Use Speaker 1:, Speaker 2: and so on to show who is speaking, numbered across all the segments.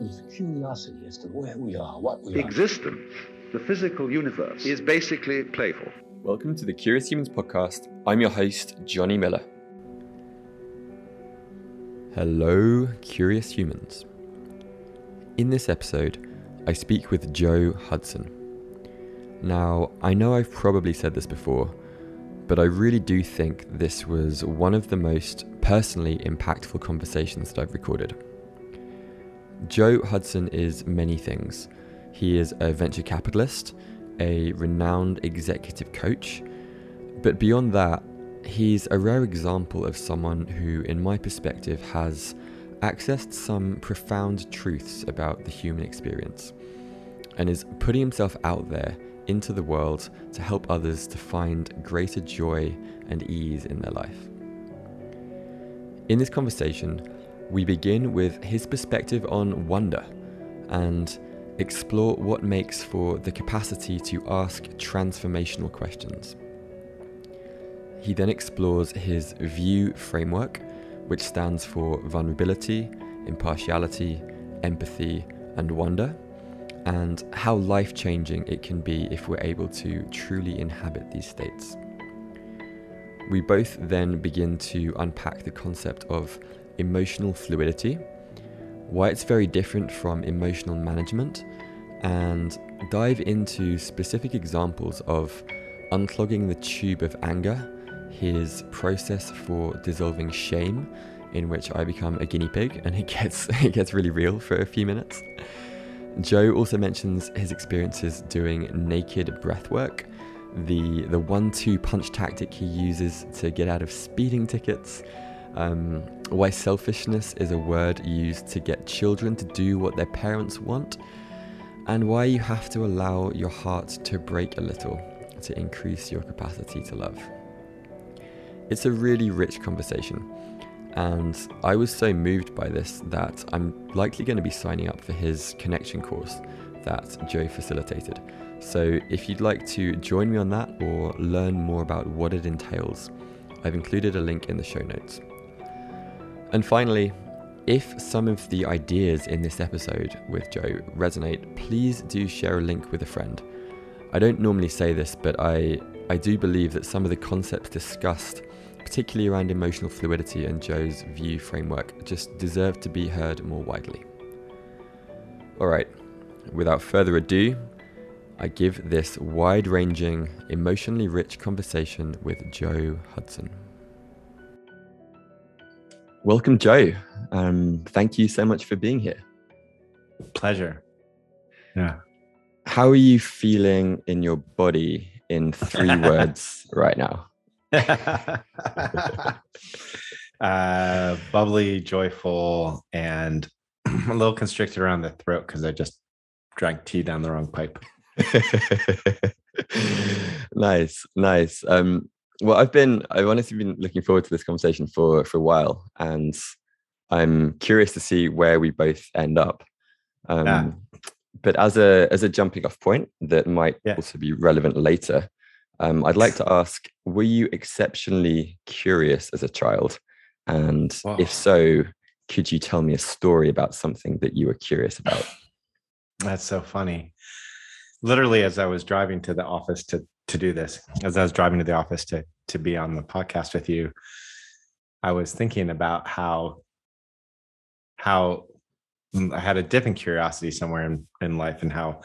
Speaker 1: is curiosity as to where we are, what we are.
Speaker 2: Existence, the physical universe, is basically playful.
Speaker 3: Welcome to the Curious Humans podcast. I'm your host, Jonny Miller. Hello, Curious Humans. In this episode, I speak with Joe Hudson. Now, I know I've probably said this before, but I really do think this was one of the most personally impactful conversations that I've recorded. Joe Hudson is many things. He is a venture capitalist, a renowned executive coach, but beyond that, he's a rare example of someone who, in my perspective, has accessed some profound truths about the human experience and is putting himself out there into the world to help others to find greater joy and ease in their life. In this conversation, we begin with his perspective on wonder and explore what makes for the capacity to ask transformational questions. He then explores his VIEW framework, which stands for vulnerability, impartiality, empathy, and wonder and how life changing it can be if we're able to truly inhabit these states. We both then begin to unpack the concept of emotional fluidity, why it's very different from emotional management, and dive into specific examples of unclogging the tube of anger, his process for dissolving shame, in which I become a guinea pig and it gets it gets really real for a few minutes. Joe also mentions his experiences doing naked breathwork, the the one-two punch tactic he uses to get out of speeding tickets, um, why selfishness is a word used to get children to do what their parents want, and why you have to allow your heart to break a little to increase your capacity to love. It's a really rich conversation. And I was so moved by this that I'm likely going to be signing up for his connection course that Joe facilitated. So if you'd like to join me on that or learn more about what it entails, I've included a link in the show notes. And finally, if some of the ideas in this episode with Joe resonate, please do share a link with a friend. I don't normally say this, but I, I do believe that some of the concepts discussed particularly around emotional fluidity and Joe's VIEW framework, just deserve to be heard more widely. Alright, without further ado, I give this wide ranging, emotionally rich conversation with Joe Hudson. Welcome, Joe. Um, thank you so much for being here.
Speaker 4: Pleasure. Yeah.
Speaker 3: How are you feeling in your body in three words right now?
Speaker 4: uh, bubbly, joyful, and a little constricted around the throat because I just drank tea down the wrong pipe.
Speaker 3: nice, nice. Um, well, I've been, I've honestly been looking forward to this conversation for for a while, and I'm curious to see where we both end up. Um, yeah. But as a as a jumping off point that might yeah. also be relevant later, um, I'd like to ask Were you exceptionally curious as a child? And wow. if so, could you tell me a story about something that you were curious about?
Speaker 4: That's so funny. Literally, as I was driving to the office to to do this, as I was driving to the office to to be on the podcast with you, I was thinking about how how I had a dip in curiosity somewhere in, in life and how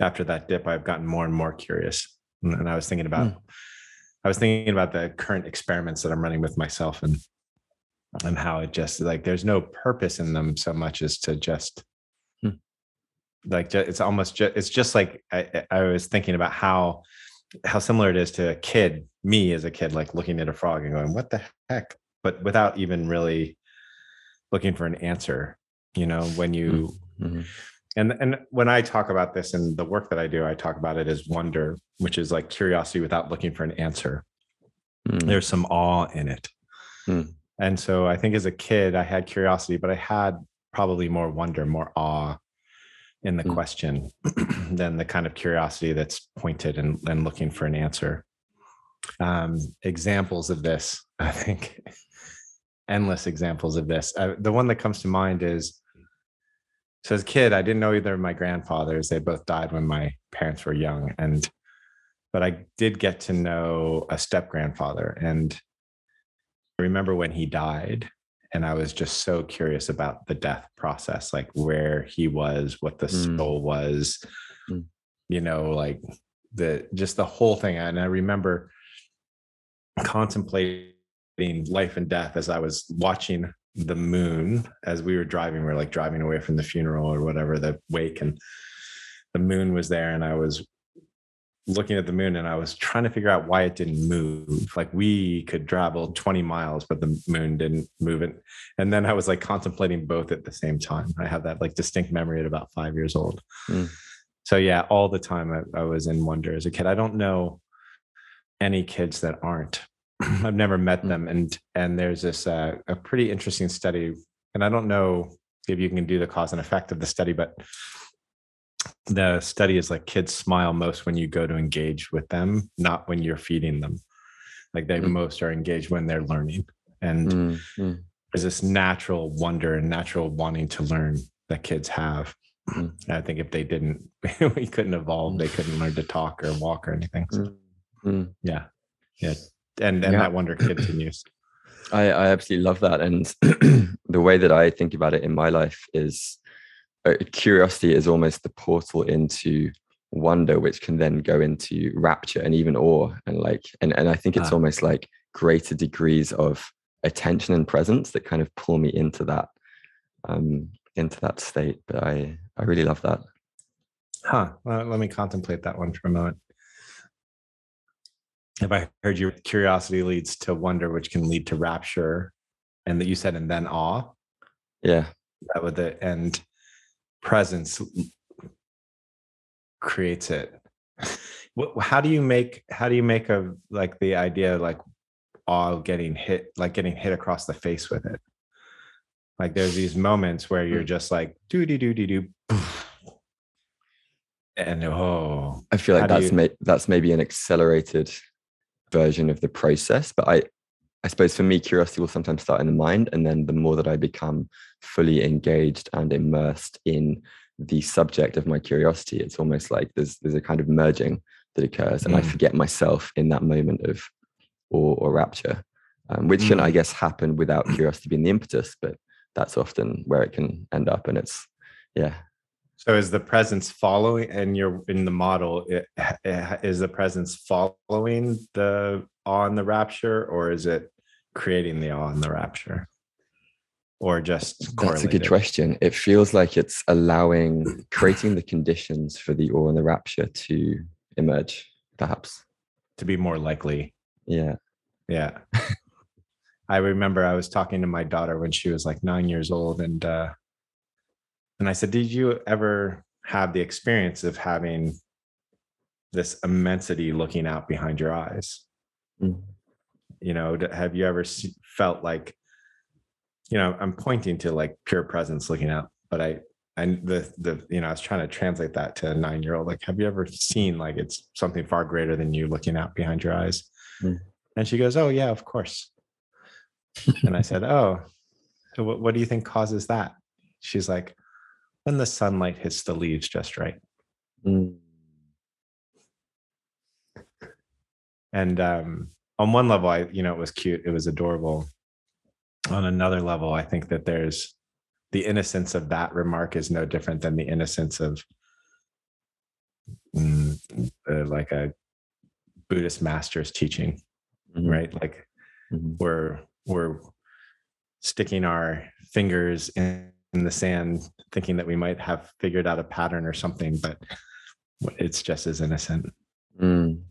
Speaker 4: after that dip I've gotten more and more curious and I was thinking about, mm. I was thinking about the current experiments that I'm running with myself and and how it just like there's no purpose in them so much as to just mm. like it's almost just it's just like I, I was thinking about how how similar it is to a kid, me as a kid, like looking at a frog and going, "What the heck?" But without even really looking for an answer. You know, when you mm-hmm and and when i talk about this and the work that i do i talk about it as wonder which is like curiosity without looking for an answer mm. there's some awe in it mm. and so i think as a kid i had curiosity but i had probably more wonder more awe in the mm. question than the kind of curiosity that's pointed and, and looking for an answer um, examples of this i think endless examples of this uh, the one that comes to mind is so as a kid, I didn't know either of my grandfathers. They both died when my parents were young. And but I did get to know a step grandfather. And I remember when he died, and I was just so curious about the death process, like where he was, what the
Speaker 3: Mm.
Speaker 4: soul was,
Speaker 3: Mm.
Speaker 4: you know, like the just the whole thing. And I remember contemplating life and death as I was watching the moon as we were driving. We are like driving away from the funeral or whatever, the wake, and the moon was there. And I was looking at the moon and I was trying to figure out why it didn't move. Like we could travel 20 miles, but the moon didn't move it. And then I was like contemplating both at the same time. I have that like distinct memory at about five years old.
Speaker 3: Mm.
Speaker 4: So yeah, all the time I, I was in wonder as a kid. I don't know any kids that aren't. I've never met
Speaker 3: Mm.
Speaker 4: them. And and there's this uh, a pretty interesting study, and I don't know if you can do the cause and effect of the study, but the study is like kids smile most when you go to engage with them, not when you're feeding them. Like they
Speaker 3: Mm.
Speaker 4: most are engaged when they're learning. And
Speaker 3: Mm, mm,
Speaker 4: there's this natural wonder and natural wanting to learn that kids have.
Speaker 3: Mm.
Speaker 4: I think if they didn't, we couldn't evolve. They couldn't learn to talk or walk or anything. So,
Speaker 3: mm, mm.
Speaker 4: yeah, yeah, and and
Speaker 3: Yeah.
Speaker 4: that wonder continues.
Speaker 3: I, I absolutely love that. And the way that I think about it in my life is curiosity is almost the portal into wonder, which can then go into rapture and even awe. And like, and, and I think it's
Speaker 4: Ah.
Speaker 3: almost like greater degrees of attention and presence that kind of pull me into that, um, into that state. But I, I really love that.
Speaker 4: Huh. Well, let me contemplate that one for a moment. If I heard you, curiosity leads to wonder, which can lead to rapture, and that you said, and then awe.
Speaker 3: Yeah.
Speaker 4: That would the and presence creates it. How do you make? How do you make a like the idea like awe of getting hit, like getting hit across the face with it? Like there's these moments where you're mm. just like doo doo doo doo doo, and oh,
Speaker 3: I feel like that's
Speaker 4: you-
Speaker 3: may, that's maybe an accelerated version of the process. But I, I suppose for me, curiosity will sometimes start in the mind, and then the more that I become fully engaged and immersed in the subject of my curiosity, it's almost like there's there's a kind of merging that occurs, and I
Speaker 4: Mm.
Speaker 3: forget myself in that moment of awe or rapture, um, which can, I
Speaker 4: Mm.
Speaker 3: guess, happen without curiosity being the impetus. But that's often where it can end up, and it's yeah,
Speaker 4: So is the presence following, and you're in the model? It, it- is the presence following the awe and the rapture, or is it creating the awe and the rapture, or just
Speaker 3: That's a good question. It feels like it's allowing, creating the conditions for the awe and the rapture to emerge, perhaps.
Speaker 4: to be more likely.
Speaker 3: Yeah.
Speaker 4: Yeah. I remember I was talking to my daughter when she was like nine years old, and uh, and I said, "Did you ever have the experience of having this immensity looking out behind your eyes?"
Speaker 3: Mm.
Speaker 4: you know have you ever felt like you know i'm pointing to like pure presence looking out but i and the the you know i was trying to translate that to a nine year old like have you ever seen like it's something far greater than you looking out behind your eyes
Speaker 3: Mm.
Speaker 4: and she goes oh yeah of course and i said oh so what, what do you think causes that she's like when the sunlight hits the leaves just right
Speaker 3: Mm.
Speaker 4: And um, on one level i you know it was cute it was adorable on another level i think that there's the innocence of that remark is no different than the innocence of mm, uh, like a buddhist master's teaching
Speaker 3: Mhm.
Speaker 4: right like
Speaker 3: Mhm.
Speaker 4: we're we're sticking our fingers in, in the sand thinking that we might have figured out a pattern or something but it's just as innocent
Speaker 3: Mm.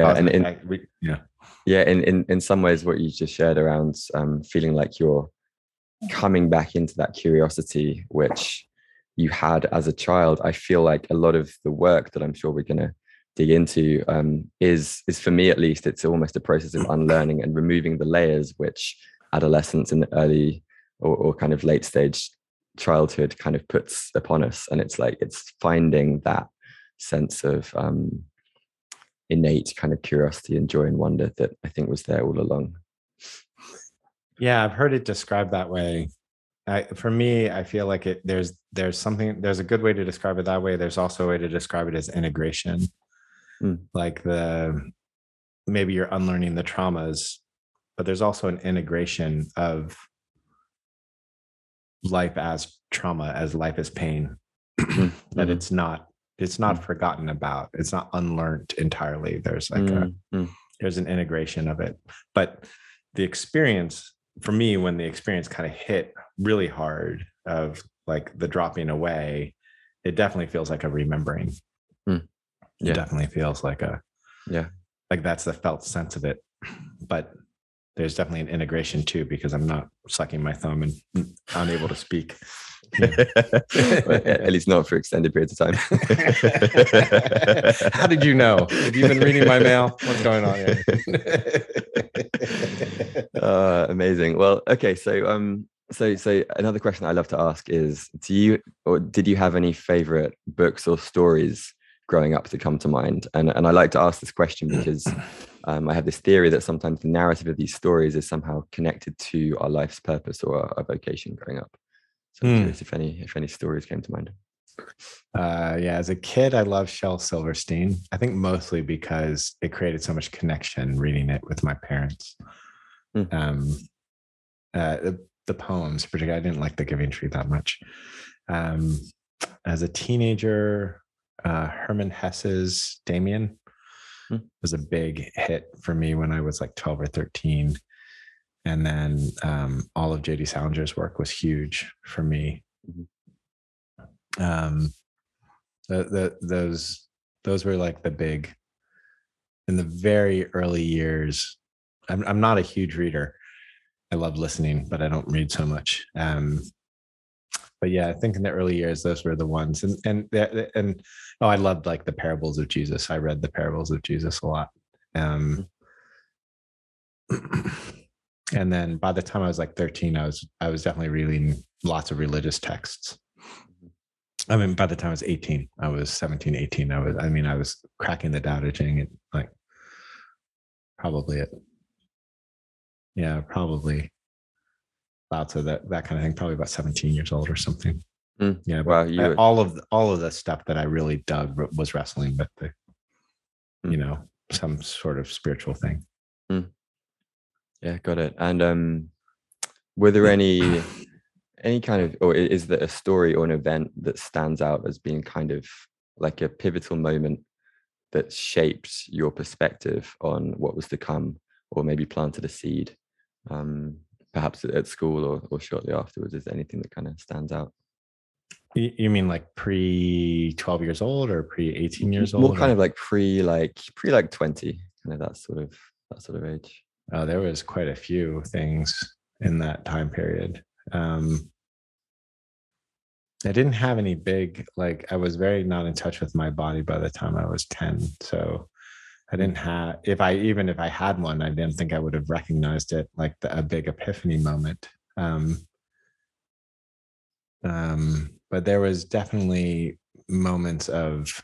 Speaker 3: Yeah. And in,
Speaker 4: effect, we- yeah
Speaker 3: yeah, in, in, in some ways, what you just shared around um, feeling like you're coming back into that curiosity, which you had as a child, I feel like a lot of the work that I'm sure we're going to dig into um, is is for me at least it's almost a process of unlearning and removing the layers which adolescence and early or, or kind of late stage childhood kind of puts upon us and it's like it's finding that sense of um, innate kind of curiosity and joy and wonder that i think was there all along
Speaker 4: Yeah, I've heard it described that way. I, for me, I feel like it. There's there's something. There's a good way to describe it that way. There's also a way to describe it as integration,
Speaker 3: Hmm.
Speaker 4: like the maybe you're unlearning the traumas, but there's also an integration of life as trauma, as life as pain. that
Speaker 3: mhm.
Speaker 4: it's not it's not forgotten about. It's not unlearned entirely. There's like a
Speaker 3: Mm, mm,
Speaker 4: there's an integration of it but the experience for me when the experience kind of hit really hard of like the dropping away it definitely feels like a remembering
Speaker 3: Hmm. Yeah.
Speaker 4: it definitely feels like a
Speaker 3: Yeah.
Speaker 4: like that's the felt sense of it but there's definitely an integration too because i'm not sucking my thumb and unable to speak
Speaker 3: At least not for extended periods of time.
Speaker 4: how did you know have you been reading my mail what's going on here
Speaker 3: uh, amazing. Well, okay. So, um, so, so another question I love to ask is: Do you or did you have any favorite books or stories growing up that come to mind? And and I like to ask this question because um, I have this theory that sometimes the narrative of these stories is somehow connected to our life's purpose or our, our vocation growing up. So, I'm
Speaker 4: Hmm.
Speaker 3: curious if any if any stories came to mind.
Speaker 4: Uh, yeah, as a kid, I loved Shel Silverstein. I think mostly because it created so much connection reading it with my parents.
Speaker 3: Hmm.
Speaker 4: Um, uh, the, the poems, particularly, I didn't like The Giving Tree that much. Um, as a teenager, uh, Hermann Hesse's Demian
Speaker 3: Hmm.
Speaker 4: was a big hit for me when I was like 12 or 13. And then um, all of JD Salinger's work was huge for me.
Speaker 3: Mhm.
Speaker 4: Um, the, the, those those were like the big in the very early years. I'm I'm not a huge reader. I love listening, but I don't read so much. Um, but yeah, I think in the early years, those were the ones. And and and oh, I loved like the parables of Jesus. I read the parables of Jesus a lot. Um, and then by the time I was like 13, I was I was definitely reading lots of religious texts. I mean, by the time I was 18, I was 17, 18. I was, I mean, I was cracking the Tao Te Ching and like probably it. Yeah, probably lots of that, that kind of thing, probably about 17 years old or something.
Speaker 3: Mm.
Speaker 4: Yeah.
Speaker 3: Wow, you were-
Speaker 4: all of, all of the stuff that I really dug was wrestling with the, you
Speaker 3: Mm.
Speaker 4: know, some sort of spiritual thing.
Speaker 3: Yeah, got it. And um, were there any any kind of, or is there a story or an event that stands out as being kind of like a pivotal moment that shaped your perspective on what was to come, or maybe planted a seed, um, perhaps at, school or, or shortly afterwards? Is there anything that kind of stands out?
Speaker 4: You, mean like pre 12 years old or pre 18 years old?
Speaker 3: More kind
Speaker 4: or-
Speaker 3: of like pre, like pre, like twenty, kind of that sort of that sort of age.
Speaker 4: Oh, there was quite a few things in that time period. Um, I didn't have any big like I was very not in touch with my body by the time I was 10. So I didn't have if I even if I had one, I didn't think I would have recognized it like the, a big epiphany moment. Um, um, but there was definitely moments of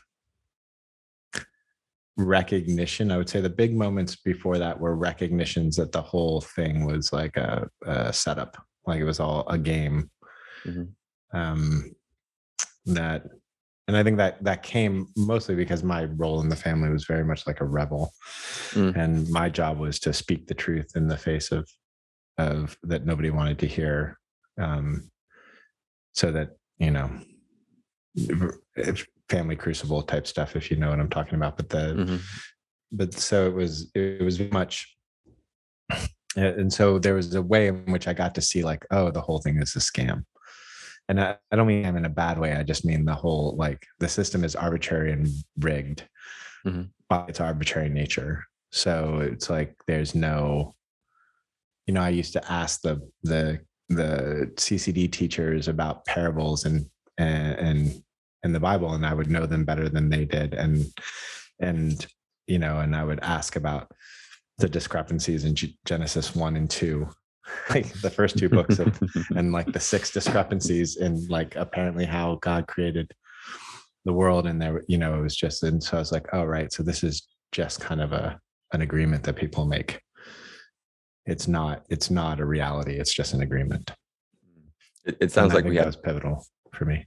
Speaker 4: recognition. I would say the big moments before that were recognitions that the whole thing was like a, a setup, like it was all a game.
Speaker 3: Mhm.
Speaker 4: Um, that, and I think that that came mostly because my role in the family was very much like a rebel,
Speaker 3: Mm.
Speaker 4: and my job was to speak the truth in the face of of that nobody wanted to hear, um, so that you know if family crucible type stuff if you know what i'm talking about but the
Speaker 3: Mhm.
Speaker 4: but so it was it was much and so there was a way in which i got to see like oh the whole thing is a scam and I, I don't mean i'm in a bad way i just mean the whole like the system is arbitrary and rigged
Speaker 3: Mhm.
Speaker 4: by its arbitrary nature so it's like there's no you know i used to ask the the the ccd teachers about parables and and and in the bible and i would know them better than they did and and you know and i would ask about the discrepancies in G- genesis 1 and 2 like the first two books of and like the six discrepancies in like apparently how god created the world and there you know it was just and so i was like oh right so this is just kind of a an agreement that people make. It's not it's not a reality it's just an agreement. Hmm.
Speaker 3: It, it sounds
Speaker 4: And
Speaker 3: like we
Speaker 4: was pivotal for me.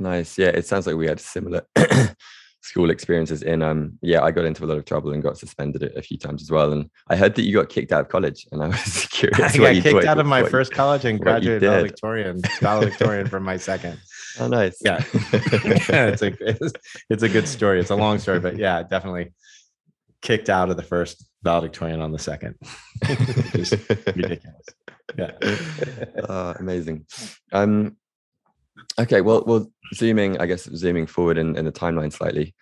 Speaker 3: Nice. Yeah, it sounds like we had similar school experiences. In um, yeah, I got into a lot of trouble and got suspended a, few times as well. And I heard that you got kicked out of college, and I was curious.
Speaker 4: I got kicked out of my first college and graduated valedictorian, valedictorian from my second.
Speaker 3: Oh, nice.
Speaker 4: Yeah. yeah, it's a it's, it's a good story. It's a long story, but yeah, definitely kicked out of the first valedictorian on the second. Just ridiculous. Yeah.
Speaker 3: uh, amazing. Um, okay, well, well, zooming, I guess, zooming forward in, in the timeline slightly.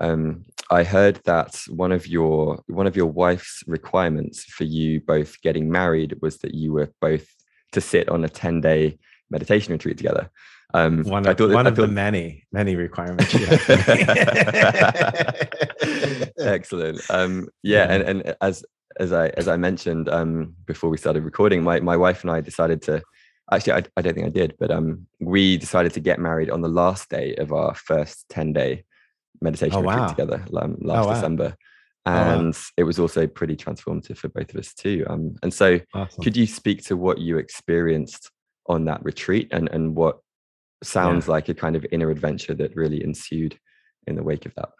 Speaker 3: Um, I heard that one of your one of your wife's requirements for you both getting married was that you were both to sit on a ten day meditation retreat together. Um,
Speaker 4: One
Speaker 3: I
Speaker 4: of,
Speaker 3: thought that-
Speaker 4: one of the many, many requirements.
Speaker 3: Excellent. Um, yeah, and, and as as I as I mentioned um, before we started recording, my my wife and I decided to actually I, I don't think I did, but um, we decided to get married on the last day of our first ten day meditation
Speaker 4: Oh,
Speaker 3: retreat
Speaker 4: wow.
Speaker 3: together um, last
Speaker 4: wow.
Speaker 3: December,
Speaker 4: wow.
Speaker 3: and it was also pretty transformative for both of us too. Um, and so,
Speaker 4: Awesome.
Speaker 3: could you speak to what you experienced on that retreat and and what sounds like a kind of inner adventure that really ensued in the wake of that?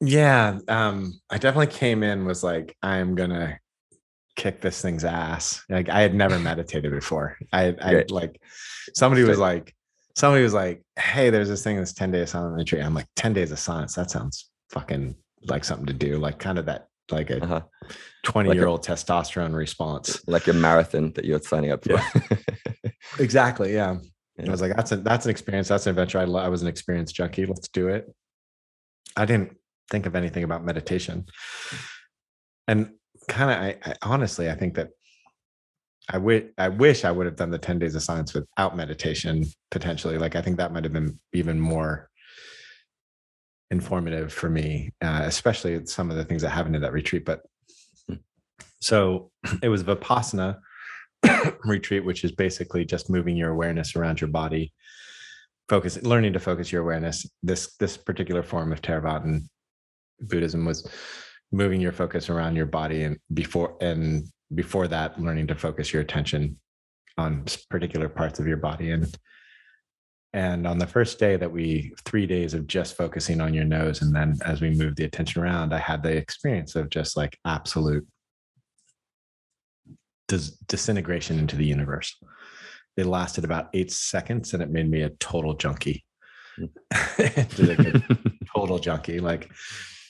Speaker 4: Yeah, um, I definitely came in was like, I am gonna kick this thing's ass. Like I had never meditated before. I, I like somebody was like, somebody was like, hey, there's this thing that's 10 days silent retreat. I'm like, 10 days of silence. That sounds fucking like something to do. Like kind of that like a
Speaker 3: Uh-huh.
Speaker 4: 20 year old testosterone response.
Speaker 3: like a marathon that you're signing up for.
Speaker 4: Yeah. Exactly. Yeah.
Speaker 3: Yeah.
Speaker 4: I was like, that's a that's an experience. That's an adventure. I, lo- I was an experience junkie. Let's do it. I didn't think of anything about meditation. And kind of, I, I honestly, I think that I wish I wish I would have done the 10 days of silence without meditation potentially. Like I think that might have been even more informative for me, uh, especially some of the things that happened in that retreat. But so it was Vipassana retreat, which is basically just moving your awareness around your body, focus, learning to focus your awareness. This this particular form of Theravada Buddhism was moving your focus around your body, and before and before that, learning to focus your attention on particular parts of your body. And and on the first day that we three days of just focusing on your nose, and then as we moved the attention around, I had the experience of just like absolute dis- disintegration into the universe. It lasted about eight seconds and it made me a total junkie. Hmm. Like a total junkie. Like,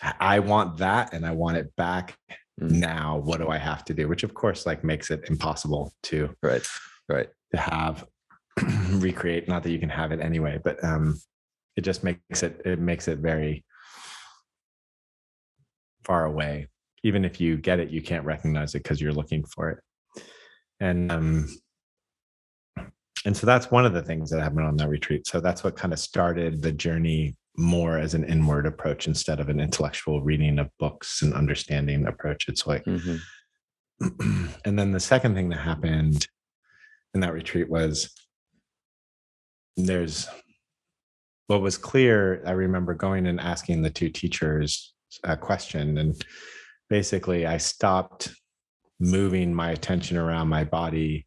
Speaker 4: I want that and I want it back
Speaker 3: Mm.
Speaker 4: now. What do I have to do? Which, of course, like makes it impossible to
Speaker 3: right, right.
Speaker 4: to have recreate. Not that you can have it anyway, but um, it just makes it it makes it very far away. Even if you get it, you can't recognize it because you're looking for it. And um, and so that's one of the things that happened on that retreat. So that's what kind of started the journey more as an inward approach instead of an intellectual reading of books and understanding approach. It's like
Speaker 3: Mhm.
Speaker 4: and then the second thing that happened in that retreat was there's what was clear. I remember going and asking the two teachers a question, and basically, I stopped moving my attention around my body.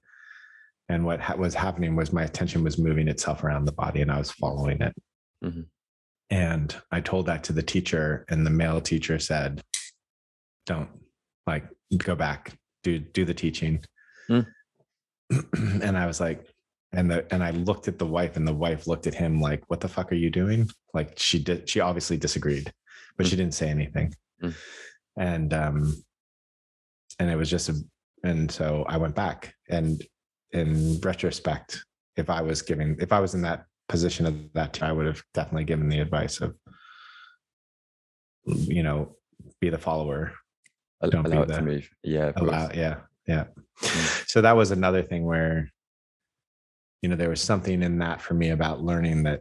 Speaker 4: And what ha- was happening was my attention was moving itself around the body, and I was following it.
Speaker 3: Mhm.
Speaker 4: And I told that to the teacher, and the male teacher said, "Don't like go back, do do the teaching."
Speaker 3: Hmm.
Speaker 4: and I was like, and the and I looked at the wife, and the wife looked at him like, "What the fuck are you doing?" Like she did. She obviously disagreed, but she didn't say anything.
Speaker 3: Mm.
Speaker 4: And um, and it was just a, and so I went back, and in retrospect, if I was giving, if I was in that position of that, I would have definitely given the advice of, you know, be the follower, Don't be
Speaker 3: Allow it
Speaker 4: the-
Speaker 3: to move. Yeah,
Speaker 4: allow yeah yeah
Speaker 3: Mm.
Speaker 4: so that was another thing where you know there was something in that for me about learning that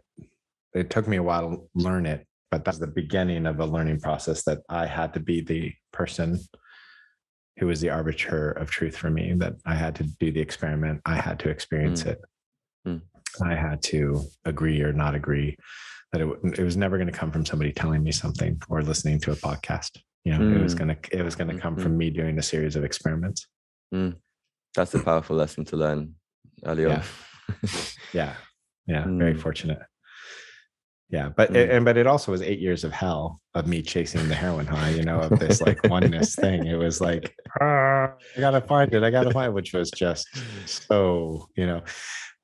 Speaker 4: it took me a while to learn it but that's the beginning of a learning process that i had to be the person who was the arbiter of truth for me that i had to do the experiment i had to experience
Speaker 3: Mm.
Speaker 4: it
Speaker 3: Mm.
Speaker 4: I had to agree or not agree that it, it was never going to come from somebody telling me something or listening to a podcast you know it was
Speaker 3: Mm.
Speaker 4: going to it was going to come
Speaker 3: Mhm.
Speaker 4: from me doing a series of experiments
Speaker 3: That's a powerful lesson to learn early on.
Speaker 4: Yeah. yeah yeah very
Speaker 3: Mm.
Speaker 4: fortunate yeah but
Speaker 3: Mm.
Speaker 4: and but it also was eight years of hell of me chasing the heroin high you know of this like oneness thing it was like "Ah, i gotta find it i gotta find it which was just so you know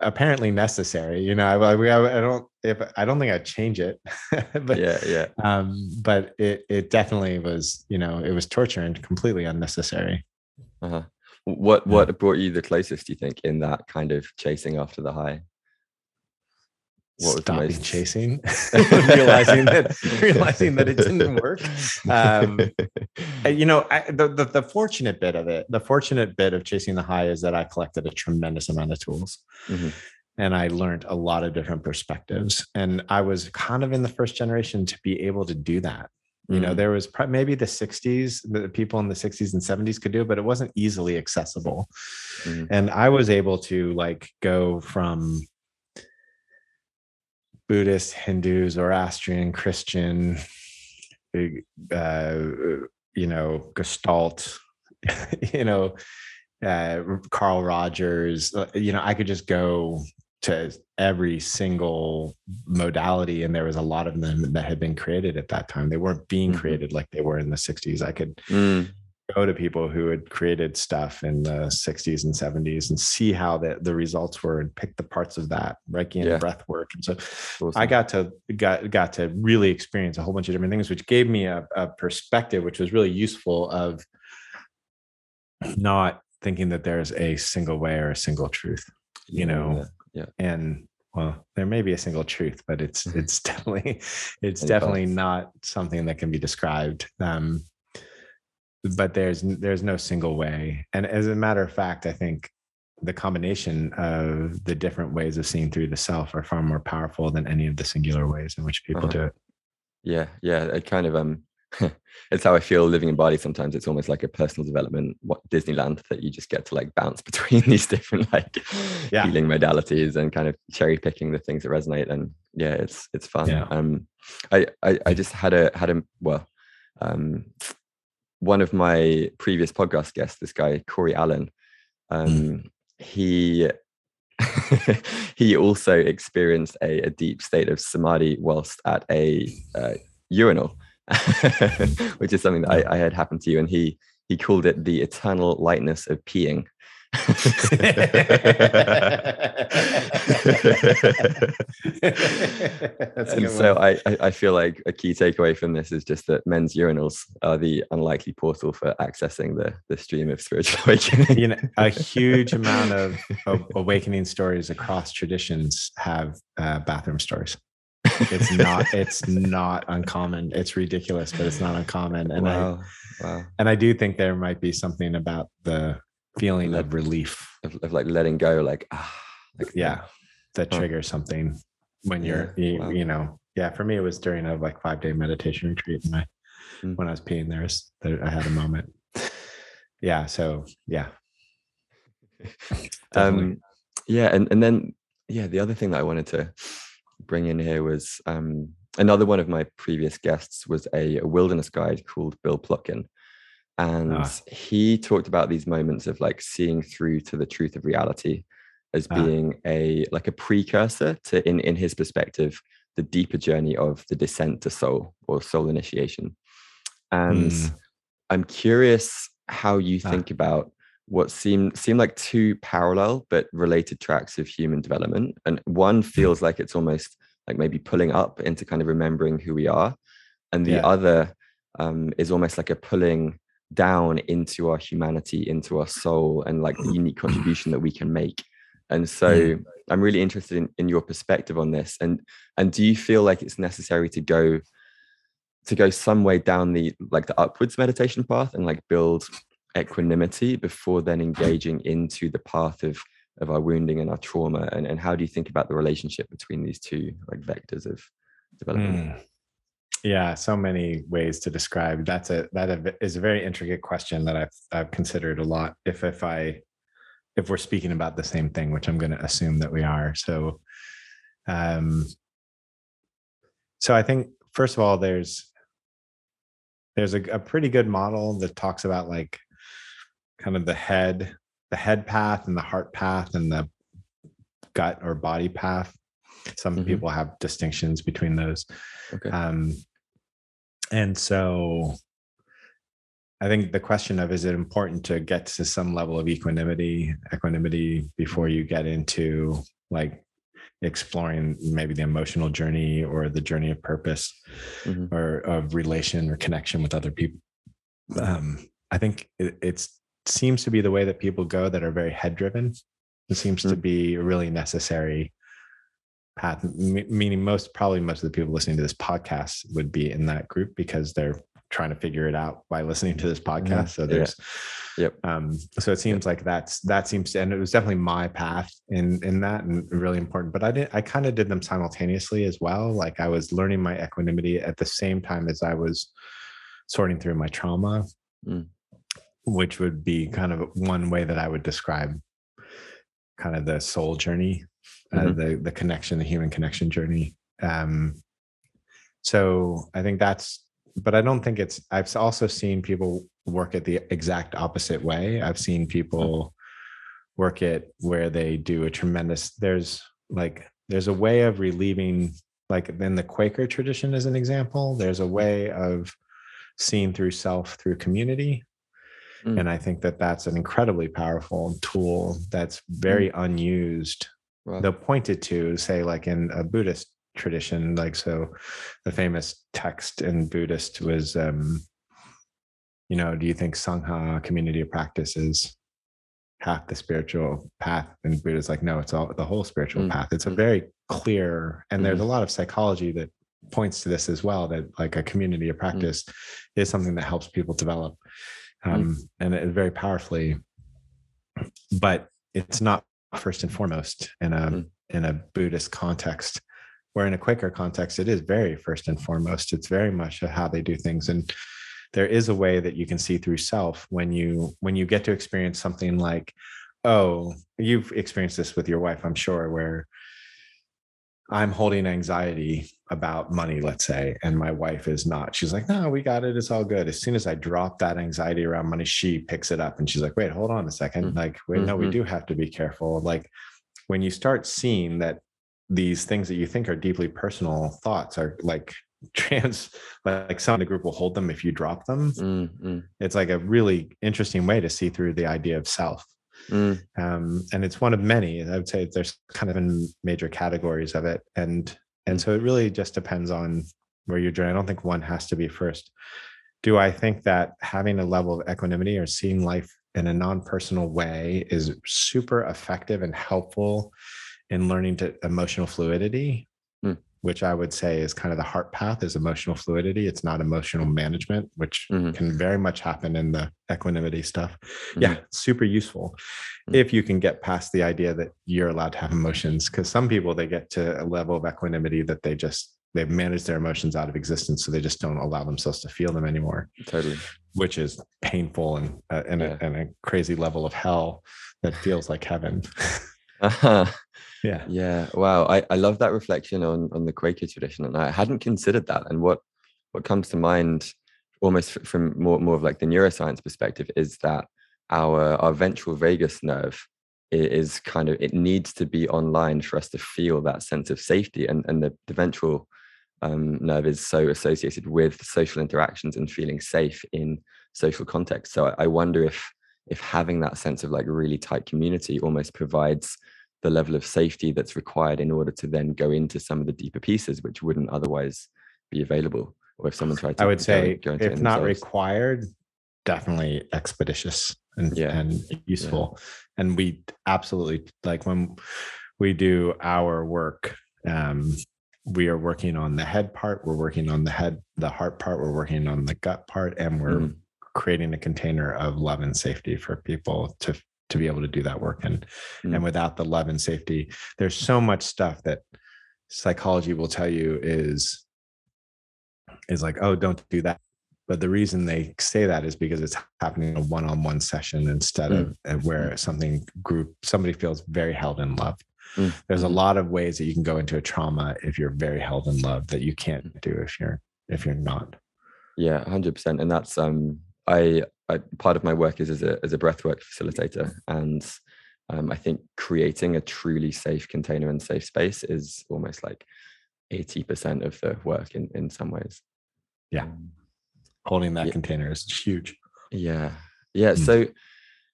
Speaker 4: apparently necessary you know i, I, I don't if i don't think i'd change it but
Speaker 3: yeah, yeah.
Speaker 4: um but it it definitely was you know it was torture and completely unnecessary
Speaker 3: Uh-huh. What what brought you the closest, do you think, in that kind of chasing after the high? What
Speaker 4: stopping
Speaker 3: most-
Speaker 4: chasing realizing that realizing that it didn't work um you know I, the, the the fortunate bit of it the fortunate bit of chasing the high is that i collected a tremendous amount of tools
Speaker 3: Mhm.
Speaker 4: and i learned a lot of different perspectives and i was kind of in the first generation to be able to do that you know
Speaker 3: Mm.
Speaker 4: there was pro- maybe the 60s the people in the 60s and 70s could do it but it wasn't easily accessible
Speaker 3: Mhm.
Speaker 4: and i was able to like go from buddhist hindus zoroastrian christian uh, you know gestalt you know uh, carl rogers uh, you know i could just go to every single modality and there was a lot of them that had been created at that time. They weren't being
Speaker 3: Mhm.
Speaker 4: created like they were in the 60s i could
Speaker 3: Mm,
Speaker 4: go to people who had created stuff in the 60s and 70s and see how the, the results were and pick the parts of that reiki and
Speaker 3: Yeah.
Speaker 4: breath work and so
Speaker 3: awesome.
Speaker 4: i got to got got to really experience a whole bunch of different things which gave me a, a perspective which was really useful of not thinking that there's a single way or a single truth you know
Speaker 3: yeah.
Speaker 4: and well there may be a single truth but it's it's definitely it's definitely not something that can be described um but there's there's no single way and as a matter of fact i think the combination of the different ways of seeing through the self are far more powerful than any of the singular ways in which people
Speaker 3: Uh-huh.
Speaker 4: do it
Speaker 3: yeah yeah it kind of um it's how i feel living in bali sometimes it's almost like a personal development what disneyland that you just get to like bounce between these different like
Speaker 4: Yeah.
Speaker 3: healing modalities and kind of cherry picking the things that resonate and yeah it's it's fun
Speaker 4: Yeah.
Speaker 3: um I, I i just had a had a well um one of my previous podcast guests this guy corey allen um he he also experienced a, a deep state of samadhi whilst at a uh, urinal, which is something that I, I had happened to you, and he he called it the eternal lightness of peeing.
Speaker 4: That's a
Speaker 3: and so. I, I I feel like a key takeaway from this is just that men's urinals are the unlikely portal for accessing the the stream of spiritual awakening.
Speaker 4: you know a huge amount of, of awakening stories across traditions have uh, bathroom stories it's not it's not uncommon it's ridiculous but it's not uncommon and i
Speaker 3: wow, wow,
Speaker 4: and i do think there might be something about the feeling of relief.
Speaker 3: of, of like letting go, like ah, like
Speaker 4: yeah that
Speaker 3: Huh.
Speaker 4: triggers something when you're
Speaker 3: Yeah,
Speaker 4: you,
Speaker 3: wow.
Speaker 4: you know. Yeah for me it was during a like five day meditation retreat and i
Speaker 3: Mm.
Speaker 4: when i was peeing there, i had a moment. Yeah so yeah.
Speaker 3: Um yeah and and then yeah the other thing that i wanted to bring in here was um another one of my previous guests was a, a wilderness guide called bill plotkin and
Speaker 4: Ah.
Speaker 3: he talked about these moments of like seeing through to the truth of reality as
Speaker 4: Ah.
Speaker 3: being a like a precursor to in in his perspective the deeper journey of the descent to soul or soul initiation and
Speaker 4: Hmm.
Speaker 3: i'm curious how you
Speaker 4: Ah.
Speaker 3: think about what seem seem like two parallel but related tracks of human development and one
Speaker 4: Hmm.
Speaker 3: feels like it's almost like maybe pulling up into kind of remembering who we are and the
Speaker 4: Yeah.
Speaker 3: other um, is almost like a pulling down into our humanity into our soul and like the unique contribution that we can make. And so i'm really interested in, in your perspective on this. And and do you feel like it's necessary to go to go some way down the like the upwards meditation path and like build equanimity before then engaging into the path of of our wounding and our trauma? And, and how do you think about the relationship between these two like vectors of development?
Speaker 4: Mm. Yeah, so many ways to describe. That's a that is a- very intricate question that I've I've considered a lot. If if I if we're speaking about the same thing, which I'm going to assume that we are. So, um, so I think first of all, there's there's a, a pretty good model that talks about like kind of the head the head path and the heart path and the gut or body path. Some
Speaker 3: Mhm.
Speaker 4: people have distinctions between those.
Speaker 3: Okay.
Speaker 4: Um, and so I think the question of is it important to get to some level of equanimity, equanimity before you get into like exploring maybe the emotional journey or the journey of purpose
Speaker 3: Mhm.
Speaker 4: or of relation or connection with other people. Um, I think it it's, seems to be the way that people go that are very head driven. It seems to
Speaker 3: Mm.
Speaker 4: be really necessary path, me- meaning most, probably most of the people listening to this podcast would be in that group because they're trying to figure it out by listening to this podcast. So
Speaker 3: Yeah.
Speaker 4: there's,
Speaker 3: Yep.
Speaker 4: um, so it seems like that's, that seems to, and it was definitely my path in, in that and really important, but I didn't, I kind of did them simultaneously as well. Like I was learning my equanimity at the same time as I was sorting through my trauma,
Speaker 3: Mm.
Speaker 4: which would be kind of one way that I would describe kind of the soul journey, uh,
Speaker 3: Mhm.
Speaker 4: the the connection, the human connection journey. Um, so I think that's, but I don't think it's. I've also seen people work it the exact opposite way. I've seen people work it where they do a tremendous. There's like there's a way of relieving, like in the Quaker tradition, as an example. There's a way of seeing through self through community
Speaker 3: Mm.
Speaker 4: and i think that that's an incredibly powerful tool that's very unused
Speaker 3: Wow.
Speaker 4: they'll point it to say like in a buddhist tradition like so the famous text in buddhist was um you know do you think sangha community of practice is half the spiritual path and buddha's like no it's all the whole spiritual
Speaker 3: Mm,
Speaker 4: path it's a
Speaker 3: mm.
Speaker 4: very clear and there's
Speaker 3: Mhm.
Speaker 4: a lot of psychology that points to this as well that like a community
Speaker 3: Mm.
Speaker 4: of practice is something that helps people develop um, and it very powerfully but it's not first and foremost in a
Speaker 3: Mm.
Speaker 4: in a buddhist context where in a quaker context it is very first and foremost it's very much how they do things and there is a way that you can see through self when you when you get to experience something like oh you've experienced this with your wife i'm sure where i'm holding anxiety about money let's say and my wife is not. She's like no we got it. It's all good. As soon as i drop that anxiety around money she picks it up and she's like wait hold on a 2nd
Speaker 3: Mm.
Speaker 4: like wait no we
Speaker 3: Mhm.
Speaker 4: do have to be careful. Like when you start seeing that these things that you think are deeply personal thoughts are like trans like some of the group will hold them if you drop them.
Speaker 3: Mm, mm,
Speaker 4: it's like a really interesting way to see through the idea of self.
Speaker 3: Mm,
Speaker 4: um, and it's one of many. I would say there's kind of in major categories of it. And and so it really just depends on where you're doing i don't think one has to be first do i think that having a level of equanimity or seeing life in a non-personal way is super effective and helpful in learning to emotional fluidity. Which i would say is kind of the heart path is emotional fluidity it's not emotional management which
Speaker 3: Mhm.
Speaker 4: can very much happen in the equanimity stuff
Speaker 3: Mhm.
Speaker 4: yeah super useful
Speaker 3: Mm.
Speaker 4: if you can get past the idea that you're allowed to have emotions because some people they get to a level of equanimity that they just they've managed their emotions out of existence so they just don't allow themselves to feel them anymore
Speaker 3: totally.
Speaker 4: which is painful and uh, and,
Speaker 3: Yeah.
Speaker 4: a, and a crazy level of hell that feels like heaven yeah
Speaker 3: Yeah. Wow. I, I love that reflection on on the Quaker tradition, and I hadn't considered that. And what what comes to mind, almost from more more of like the neuroscience perspective, is that our our ventral vagus nerve is kind of it needs to be online for us to feel that sense of safety, and and the, the ventral um, nerve is so associated with social interactions and feeling safe in social context. So I, I wonder if if having that sense of like really tight community almost provides the level of safety that's required in order to then go into some of the deeper pieces which wouldn't otherwise be available or if someone tried to
Speaker 4: i would
Speaker 3: go-
Speaker 4: say
Speaker 3: go
Speaker 4: if not required definitely expeditious and,
Speaker 3: Yeah.
Speaker 4: and useful and we absolutely like when we do our work um we are working on the head part we're working on the head the heart part we're working on the gut part and we're
Speaker 3: Mhm.
Speaker 4: creating a container of love and safety for people to to be able to do that work and
Speaker 3: Mm.
Speaker 4: and without the love and safety. There's so much stuff that psychology will tell you is is like oh don't do that. But the reason they say that is because it's happening in a one-on-one session instead of uh, where something group somebody feels very held in love.
Speaker 3: Mm,
Speaker 4: there's a
Speaker 3: mhm.
Speaker 4: lot of ways that you can go into a trauma if you're very held in love that you can't do if you're if you're not.
Speaker 3: Yeah 100% and that's um I, I part of my work is as a as a breathwork facilitator and um, I think creating a truly safe container and safe space is almost like 80% of the work in, in some ways.
Speaker 4: Yeah.
Speaker 3: Um,
Speaker 4: Holding that
Speaker 3: Yeah.
Speaker 4: container is huge.
Speaker 3: yeah. Yeah.
Speaker 4: Mm.
Speaker 3: So,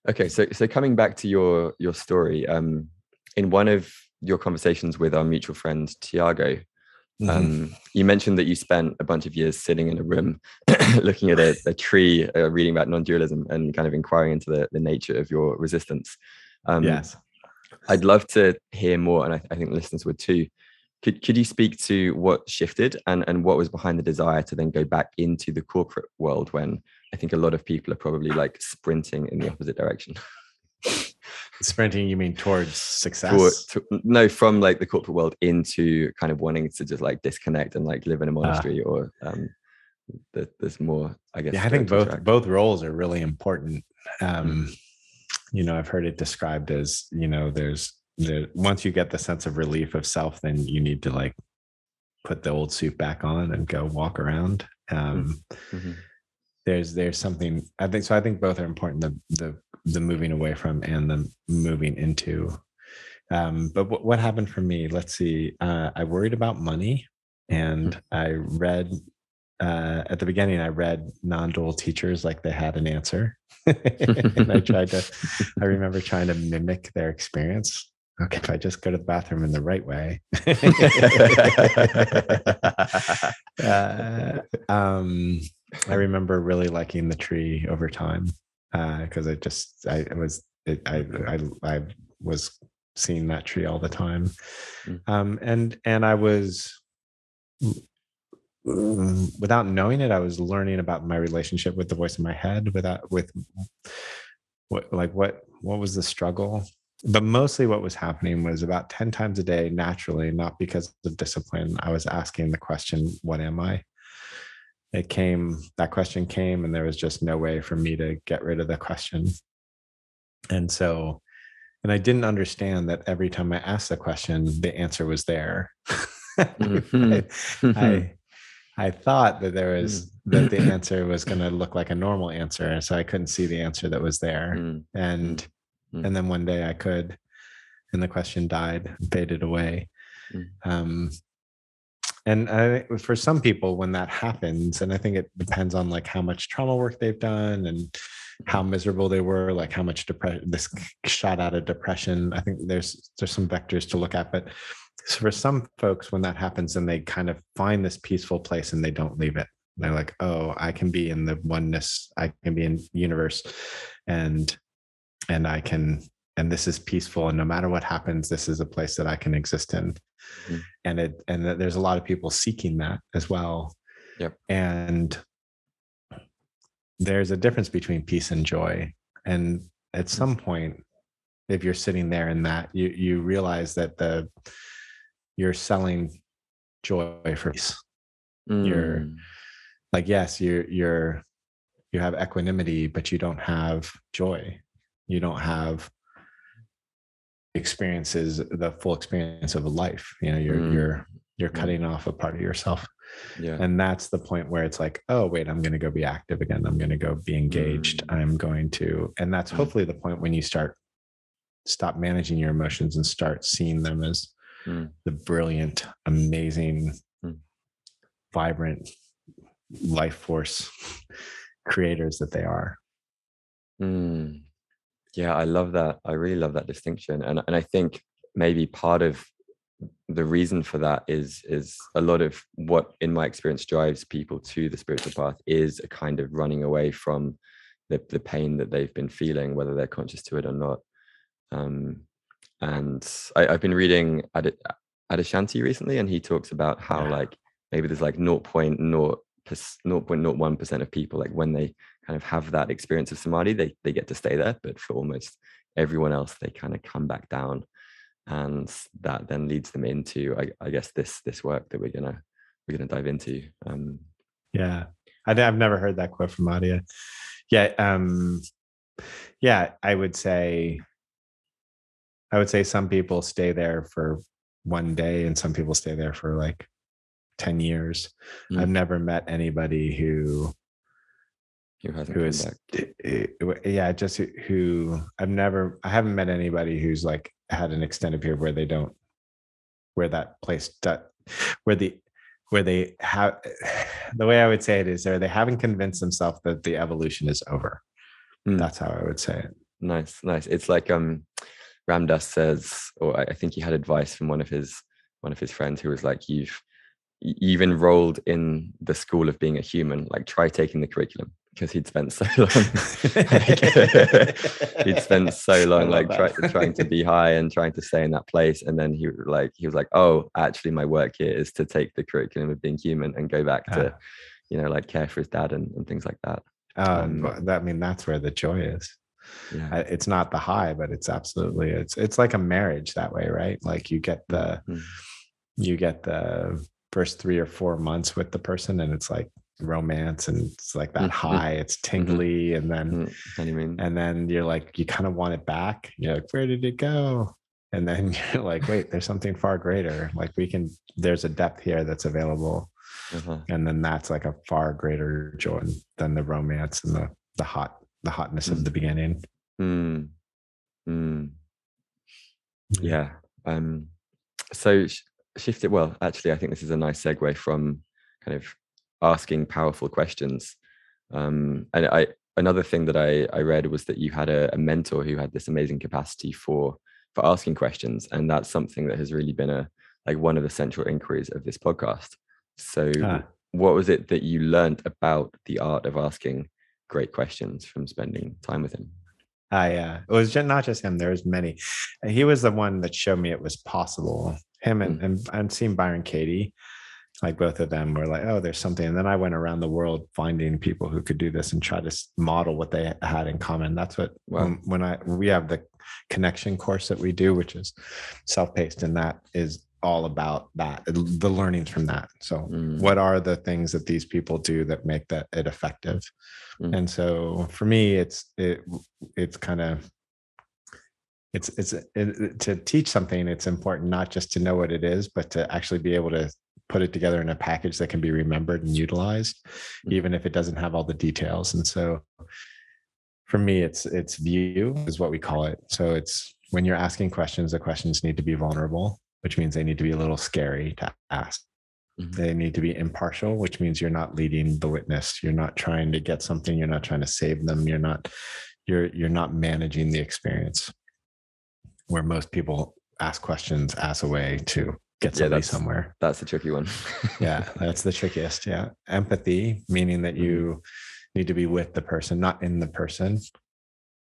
Speaker 3: okay. So, so coming back to your, your story, um, in one of your conversations with our mutual friend, Tiago,
Speaker 4: Mhm.
Speaker 3: um, you mentioned that you spent a bunch of years sitting in a room looking at a, a tree, uh, reading about non-dualism and kind of inquiring into the, the nature of your resistance. Um,
Speaker 4: yes.
Speaker 3: I'd love to hear more, and I, I think listeners would too. Could, could you speak to what shifted and, and what was behind the desire to then go back into the corporate world when I think a lot of people are probably like sprinting in the opposite direction?
Speaker 4: Sprinting, you mean towards success?
Speaker 3: For, to, no, from like the corporate world into kind of wanting to just like disconnect and like live in a monastery or um, the, there's more, I guess.
Speaker 4: yeah, I think both
Speaker 3: track.
Speaker 4: both roles are really important. Um,
Speaker 3: Mm.
Speaker 4: You know, I've heard it described as you know, there's the once you get the sense of relief of self, then you need to like put the old suit back on and go walk around. Um,
Speaker 3: Mhm.
Speaker 4: There's there's something I think so. I think both are important. The the the moving away from and the moving into. Um, but what, what happened for me? Let's see. Uh, I worried about money, and I read uh, at the beginning. I read non-dual teachers like they had an answer, and I tried to. I remember trying to mimic their experience. Okay, if I just go to the bathroom in the right way. uh, um, I remember really liking the tree over time because I just I it was it, I I I was seeing that tree all the time,
Speaker 3: Mm.
Speaker 4: um, and and I was without knowing it, I was learning about my relationship with the voice in my head without with what like what what was the struggle? But mostly what was happening was about 10 times a day naturally not because of discipline i was asking the question what am i it came that question came and there was just no way for me to get rid of the question and so and i didn't understand that every time i asked the question the answer was there
Speaker 3: Mhm.
Speaker 4: I, I I thought that there was that the answer was going to look like a normal answer, so I couldn't see the answer that was there.
Speaker 3: Mm,
Speaker 4: And
Speaker 3: Mm.
Speaker 4: and then one day I could, and the question died, faded away.
Speaker 3: Mm.
Speaker 4: Um, and for some people, when that happens, and I think it depends on like how much trauma work they've done and how miserable they were, like how much depression this shot out of depression. I think there's there's some vectors to look at, but for some folks, when that happens, and they kind of find this peaceful place and they don't leave it. They're like, oh, I can be in the oneness, I can be in universe, and and I can, and this is peaceful. And no matter what happens, this is a place that I can exist in.
Speaker 3: Mhm.
Speaker 4: And it and there's a lot of people seeking that as well.
Speaker 3: Yep.
Speaker 4: And there's a difference between peace and joy. And at some point, if you're sitting there in that, you you realize that the you're selling joy for peace. You're-
Speaker 3: mm,
Speaker 4: Like, yes, you're you're you have equanimity, but you don't have joy. You don't have experiences, the full experience of a life. You know, you're
Speaker 3: Mm.
Speaker 4: you're you're
Speaker 3: Mm.
Speaker 4: cutting off a part of yourself.
Speaker 3: yeah.
Speaker 4: and that's the point where it's like oh wait i'm going to go be active again i'm going to go be engaged
Speaker 3: Mm.
Speaker 4: i'm going to and that's
Speaker 3: Mm.
Speaker 4: hopefully the point when you start stop managing your emotions and start seeing them as
Speaker 3: Mm.
Speaker 4: the brilliant amazing
Speaker 3: Mm.
Speaker 4: vibrant life force creators that they are.
Speaker 3: Yeah, I love that. I really love that distinction, and and I think maybe part of the reason for that is is a lot of what, in my experience, drives people to the spiritual path is a kind of running away from the the pain that they've been feeling, whether they're conscious to it or not. Um, and I, I've been reading Adi, Adyashanti recently, and he talks about how
Speaker 4: Yeah.
Speaker 3: like maybe there's like 0.0 percent of people like when they kind of have that experience of samadhi, they they get to stay there. But for almost everyone else, they kind of come back down, and that then leads them into, I, I guess, this this work that we're gonna we're gonna dive into. Um,
Speaker 4: yeah I, have never heard that quote from Adya. yeah um yeah i would say i would say some people stay there for one day and some people stay there for like 10 years
Speaker 3: Mm.
Speaker 4: i've never met anybody who
Speaker 3: Who hasn't
Speaker 4: who is eh, yeah just who- who i've never i haven't met anybody who's like had an extended period where they don't where that place do- where the where they have the way i would say it is or they haven't convinced themselves that the evolution is over
Speaker 3: Mm.
Speaker 4: that's how i would say it
Speaker 3: Nice, nice. It's like um Ram Dass says, or I I think he had advice from one of his one of his friends who was like, You've you've enrolled in the school of being a human, like try taking the curriculum because he'd spent so long he'd spent so long like try, trying to be high and trying to stay in that place and then he like he was like oh actually my work here is to take the curriculum of being human and go back to
Speaker 4: Ah.
Speaker 3: you know like care for his dad and, and things like that Um,
Speaker 4: that I mean that's where the joy is.
Speaker 3: yeah
Speaker 4: It's not the high, but it's absolutely it's it's like a marriage that way, right? Like you get the
Speaker 3: Mm.
Speaker 4: you get the first three or four months with the person, and it's like romance, and it's like that
Speaker 3: Mhm.
Speaker 4: high. It's tingly, and then
Speaker 3: Mm, honeymoon
Speaker 4: and then you're like you kind of want it back. You're like, where did it go? And then you're like, wait, there's something far greater. Like we can. There's a depth here that's available
Speaker 3: uh-huh.
Speaker 4: and then that's like a far greater joy than the romance and the the hot the hotness of
Speaker 3: Mm.
Speaker 4: the beginning
Speaker 3: Mm. Mm. yeah um so sh- shift it well actually i think this is a nice segue from kind of asking powerful questions. Um and i another thing that i i read was that you had a, a mentor who had this amazing capacity for for asking questions and that's something that has really been a like one of the central inquiries of this podcast. So
Speaker 4: Ah.
Speaker 3: what was it that you learned about the art of asking great questions from spending time with him
Speaker 4: i uh it was not just him There was many. He was the one that showed me it was possible. Him and and, and seeing byron katie like both of them were like oh there's something and then i went around the world finding people who could do this and try to model what they had in common. That's what
Speaker 3: Wow.
Speaker 4: when, when i we have the connection course that we do which is self-paced and that is all about that the learnings from that so
Speaker 3: Mm.
Speaker 4: what are the things that these people do that make that it effective
Speaker 3: Mm.
Speaker 4: and so for me it's it it's kind of it's it's it, to teach something it's important not just to know what it is but to actually be able to put it together in a package that can be remembered and utilized
Speaker 3: Mm.
Speaker 4: even if it doesn't have all the details and so for me it's it's view is what we call it so it's when you're asking questions the questions need to be vulnerable which means they need to be a little scary to ask.
Speaker 3: Mhm.
Speaker 4: they need to be impartial which means you're not leading the witness. You're not trying to get something. You're not trying to save them. You're not you're you're not managing the experience. Where most people ask questions as a way to get
Speaker 3: Yeah,
Speaker 4: somebody
Speaker 3: that's-
Speaker 4: somewhere.
Speaker 3: that's the tricky one.
Speaker 4: Yeah that's the trickiest yeah. Empathy meaning that you need to be with the person not in the person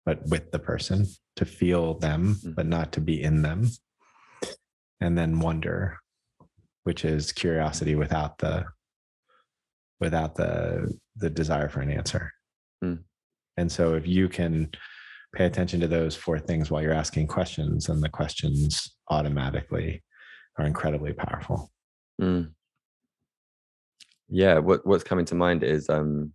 Speaker 4: but with the person to feel them
Speaker 3: Mhm.
Speaker 4: but not to be in them and then wonder which is curiosity without the without the the desire for an answer
Speaker 3: Mm.
Speaker 4: and so if you can pay attention to those four things while you're asking questions and the questions automatically are incredibly powerful
Speaker 3: Mm. Yeah, what what's coming to mind is um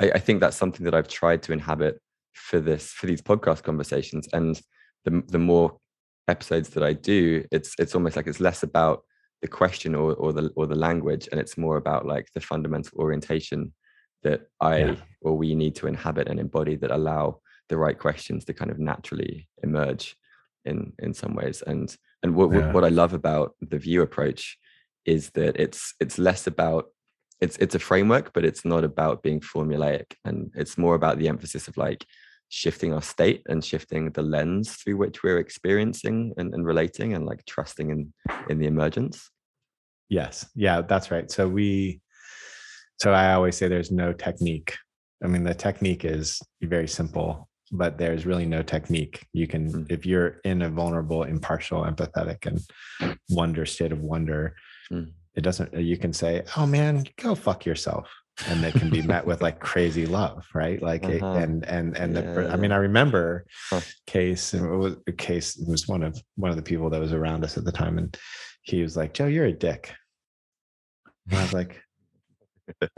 Speaker 3: I, I think that's something that I've tried to inhabit for this for these podcast conversations. And the the more episodes that I do, it's it's almost like it's less about the question or or the or the language, and it's more about like the fundamental orientation that I
Speaker 4: Yeah.
Speaker 3: or we need to inhabit and embody that allow the right questions to kind of naturally emerge in in some ways. And and what
Speaker 4: Yeah.
Speaker 3: what I love about the view approach is that it's it's less about it's it's a framework but it's not about being formulaic and it's more about the emphasis of like shifting our state and shifting the lens through which we're experiencing and, and relating and like trusting in in the emergence
Speaker 4: Yes. Yeah, that's right. So we so I always say there's no technique. I mean, the technique is very simple, but there's really no technique. You can
Speaker 3: Mm.
Speaker 4: if you're in a vulnerable, impartial, empathetic and wonder state of wonder,
Speaker 3: Mm.
Speaker 4: it doesn't you can say, "Oh man, go fuck yourself." And they can be met with like crazy love, right? Like
Speaker 3: Uh-huh.
Speaker 4: and and and the, per- I mean, I remember
Speaker 3: Huh.
Speaker 4: case and it was a case it was one of one of the people that was around us at the time and he was like joe you're a dick. And i was like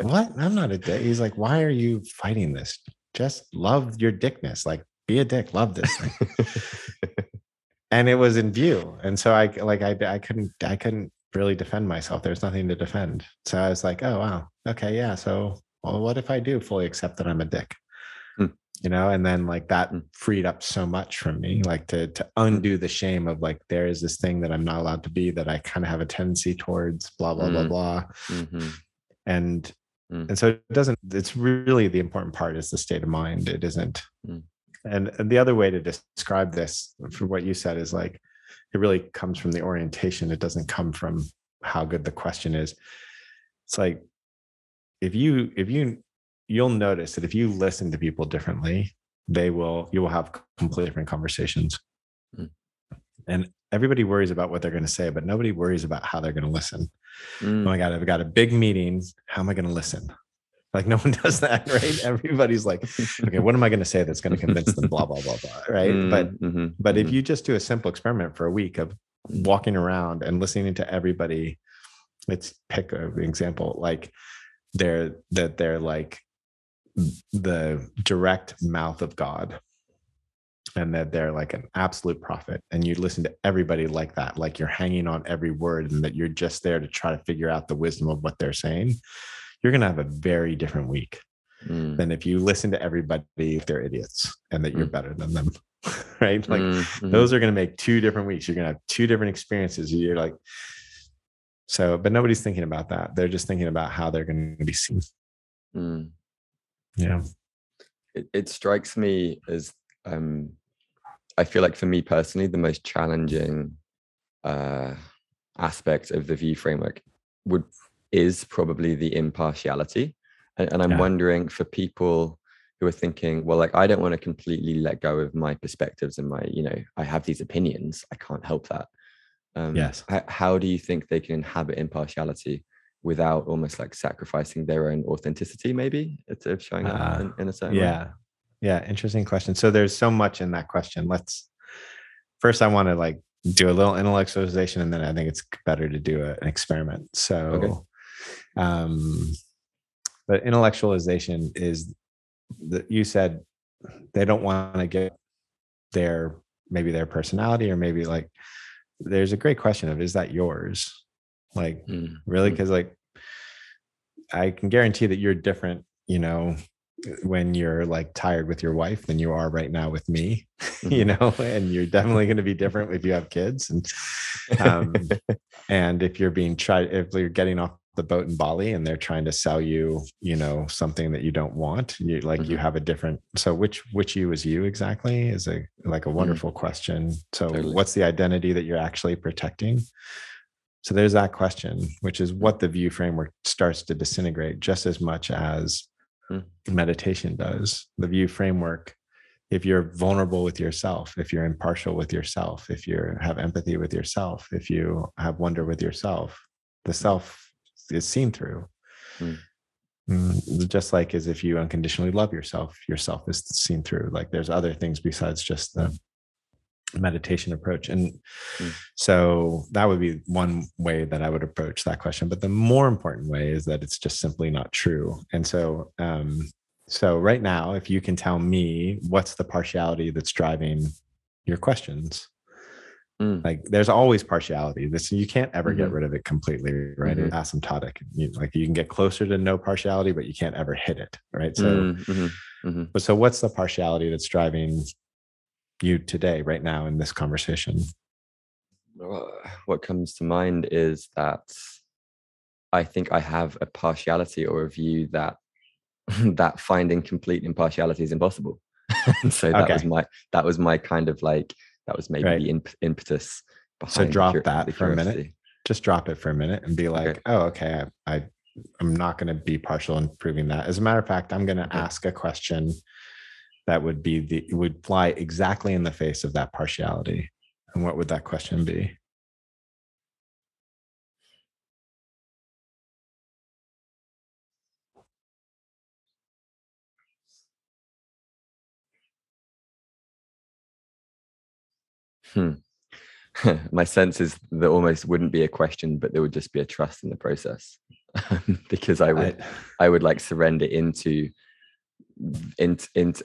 Speaker 4: what? I'm not a dick. He's like why are you fighting this? Just love your dickness. Like be a dick. Love this thing. And it was in view. And so i like i i couldn't i couldn't really defend myself there's nothing to defend so i was like oh wow okay yeah so well, what if I do fully accept that I'm a dick?
Speaker 3: Hmm.
Speaker 4: You know, and then like that
Speaker 3: Hmm.
Speaker 4: freed up so much from me, like to to undo the shame of like there is this thing that I'm not allowed to be that I kind of have a tendency towards, blah blah blah
Speaker 3: Mm.
Speaker 4: blah,
Speaker 3: Mhm.
Speaker 4: and
Speaker 3: Mm.
Speaker 4: and so it doesn't. It's really the important part is the state of mind. It isn't.
Speaker 3: Mm.
Speaker 4: And, and the other way to describe this, for what you said, is like it really comes from the orientation. It doesn't come from how good the question is. It's like if you if you you'll notice that if you listen to people differently, they will you will have completely different conversations.
Speaker 3: Mm.
Speaker 4: And everybody worries about what they're going to say, but nobody worries about how they're going to listen. Oh
Speaker 3: Mm.
Speaker 4: my god, I've got a big meeting. How am I going to listen? Like no one does that, right? Everybody's like, okay, what am I going to say that's going to convince them? Blah blah blah blah, right? But
Speaker 3: Mm, mhm,
Speaker 4: but if
Speaker 3: mhm.
Speaker 4: you just do a simple experiment for a week of walking around and listening to everybody, let's pick an example like they're that they're like the direct mouth of God and that they're like an absolute prophet and you listen to everybody like that like you're hanging on every word and that you're just there to try to figure out the wisdom of what they're saying you're going to have a very different week
Speaker 3: Mm,
Speaker 4: than if you listen to everybody if they're idiots and that you're
Speaker 3: Mm.
Speaker 4: better than them right? Like
Speaker 3: mm, mhm.
Speaker 4: those are going to make two different weeks. You're going to have two different experiences. You're like so but nobody's thinking about that. They're just thinking about how they're going to be seen.
Speaker 3: Mm.
Speaker 4: yeah.
Speaker 3: It, it strikes me as um i feel like for me personally the most challenging uh aspect of the view framework would is probably the impartiality. And, and i'm
Speaker 4: Yeah.
Speaker 3: wondering for people who are thinking well like i don't want to completely let go of my perspectives and my you know i have these opinions. I can't help that. Um
Speaker 4: Yes.
Speaker 3: h- how do you think they can inhabit impartiality without almost like sacrificing their own authenticity maybe of showing up
Speaker 4: Uh,
Speaker 3: in, in a certain way?
Speaker 4: yeah. Yeah interesting question. So there's so much in that question. Let's first i want to like do a little intellectualization and then i think it's better to do a- an experiment. So um but intellectualization is that you said they don't want to get their maybe their personality or maybe like there's a great question of is that yours? Like
Speaker 3: Mm,
Speaker 4: really? Because like i can guarantee that you're different you know when you're like tired with your wife than you are right now with me you
Speaker 3: mhm.
Speaker 4: know and you're definitely going to be different if you have kids. And um and if you're being tried if you're getting off the boat in bali and they're trying to sell you you know something that you don't want you like you
Speaker 3: Mhm.
Speaker 4: have a different so which which you is you exactly is a like a wonderful question so
Speaker 3: Totally.
Speaker 4: what's the identity that you're actually protecting so there's that question which is what the view framework starts to disintegrate just as much as
Speaker 3: Hmm.
Speaker 4: meditation does the view framework if you're vulnerable with yourself if you're impartial with yourself if you have empathy with yourself if you have wonder with yourself the self is seen through.
Speaker 3: Hmm.
Speaker 4: Mm, just like as if you unconditionally love yourself yourself is seen through. Like there's other things besides just the meditation approach. And
Speaker 3: Hmm.
Speaker 4: so that would be one way that i would approach that question. But the more important way is that it's just simply not true. And so um so right now if you can tell me what's the partiality that's driving your questions
Speaker 3: Mm.
Speaker 4: like there's always partiality this you can't ever get
Speaker 3: Mhm.
Speaker 4: rid of it completely right
Speaker 3: Mhm.
Speaker 4: it's asymptotic you, like you can get closer to no partiality but you can't ever hit it right so
Speaker 3: Mm, mhm, mhm.
Speaker 4: but so what's the partiality that's driving you today right now in this conversation
Speaker 3: what comes to mind is that I think I have a partiality or a view that that finding complete impartiality is impossible. so that was my that was my kind of like that was maybe
Speaker 4: Right.
Speaker 3: the imp- impetus behind
Speaker 4: so drop
Speaker 3: cur-
Speaker 4: that for a minute just drop it for a minute and be like
Speaker 3: Okay.
Speaker 4: oh okay i, I i'm not going to be partial in proving that as a matter of fact i'm going to
Speaker 3: Okay.
Speaker 4: ask a question that would be the would fly exactly in the face of that partiality and what would that question be
Speaker 3: Hmm. my sense is there almost wouldn't be a question, but there would just be a trust in the process. because I would
Speaker 4: I-
Speaker 3: I would like surrender into into into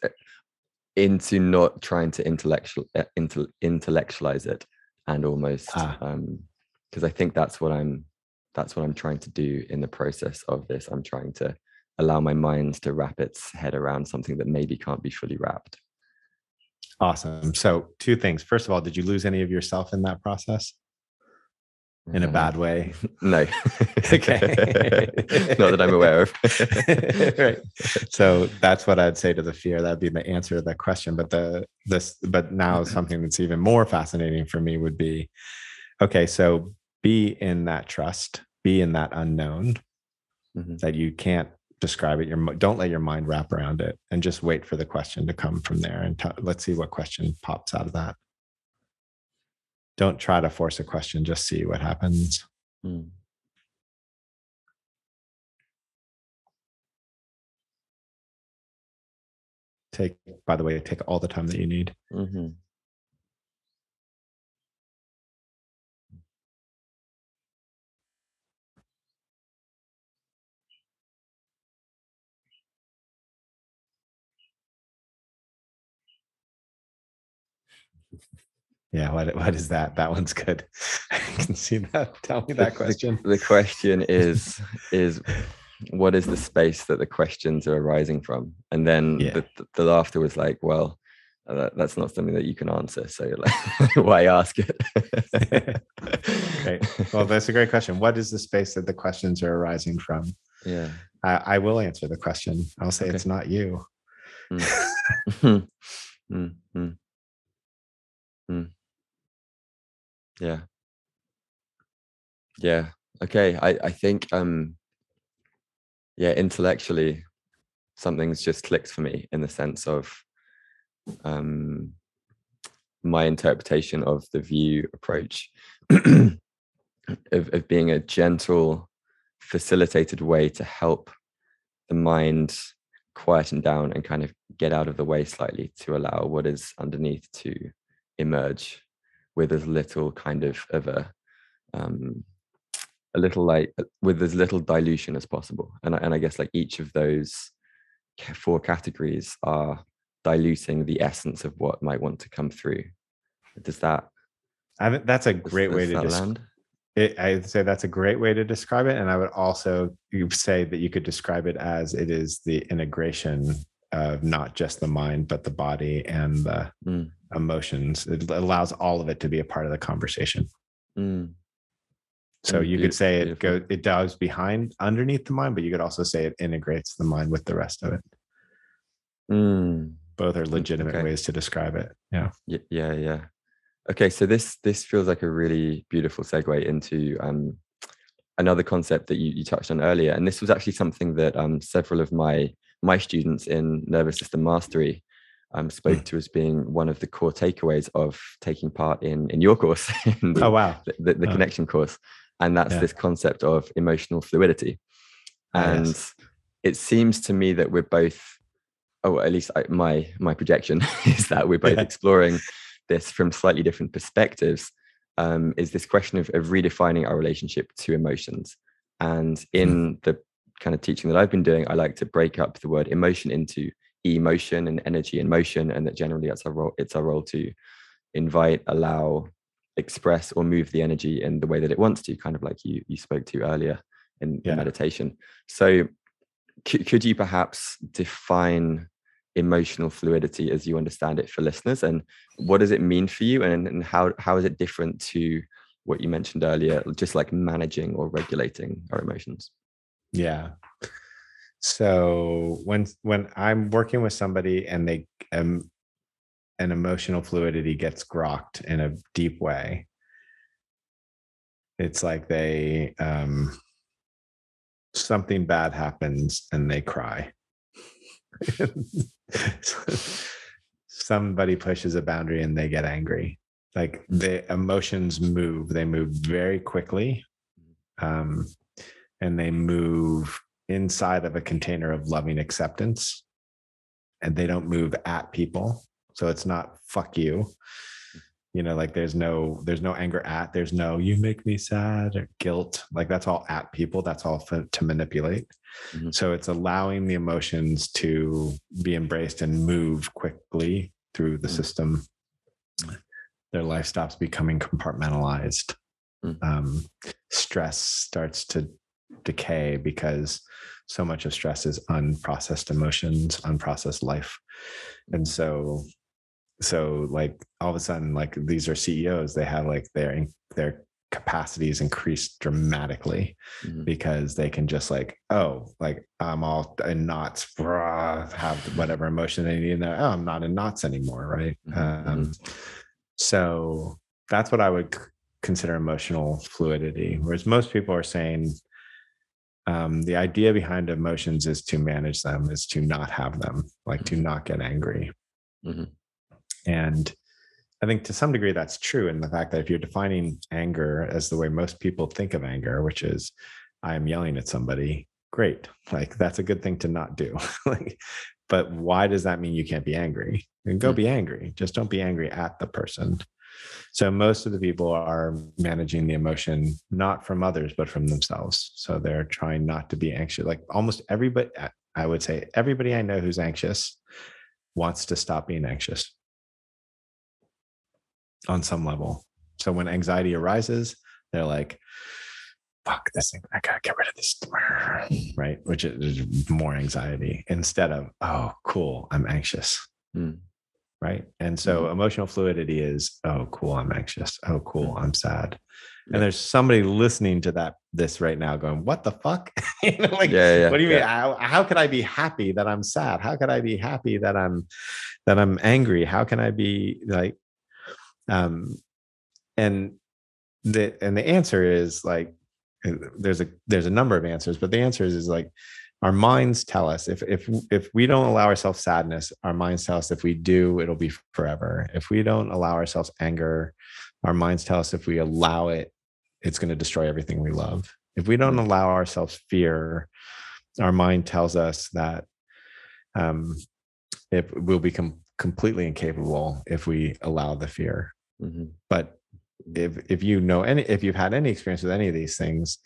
Speaker 3: into not trying to intellectual uh, intel, intellectualize it and almost
Speaker 4: Ah.
Speaker 3: um because I think that's what I'm that's what I'm trying to do in the process of this. I'm trying to allow my mind to wrap its head around something that maybe can't be fully wrapped.
Speaker 4: Awesome. So, two things. First of all, did you lose any of yourself in that process? In a
Speaker 3: Uh,
Speaker 4: bad way?
Speaker 3: No.
Speaker 4: Okay.
Speaker 3: Not that I'm aware of.
Speaker 4: right. So that's what I'd say to the fear. That'd be the answer to that question. But the this but now something that's even more fascinating for me would be okay, so be in that trust, be in that unknown
Speaker 3: Mhm.
Speaker 4: that you can't describe it. Your don't let your mind wrap around it and just wait for the question to come from there. And t- let's see what question pops out of that. Don't try to force a question, just see what happens.
Speaker 3: Mm.
Speaker 4: Take, by the way, take all the time that you need.
Speaker 3: Mhm.
Speaker 4: Yeah, what what is that? That one's good. I can see that. Tell me that question.
Speaker 3: The, question is is what is the space that the questions are arising from? And then
Speaker 4: Yeah.
Speaker 3: the, the, the laughter was like, well, uh, that, that's not something that you can answer. So like, why ask it?
Speaker 4: Great. Well, that's a great question. What is the space that the questions are arising from?
Speaker 3: yeah.
Speaker 4: I, I will answer the question. I'll say
Speaker 3: Okay.
Speaker 4: it's not you.
Speaker 3: Mm. Mm, mm. Yeah. Yeah. Okay. I, I think um yeah, intellectually something's just clicked for me in the sense of um my interpretation of the view approach of, of being a gentle, facilitated way to help the mind quieten down and kind of get out of the way slightly to allow what is underneath to emerge with as little kind of of a um a little like uh, with as little dilution as possible and I, and I guess like each of those four categories are diluting the essence of what might want to come through does that
Speaker 4: I mean, that's a
Speaker 3: does-
Speaker 4: great way
Speaker 3: does
Speaker 4: to describe
Speaker 3: land
Speaker 4: it. I'd say that's a great way to describe it. And I would also say that you could describe it as it is the integration of not just the mind, but the body and the
Speaker 3: Mm.
Speaker 4: Emotions. It allows all of it to be a part of the conversation.
Speaker 3: Mm,
Speaker 4: So
Speaker 3: Mm,
Speaker 4: you could say it go it dives behind underneath the mind, but you could also say it integrates the mind with the rest of it.
Speaker 3: mm.
Speaker 4: Both are legitimate
Speaker 3: okay.
Speaker 4: ways to describe it. Yeah.
Speaker 3: Y- yeah yeah okay so this this feels like a really beautiful segue into um another concept that you, you touched on earlier and this was actually something that um several of my my students in nervous system mastery um spoke to as being one of the core takeaways of taking part in in your course in the,
Speaker 4: Oh wow.
Speaker 3: the, the, the
Speaker 4: Oh.
Speaker 3: connection course and that's
Speaker 4: Yeah.
Speaker 3: this concept of emotional fluidity
Speaker 4: Ah,
Speaker 3: and
Speaker 4: yes.
Speaker 3: it seems to me that we're both oh at least I, my my projection is that we're both
Speaker 4: Yeah.
Speaker 3: exploring this from slightly different perspectives um, is this question of, of redefining our relationship to emotions and
Speaker 4: Hmm.
Speaker 3: in the kind of teaching that i've been doing i like to break up the word emotion into emotion and energy and motion and that generally it's our role it's our role to invite allow express or move the energy in the way that it wants to kind of like you you spoke to earlier in,
Speaker 4: Yeah.
Speaker 3: in meditation so c- could you perhaps define emotional fluidity as you understand it for listeners and what does it mean for you and, and how how is it different to what you mentioned earlier just like managing or regulating our emotions
Speaker 4: Yeah. So when when I'm working with somebody and they um an emotional fluidity gets grokked in a deep way, it's like they um something bad happens and they cry. Somebody pushes a boundary and they get angry. Like the emotions move, they move very quickly. Um, and they move inside of a container of loving acceptance. And they don't move at people. So it's not fuck you. You know like there's no there's no anger at there's no you make me sad or guilt. Like that's all at people. That's all for, to manipulate.
Speaker 3: Mhm.
Speaker 4: so it's allowing the emotions to be embraced and move quickly through the
Speaker 3: Mm.
Speaker 4: system. Their life stops becoming compartmentalized.
Speaker 3: Mm.
Speaker 4: um, stress starts to decay because so much of stress is unprocessed emotions, unprocessed life. And so so like all of a sudden like these are CEOs they have like their their capacities increased dramatically
Speaker 3: Mhm.
Speaker 4: because they can just like oh like i'm all in knots brah, have whatever emotion they need and they're, oh i'm not in knots anymore right
Speaker 3: Mhm,
Speaker 4: um, so that's what i would consider emotional fluidity whereas most people are saying um, the idea behind emotions is to manage them is to not have them like to not get angry
Speaker 3: Mhm.
Speaker 4: and I think to some degree that's true in the fact that if you're defining anger as the way most people think of anger, which is I'm yelling at somebody, great. Like that's a good thing to not do. like, but why does that mean you can't be angry? And go
Speaker 3: Mm.
Speaker 4: be angry. Just don't be angry at the person. So most of the people are managing the emotion not from others, but from themselves. So they're trying not to be anxious. Like almost everybody, I would say everybody I know who's anxious wants to stop being anxious on some level. So when anxiety arises, they're like, fuck this thing. I gotta get rid of this. Right. Which is more anxiety instead of, oh, cool. I'm anxious.
Speaker 3: Mm.
Speaker 4: Right. And so emotional fluidity is, oh, cool. I'm anxious. Oh, cool. I'm sad. And there's somebody listening to that this right now going, what the fuck? you know, like,
Speaker 3: Yeah, yeah,
Speaker 4: what do you mean? How, how could I be happy that I'm sad? How could I be happy that I'm that I'm angry? How can I be like um and the and the answer is like uh, there's a there's a number of answers but the answer is, is like our minds tell us if if if we don't allow ourselves sadness our minds tell us if we do it'll be forever. If we don't allow ourselves anger our minds tell us if we allow it it's going to destroy everything we love. If we don't allow ourselves fear our mind tells us that um if we'll become completely incapable if we allow the fear.
Speaker 3: Mhm.
Speaker 4: but if if you know any if you've had any experience with any of these things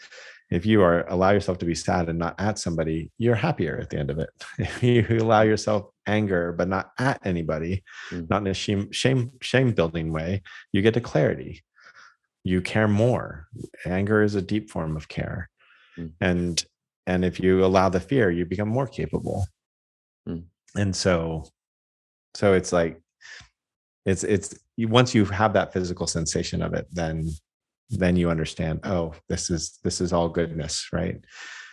Speaker 4: if you are allow yourself to be sad and not at somebody you're happier at the end of it if you allow yourself anger but not at anybody
Speaker 3: Mm.
Speaker 4: not in a shame shame shame building way you get to clarity you care more anger is a deep form of care
Speaker 3: Mm.
Speaker 4: and and if you allow the fear you become more capable
Speaker 3: Mm.
Speaker 4: and so so it's like it's it's once you have that physical sensation of it then then you understand oh this is this is all goodness right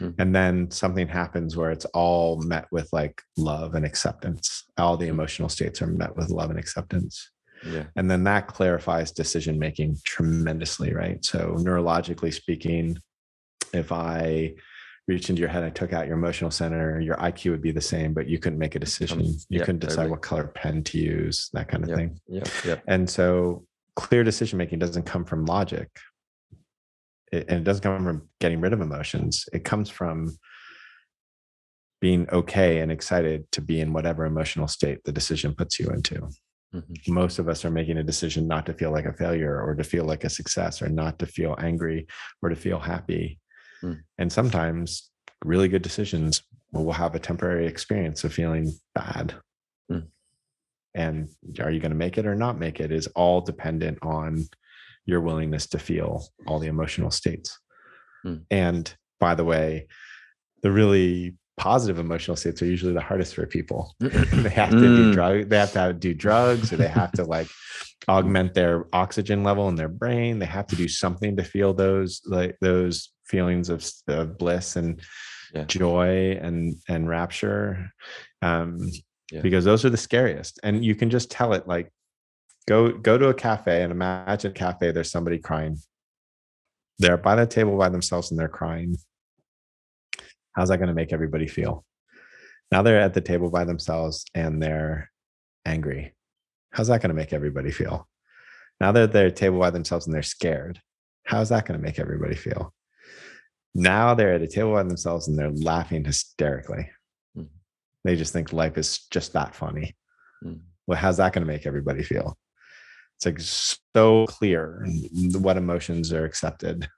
Speaker 3: Mhm.
Speaker 4: and then something happens where it's all met with like love and acceptance all the emotional states are met with love and acceptance
Speaker 3: Yeah.
Speaker 4: and then that clarifies decision making tremendously right so neurologically speaking if i reached into your head and took out your emotional center your iq would be the same but you couldn't make a decision you
Speaker 3: yeah,
Speaker 4: couldn't decide
Speaker 3: totally.
Speaker 4: what color pen to use that kind of
Speaker 3: Yeah.
Speaker 4: thing
Speaker 3: Yeah. Yeah.
Speaker 4: and so clear decision making doesn't come from logic. It, and it doesn't come from getting rid of emotions. It comes from being okay and excited to be in whatever emotional state the decision puts you into.
Speaker 3: Mhm.
Speaker 4: Most of us are making a decision not to feel like a failure or to feel like a success or not to feel angry or to feel happy.
Speaker 3: Mm.
Speaker 4: And sometimes really good decisions will will have a temporary experience of feeling bad
Speaker 3: Mm.
Speaker 4: and are you going to make it or not make it is all dependent on your willingness to feel all the emotional states
Speaker 3: Hmm.
Speaker 4: and by the way the really positive emotional states are usually the hardest for people they have to do
Speaker 3: Mm.
Speaker 4: drug they have to do drugs or they have to like augment their oxygen level in their brain they have to do something to feel those like those feelings of, of bliss and
Speaker 3: Yeah.
Speaker 4: joy and and rapture um
Speaker 3: Yeah.
Speaker 4: because those are the scariest and you can just tell it like go go to a cafe and imagine a cafe there's somebody crying. They're by the table by themselves and they're crying. How's that going to make everybody feel? Now they're at the table by themselves and they're angry. How's that going to make everybody feel? Now they're at their table by themselves and they're scared. How's that going to make everybody feel? Now they're at a table by themselves and they're laughing hysterically.
Speaker 3: Mhm.
Speaker 4: they just think life is just that funny.
Speaker 3: Mm.
Speaker 4: well how's that going to make everybody feel it's like so clear what emotions are accepted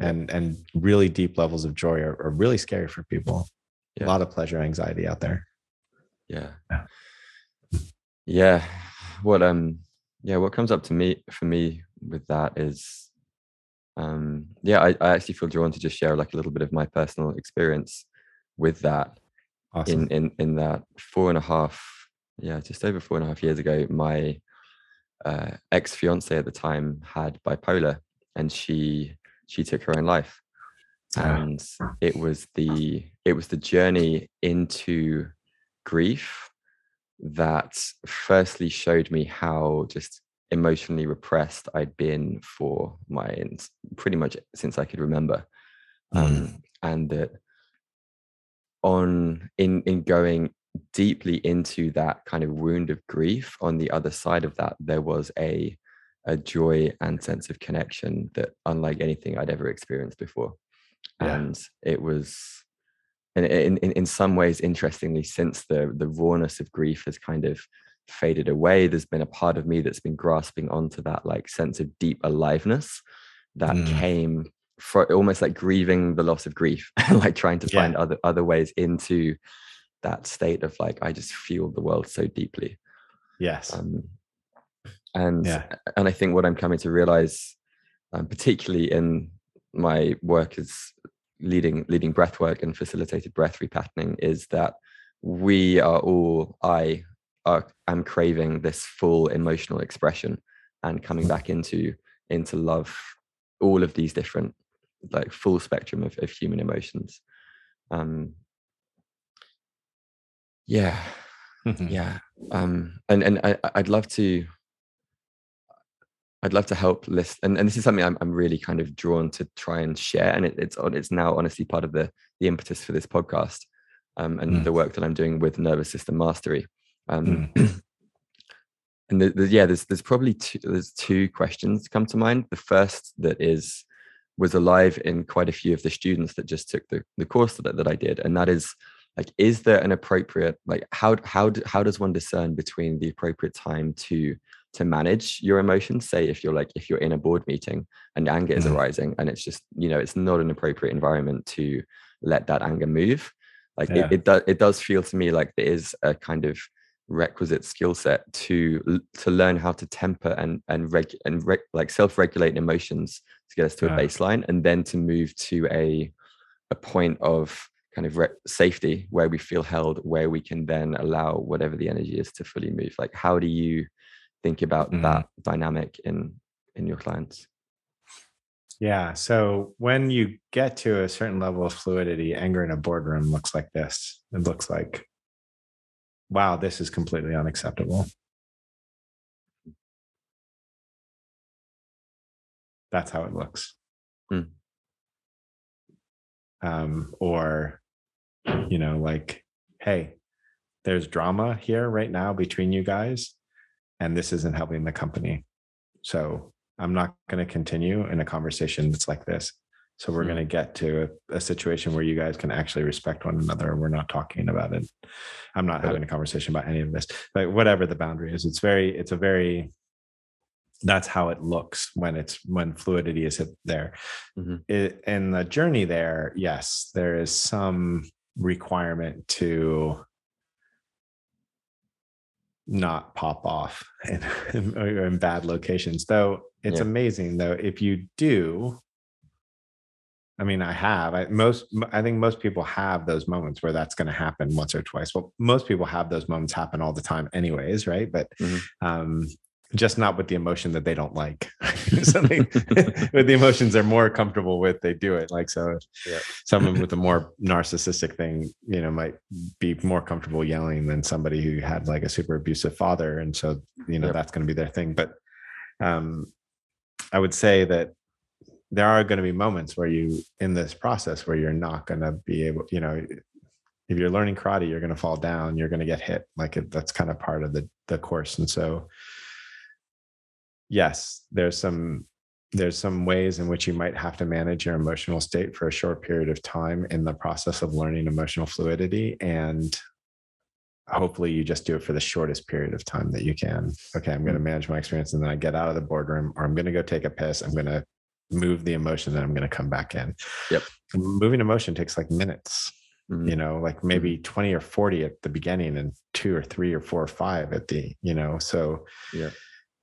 Speaker 4: and and really deep levels of joy are, are really scary for people
Speaker 3: Yeah.
Speaker 4: a lot of pleasure anxiety out there
Speaker 3: Yeah.
Speaker 4: Yeah.
Speaker 3: Yeah. What um yeah, what comes up to me for me with that is um yeah, I, I actually feel drawn to just share like a little bit of my personal experience with that.
Speaker 4: Awesome.
Speaker 3: In in in that four and a half, yeah, just over four and a half years ago, my uh, ex fiance at the time had bipolar, and she she took her own life,
Speaker 4: Ah.
Speaker 3: and it was the it was the journey into grief that firstly showed me how just emotionally repressed I'd been for my pretty much since I could remember, um, and that on in in going deeply into that kind of wound of grief, on the other side of that, there was a a joy and sense of connection that unlike anything I'd ever experienced before,
Speaker 4: Yeah.
Speaker 3: and it was. And in, in, in some ways, interestingly, since the the rawness of grief has kind of faded away there's been a part of me that's been grasping onto that like sense of deep aliveness that
Speaker 4: Mm.
Speaker 3: came for almost like grieving the loss of grief and like trying to
Speaker 4: Yeah.
Speaker 3: find other other ways into that state of like i just feel the world so deeply
Speaker 4: yes.
Speaker 3: um and
Speaker 4: Yeah.
Speaker 3: and i think what i'm coming to realize um, particularly in my work as leading leading breath work and facilitated breath repatterning is that we are all i are am craving this full emotional expression and coming back into into love all of these different like full spectrum of, of human emotions um yeah. Yeah. Um and and I, i'd love to i'd love to help list and, and this is something I'm, I'm really kind of drawn to try and share and it, it's on it's now honestly part of the the impetus for this podcast um and
Speaker 4: Mm.
Speaker 3: the work that i'm doing with nervous system mastery. Um and the, the, yeah there's there's probably two there's two questions come to mind. The first that is was alive in quite a few of the students that just took the, the course that, that i did and that is like is there an appropriate like how how how does one discern between the appropriate time to to manage your emotions say if you're like if you're in a board meeting and anger is
Speaker 4: Mhm.
Speaker 3: arising and it's just you know it's not an appropriate environment to let that anger move like
Speaker 4: Yeah.
Speaker 3: it, it does it does feel to me like there is a kind of requisite skill set to to learn how to temper and and reg and reg, like self-regulate emotions to get us to a
Speaker 4: Yeah.
Speaker 3: baseline and then to move to a a point of kind of re- safety where we feel held where we can then allow whatever the energy is to fully move like how do you think about
Speaker 4: Mhm.
Speaker 3: that dynamic in in your clients
Speaker 4: Yeah. So when you get to a certain level of fluidity, anger in a boardroom looks like this. It looks like, wow, this is completely unacceptable. That's how it looks.
Speaker 3: Hmm.
Speaker 4: Um, or, you know, like, hey, there's drama here right now between you guys, and this isn't helping the company. So I'm not going to continue in a conversation that's like this. So we're
Speaker 3: Hmm.
Speaker 4: going to get to a, a situation where you guys can actually respect one another. and We're not talking about it. I'm not having a conversation about any of this, but whatever the boundary is, it's very, it's a very, that's how it looks when it's when fluidity is there.
Speaker 3: Mhm.
Speaker 4: It, in the journey there, yes, there is some requirement to not pop off in, in, bad locations. Though it's
Speaker 3: Yeah.
Speaker 4: amazing though if you do. I mean, I have. I most. I think most people have those moments where that's going to happen once or twice. Well, most people have those moments happen all the time, anyways, right? But
Speaker 3: Mhm.
Speaker 4: um, just not with the emotion that they don't like. Something with the emotions they're more comfortable with, they do it. Like so,
Speaker 3: Yeah.
Speaker 4: someone with a more narcissistic thing, you know, might be more comfortable yelling than somebody who had like a super abusive father, and so you know
Speaker 3: Yep.
Speaker 4: that's going to be their thing. But um, I would say that there are going to be moments where you in this process where you're not going to be able, you know, if you're learning karate, you're going to fall down, you're going to get hit. Like it, that's kind of part of the the course, and so yes, there's some there's some ways in which you might have to manage your emotional state for a short period of time in the process of learning emotional fluidity and hopefully you just do it for the shortest period of time that you can okay i'm going to manage my experience and then i get out of the boardroom or i'm going to go take a piss i'm going to move the emotion and i'm going to come back in
Speaker 3: Yep.
Speaker 4: moving emotion takes like minutes
Speaker 3: Mhm.
Speaker 4: you know like maybe 20 or 40 at the beginning and two or three or four or five at the you know so
Speaker 3: Yeah.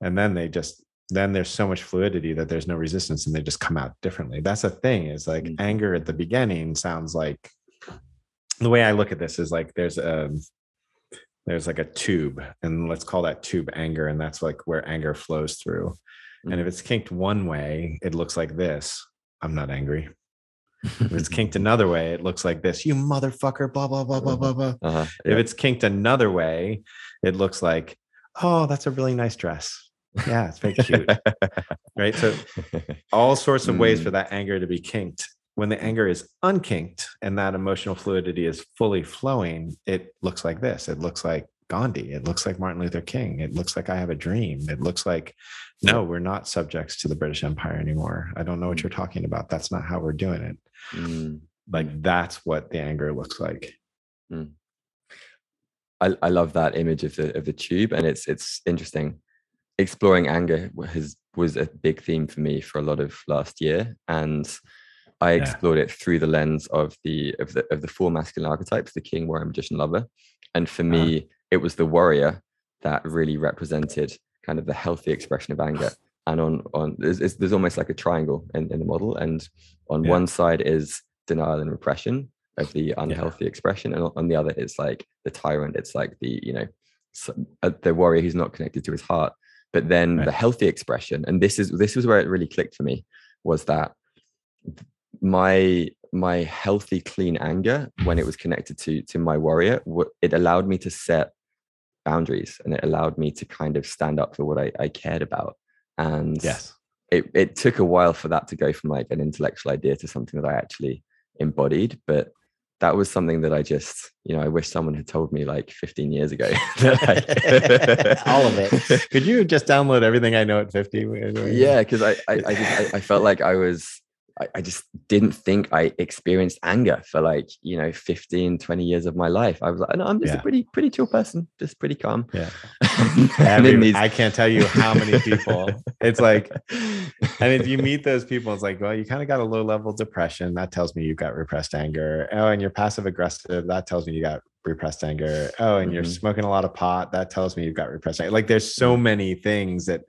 Speaker 4: And then they just then there's so much fluidity that there's no resistance and they just come out differently. That's the thing is like
Speaker 3: Mhm.
Speaker 4: anger at the beginning sounds like the way i look at this is like there's a there's like a tube and let's call that tube anger and that's like where anger flows through. And if it's kinked one way it looks like this i'm not angry. If it's kinked another way it looks like this you motherfucker blah blah blah blah blah blah.
Speaker 3: Uh-huh.
Speaker 4: if it's kinked another way it looks like oh that's a really nice dress yeah it's very cute right so all sorts of ways
Speaker 3: Mm.
Speaker 4: for that anger to be kinked. When the anger is unkinked and that emotional fluidity is fully flowing, it looks like this. It looks like Gandhi. It looks like Martin Luther King. It looks like I have a dream. It looks like, no, we're not subjects to the British Empire anymore. I don't know what you're talking about. That's not how we're doing it.
Speaker 3: Mm.
Speaker 4: Like that's what the anger looks like.
Speaker 3: I, I love that image of the of the tube, and it's it's interesting. Exploring anger has was a big theme for me for a lot of last year, and I
Speaker 4: Yeah.
Speaker 3: explored it through the lens of the of the of the four masculine archetypes: the king, warrior, magician, lover. And for
Speaker 4: Uh-huh.
Speaker 3: me, it was the warrior that really represented kind of the healthy expression of anger. And on on there's, it's- there's almost like a triangle in, in the model, and on
Speaker 4: Yeah.
Speaker 3: one side is denial and repression of the unhealthy expression, and on- the other it's like the tyrant. It's like the you know uh, the warrior who's not connected to his heart. But then
Speaker 4: Right.
Speaker 3: the healthy expression, and this is this was where it really clicked for me, was that my my healthy clean anger when it was connected to to my warrior it allowed me to set boundaries and it allowed me to kind of stand up for what i, I cared about and
Speaker 4: Yes.
Speaker 3: it, it took a while for that to go from like an intellectual idea to something that i actually embodied but that was something that i just you know i wish someone had told me like 15 years ago I-
Speaker 4: All of it. Could you just download everything I know at 50?
Speaker 3: yeah because I, I i just I, I felt like i was I, I just didn't think i experienced anger for like you know 15 20 years of my life i was like no i'm just
Speaker 4: Yeah.
Speaker 3: a pretty pretty chill person just pretty calm
Speaker 4: Yeah. Every-
Speaker 3: these
Speaker 4: I can't tell you how many people. It's like, and if you meet those people, it's like, well, you kind of got a low level depression. That tells me you've got repressed anger. Oh, and you're passive aggressive. That tells me you got repressed anger. Oh, and you're
Speaker 3: Mhm.
Speaker 4: smoking a lot of pot. That tells me you've got repressed anger. Like, there's so many things that,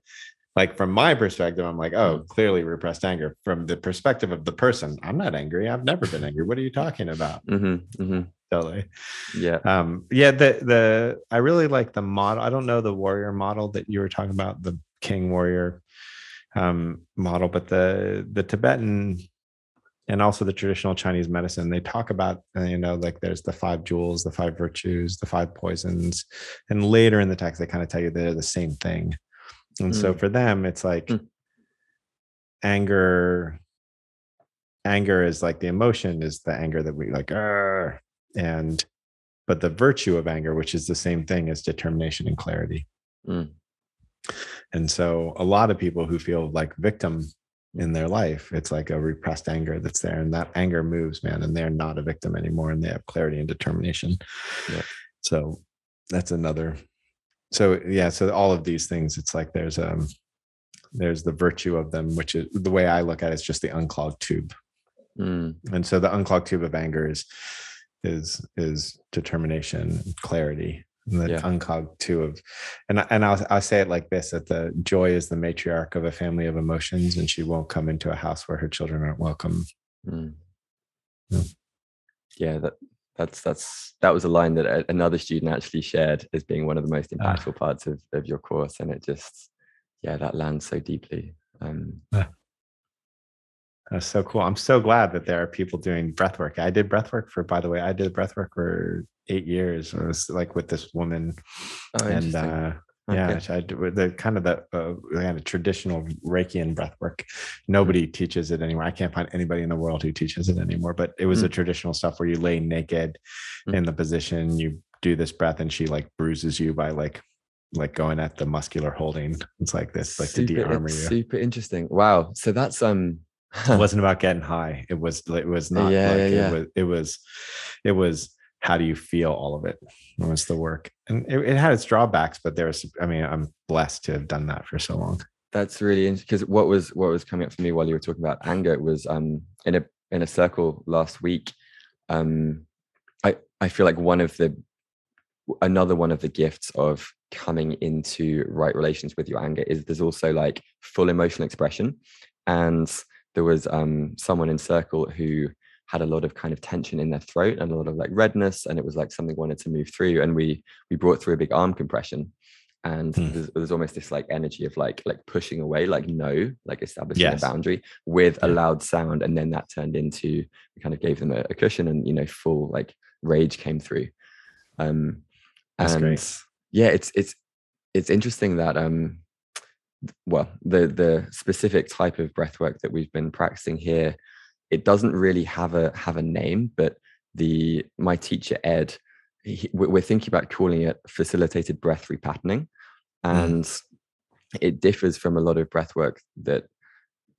Speaker 4: like, from my perspective, I'm like, oh, clearly repressed anger. From the perspective of the person, I'm not angry. I've never been angry. What are you talking about?
Speaker 3: Mhm, mhm.
Speaker 4: Totally.
Speaker 3: yeah
Speaker 4: um yeah the the i really like the model i don't know the warrior model that you were talking about the king warrior um model but the the tibetan and also the traditional chinese medicine they talk about uh, you know like there's the five jewels the five virtues the five poisons and later in the text they kind of tell you they're the same thing and so
Speaker 3: Mm.
Speaker 4: for them it's like
Speaker 3: Mm.
Speaker 4: anger anger is like the emotion is the anger that we like "Arr," and but the virtue of anger which is the same thing as determination and clarity
Speaker 3: Mm.
Speaker 4: and so a lot of people who feel like victim in their life it's like a repressed anger that's there and that anger moves man and they're not a victim anymore and they have clarity and determination
Speaker 3: Yeah.
Speaker 4: so that's another so yeah so all of these things it's like there's um there's the virtue of them which is the way i look at it is just the unclogged tube
Speaker 3: Mm.
Speaker 4: and so the unclogged tube of anger is is is determination and clarity and the
Speaker 3: Yeah.
Speaker 4: unclogged tube of and I- and I'll, I'll say it like this that the joy is the matriarch of a family of emotions and she won't come into a house where her children aren't welcome
Speaker 3: Mm.
Speaker 4: Yeah.
Speaker 3: Yeah, that that's that's that was a line that a- another student actually shared as being one of the most
Speaker 4: Ah.
Speaker 3: impactful parts of, of your course, and it just yeah, that lands so deeply. Um,
Speaker 4: that's so cool. I'm so glad that there are people doing breath work i did breath work for by the way i did breath work for eight years. It was like with this woman
Speaker 3: oh,
Speaker 4: and uh yeah
Speaker 3: Okay.
Speaker 4: I the kind of the uh, kind of traditional reiki and breath work nobody teaches it anymore i can't find anybody in the world who teaches it anymore but it was the traditional stuff where you lay naked
Speaker 3: Mm.
Speaker 4: in the position you do this breath and she like bruises you by like like going at the muscular holding it's like this like to
Speaker 3: super,
Speaker 4: de-armor you
Speaker 3: super interesting. Wow. So that's um
Speaker 4: it wasn't about getting high it was it was not
Speaker 3: Yeah,
Speaker 4: like
Speaker 3: yeah, yeah.
Speaker 4: it was it was it was how do you feel all of it was the work. And it, it had its drawbacks but there's i mean i'm blessed to have done that for so long.
Speaker 3: That's really interesting because what was what was coming up for me while you were talking about anger was um in a in a circle last week um i i feel like one of the another one of the gifts of coming into right relations with your anger is there's also like full emotional expression. And there was um someone in circle who had a lot of kind of tension in their throat and a lot of like redness and it was like something wanted to move through and we we brought through a big arm compression and
Speaker 4: Hmm.
Speaker 3: there's, there's almost this like energy of like like pushing away like no like establishing
Speaker 4: Yes.
Speaker 3: a boundary with a loud sound and then that turned into we kind of gave them a, a cushion and you know full like rage came through um
Speaker 4: That's
Speaker 3: and
Speaker 4: great.
Speaker 3: yeah it's it's it's interesting that um well the the specific type of breath work that we've been practicing here it doesn't really have a have a name but the my teacher ed he, we- we're thinking about calling it facilitated breath repatterning and it differs from a lot of breath work that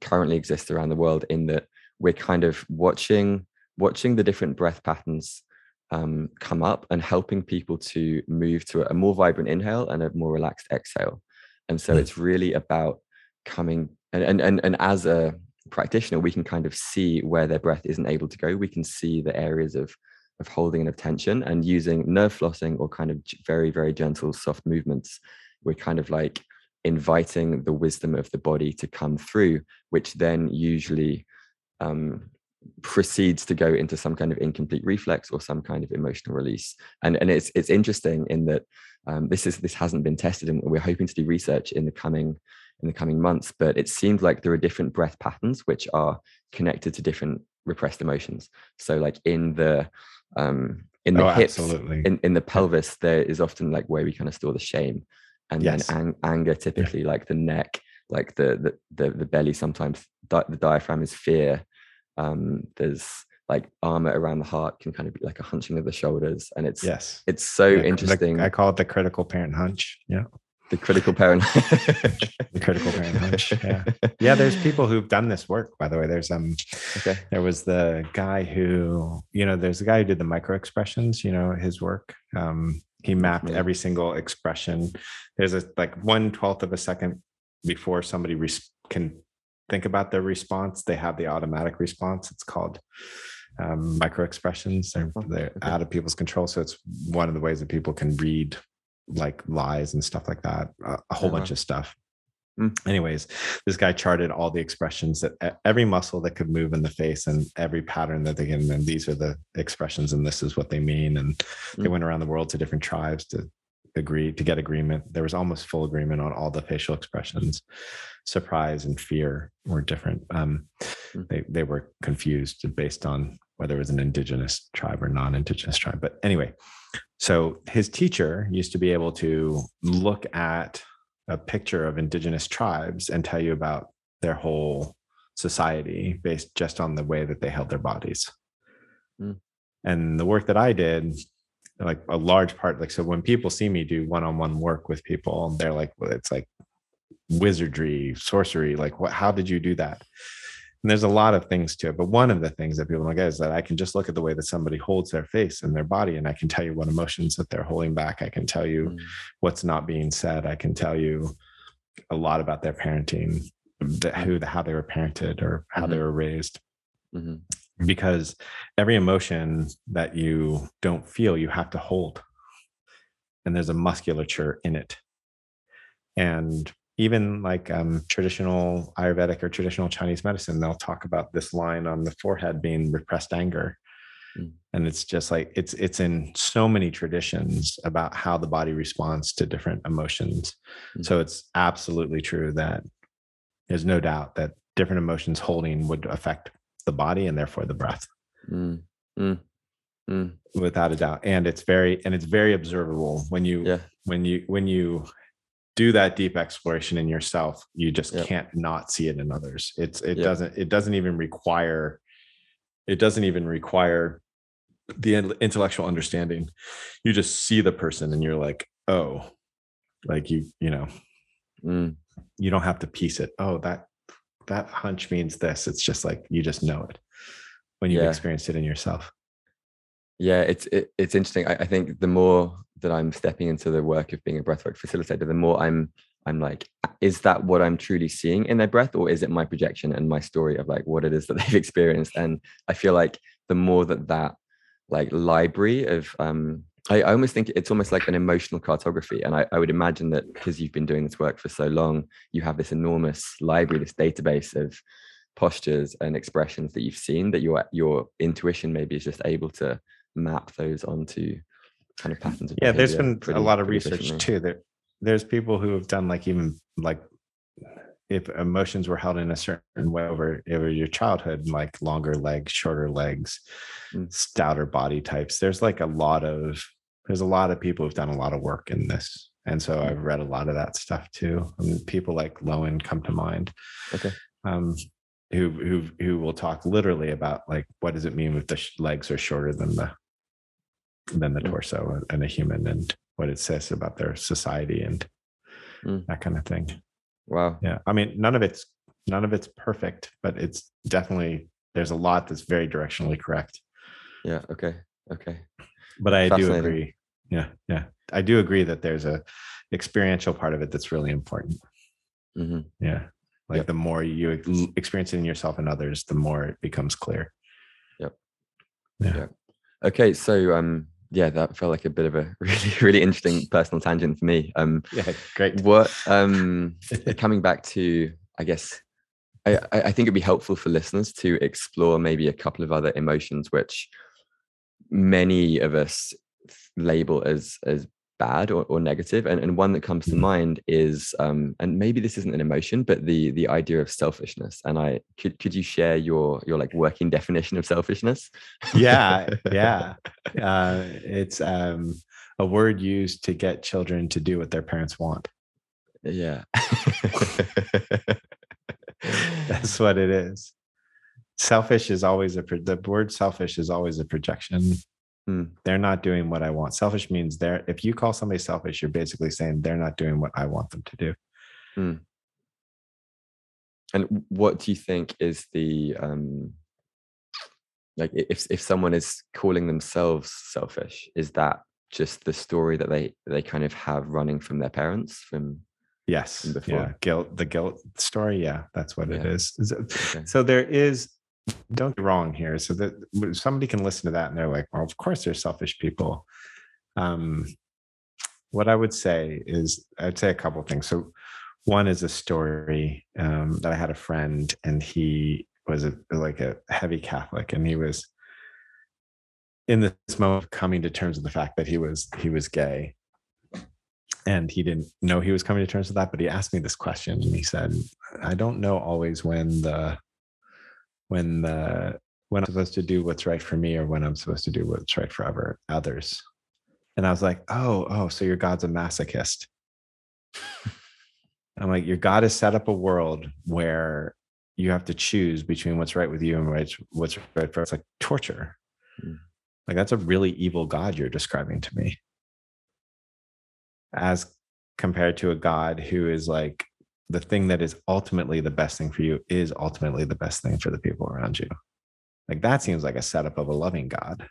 Speaker 3: currently exists around the world in that we're kind of watching watching the different breath patterns um, come up and helping people to move to a more vibrant inhale and a more relaxed exhale and so
Speaker 4: Mm.
Speaker 3: it's really about coming and, and and and as a practitioner we can kind of see where their breath isn't able to go. We can see the areas of of holding and of tension and using nerve flossing or kind of very very gentle soft movements we're kind of like inviting the wisdom of the body to come through which then usually um, proceeds to go into some kind of incomplete reflex or some kind of emotional release. And and it's it's interesting in that um, this is this hasn't been tested and we're hoping to do research in the coming in the coming months but it seems like there are different breath patterns which are connected to different repressed emotions so like in the um in the
Speaker 4: oh,
Speaker 3: hips
Speaker 4: absolutely.
Speaker 3: in, in the pelvis there is often like where we kind of store the shame and
Speaker 4: Yes.
Speaker 3: then ang- anger typically like the neck like the the the, the belly sometimes di- the diaphragm is fear um there's like armor around the heart can kind of be like a hunching of the shoulders and it's
Speaker 4: yes.
Speaker 3: it's so
Speaker 4: Yeah,
Speaker 3: interesting
Speaker 4: I call it the critical parent hunch. Yeah.
Speaker 3: The critical parent
Speaker 4: The critical parent. Yeah. Yeah. There's people who've done this work, by the way. There's um
Speaker 3: okay
Speaker 4: there was the guy who, you know, there's the guy who did the micro expressions, you know, his work. Um, he mapped
Speaker 3: familiar.
Speaker 4: every single expression. There's a like one twelfth of a second before somebody res- can think about their response, they have the automatic response. It's called um, micro expressions. They're, they're
Speaker 3: okay.
Speaker 4: out of people's control. So it's one of the ways that people can read like lies and stuff like that, a, a whole
Speaker 3: wow.
Speaker 4: bunch of stuff.
Speaker 3: Mm.
Speaker 4: Anyways, this guy charted all the expressions that every muscle that could move in the face and every pattern that they can, and these are the expressions and this is what they mean. And they
Speaker 3: Mm.
Speaker 4: went around the world to different tribes to agree to get agreement. There was almost full agreement on all the facial expressions. Surprise and fear were different. Um,
Speaker 3: Mm.
Speaker 4: they, they were confused based on whether it was an indigenous tribe or non-indigenous tribe. But anyway, so his teacher used to be able to look at a picture of indigenous tribes and tell you about their whole society based just on the way that they held their bodies.
Speaker 3: Mm.
Speaker 4: And the work that I did, like a large part, like so when people see me do one-on-one work with people, they're like, well, it's like wizardry, sorcery. Like, what how did you do that? And there's a lot of things to it. But one of the things that people don't get is that I can just look at the way that somebody holds their face and their body, and I can tell you what emotions that they're holding back. I can tell you
Speaker 3: Mm.
Speaker 4: what's not being said. I can tell you a lot about their parenting, the, who, the, how they were parented, or how they
Speaker 3: Mhm.
Speaker 4: were raised.
Speaker 3: Mhm.
Speaker 4: Because every emotion that you don't feel, you have to hold, and there's a musculature in it. And even like um, traditional Ayurvedic or traditional Chinese medicine, they'll talk about this line on the forehead being repressed anger.
Speaker 3: Mm.
Speaker 4: And it's just like it's it's in so many traditions about how the body responds to different emotions.
Speaker 3: Mm.
Speaker 4: So it's absolutely true that there's no doubt that different emotions holding would affect the body and therefore the breath
Speaker 3: Mm. Mm. Mm.
Speaker 4: without a doubt and it's very and it's very observable when you
Speaker 3: yeah
Speaker 4: when you when you do that deep exploration in yourself you just
Speaker 3: Yep.
Speaker 4: can't not see it in others it's it
Speaker 3: Yep.
Speaker 4: doesn't it doesn't even require it doesn't even require the intellectual understanding you just see the person and you're like oh like you you know
Speaker 3: Mm.
Speaker 4: you don't have to piece it oh that that hunch means this it's just like you just know it when you've
Speaker 3: Yeah.
Speaker 4: experienced it in yourself
Speaker 3: yeah it's it, it's interesting I, I think the more that i'm stepping into the work of being a breathwork facilitator the more i'm i'm like is that what i'm truly seeing in their breath or is it my projection and my story of like what it is that they've experienced and i feel like the more that that like library of um I, almost think it's almost like an emotional cartography. And I, I would imagine that because you've been doing this work for so long, you have this enormous library, this database of postures and expressions that you've seen that your your intuition maybe is just able to map those onto kind of patterns of
Speaker 4: yeah there's been
Speaker 3: pretty-
Speaker 4: a lot of research too there there's people who have done like even like if emotions were held in a certain way over over your childhood like longer legs shorter legs
Speaker 3: Mm.
Speaker 4: stouter body types there's like a lot of there's a lot of people who've done a lot of work in this and so
Speaker 3: Mm.
Speaker 4: i've read a lot of that stuff too and people like lowen come to mind
Speaker 3: Okay.
Speaker 4: um who who who will talk literally about like what does it mean if the sh- legs are shorter than the than the
Speaker 3: Mm.
Speaker 4: torso and a human and what it says about their society and
Speaker 3: Mm.
Speaker 4: that kind of thing
Speaker 3: Wow.
Speaker 4: yeah i mean none of it's none of it's perfect but it's definitely there's a lot that's very directionally correct
Speaker 3: Yeah. Okay. Okay.
Speaker 4: but i do agree yeah yeah i do agree that there's a experiential part of it that's really important
Speaker 3: hmm
Speaker 4: yeah like
Speaker 3: Yep.
Speaker 4: the more you ex- experience it in yourself and others the more it becomes clear Yep. Yeah. Yep.
Speaker 3: Okay. So, um, yeah, that felt like a bit of a really, really interesting personal tangent for me. Um,
Speaker 4: yeah great
Speaker 3: what um coming back to i guess I, I I think it'd be helpful for listeners to explore maybe a couple of other emotions which many of us label as as bad or, or negative and, and one that comes to
Speaker 4: Mhm.
Speaker 3: mind is um and maybe this isn't an emotion but the the idea of selfishness and i could could you share your your like working definition of selfishness?
Speaker 4: Yeah yeah. Uh, it's um, a word used to get children to do what their parents want.
Speaker 3: Yeah.
Speaker 4: That's what it is. Selfish is always a pro- the word selfish is always a projection
Speaker 3: Hmm.
Speaker 4: they're not doing what i want selfish means they're if you call somebody selfish you're basically saying they're not doing what i want them to do
Speaker 3: And what do you think is the um like if if someone is calling themselves selfish, is that just the story that they they kind of have running from their parents from
Speaker 4: yes
Speaker 3: before.
Speaker 4: yeah guilt the guilt story yeah that's what it
Speaker 3: Yeah.
Speaker 4: is so,
Speaker 3: okay.
Speaker 4: so there is don't get wrong here. So that somebody can listen to that and they're like well of course they're selfish people. Um what i would say is i'd say a couple things. So one is a story um, that i had a friend and he was a like a heavy catholic and he was in this moment coming to terms with the fact that he was he was gay. And he didn't know he was coming to terms with that but he asked me this question and he said i don't know always when the when the when i'm supposed to do what's right for me or when i'm supposed to do what's right for other others. And i was like oh oh so your god's a masochist. I'm like your god has set up a world where you have to choose between what's right with you and what's what's right for it's like torture.
Speaker 3: Mm.
Speaker 4: like that's a really evil god you're describing to me. As compared to a god who is like the thing that is ultimately the best thing for you is ultimately the best thing for the people around you. Like that seems like a setup of a loving god.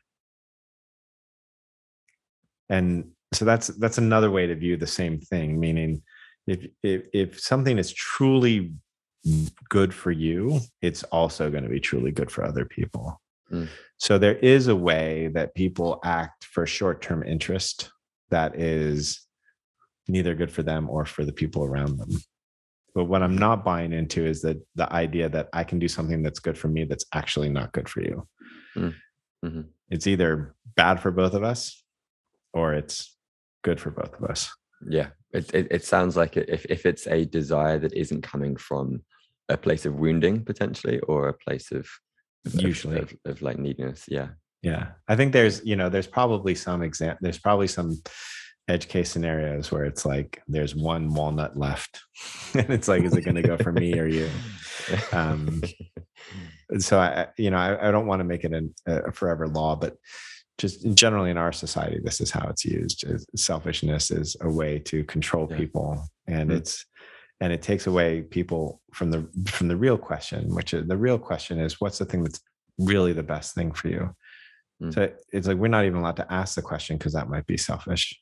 Speaker 4: And so that's that's another way to view the same thing meaning if if, if something is truly good for you it's also going to be truly good for other people.
Speaker 3: Mm.
Speaker 4: so there is a way that people act for short-term interest that is neither good for them or for the people around them but what i'm not buying into is that the idea that i can do something that's good for me that's actually not good for you
Speaker 3: Mm. Mhm.
Speaker 4: it's either bad for both of us or it's good for both of us
Speaker 3: yeah it, it, it sounds like if, if it's a desire that isn't coming from a place of wounding potentially or a place of of-
Speaker 4: Usually.
Speaker 3: of, of like neediness yeah
Speaker 4: yeah i think there's you know there's probably some exam there's probably some edge case scenarios where it's like there's one walnut left and it's like is it going to go for me or you um so i you know i, I don't want to make it an, a forever law but just generally in our society this is how it's used is selfishness is a way to control
Speaker 3: Yeah.
Speaker 4: people and
Speaker 3: Mm.
Speaker 4: it's and it takes away people from the from the real question which is the real question is what's the thing that's really the best thing for you
Speaker 3: Mm.
Speaker 4: so it's like we're not even allowed to ask the question because that might be selfish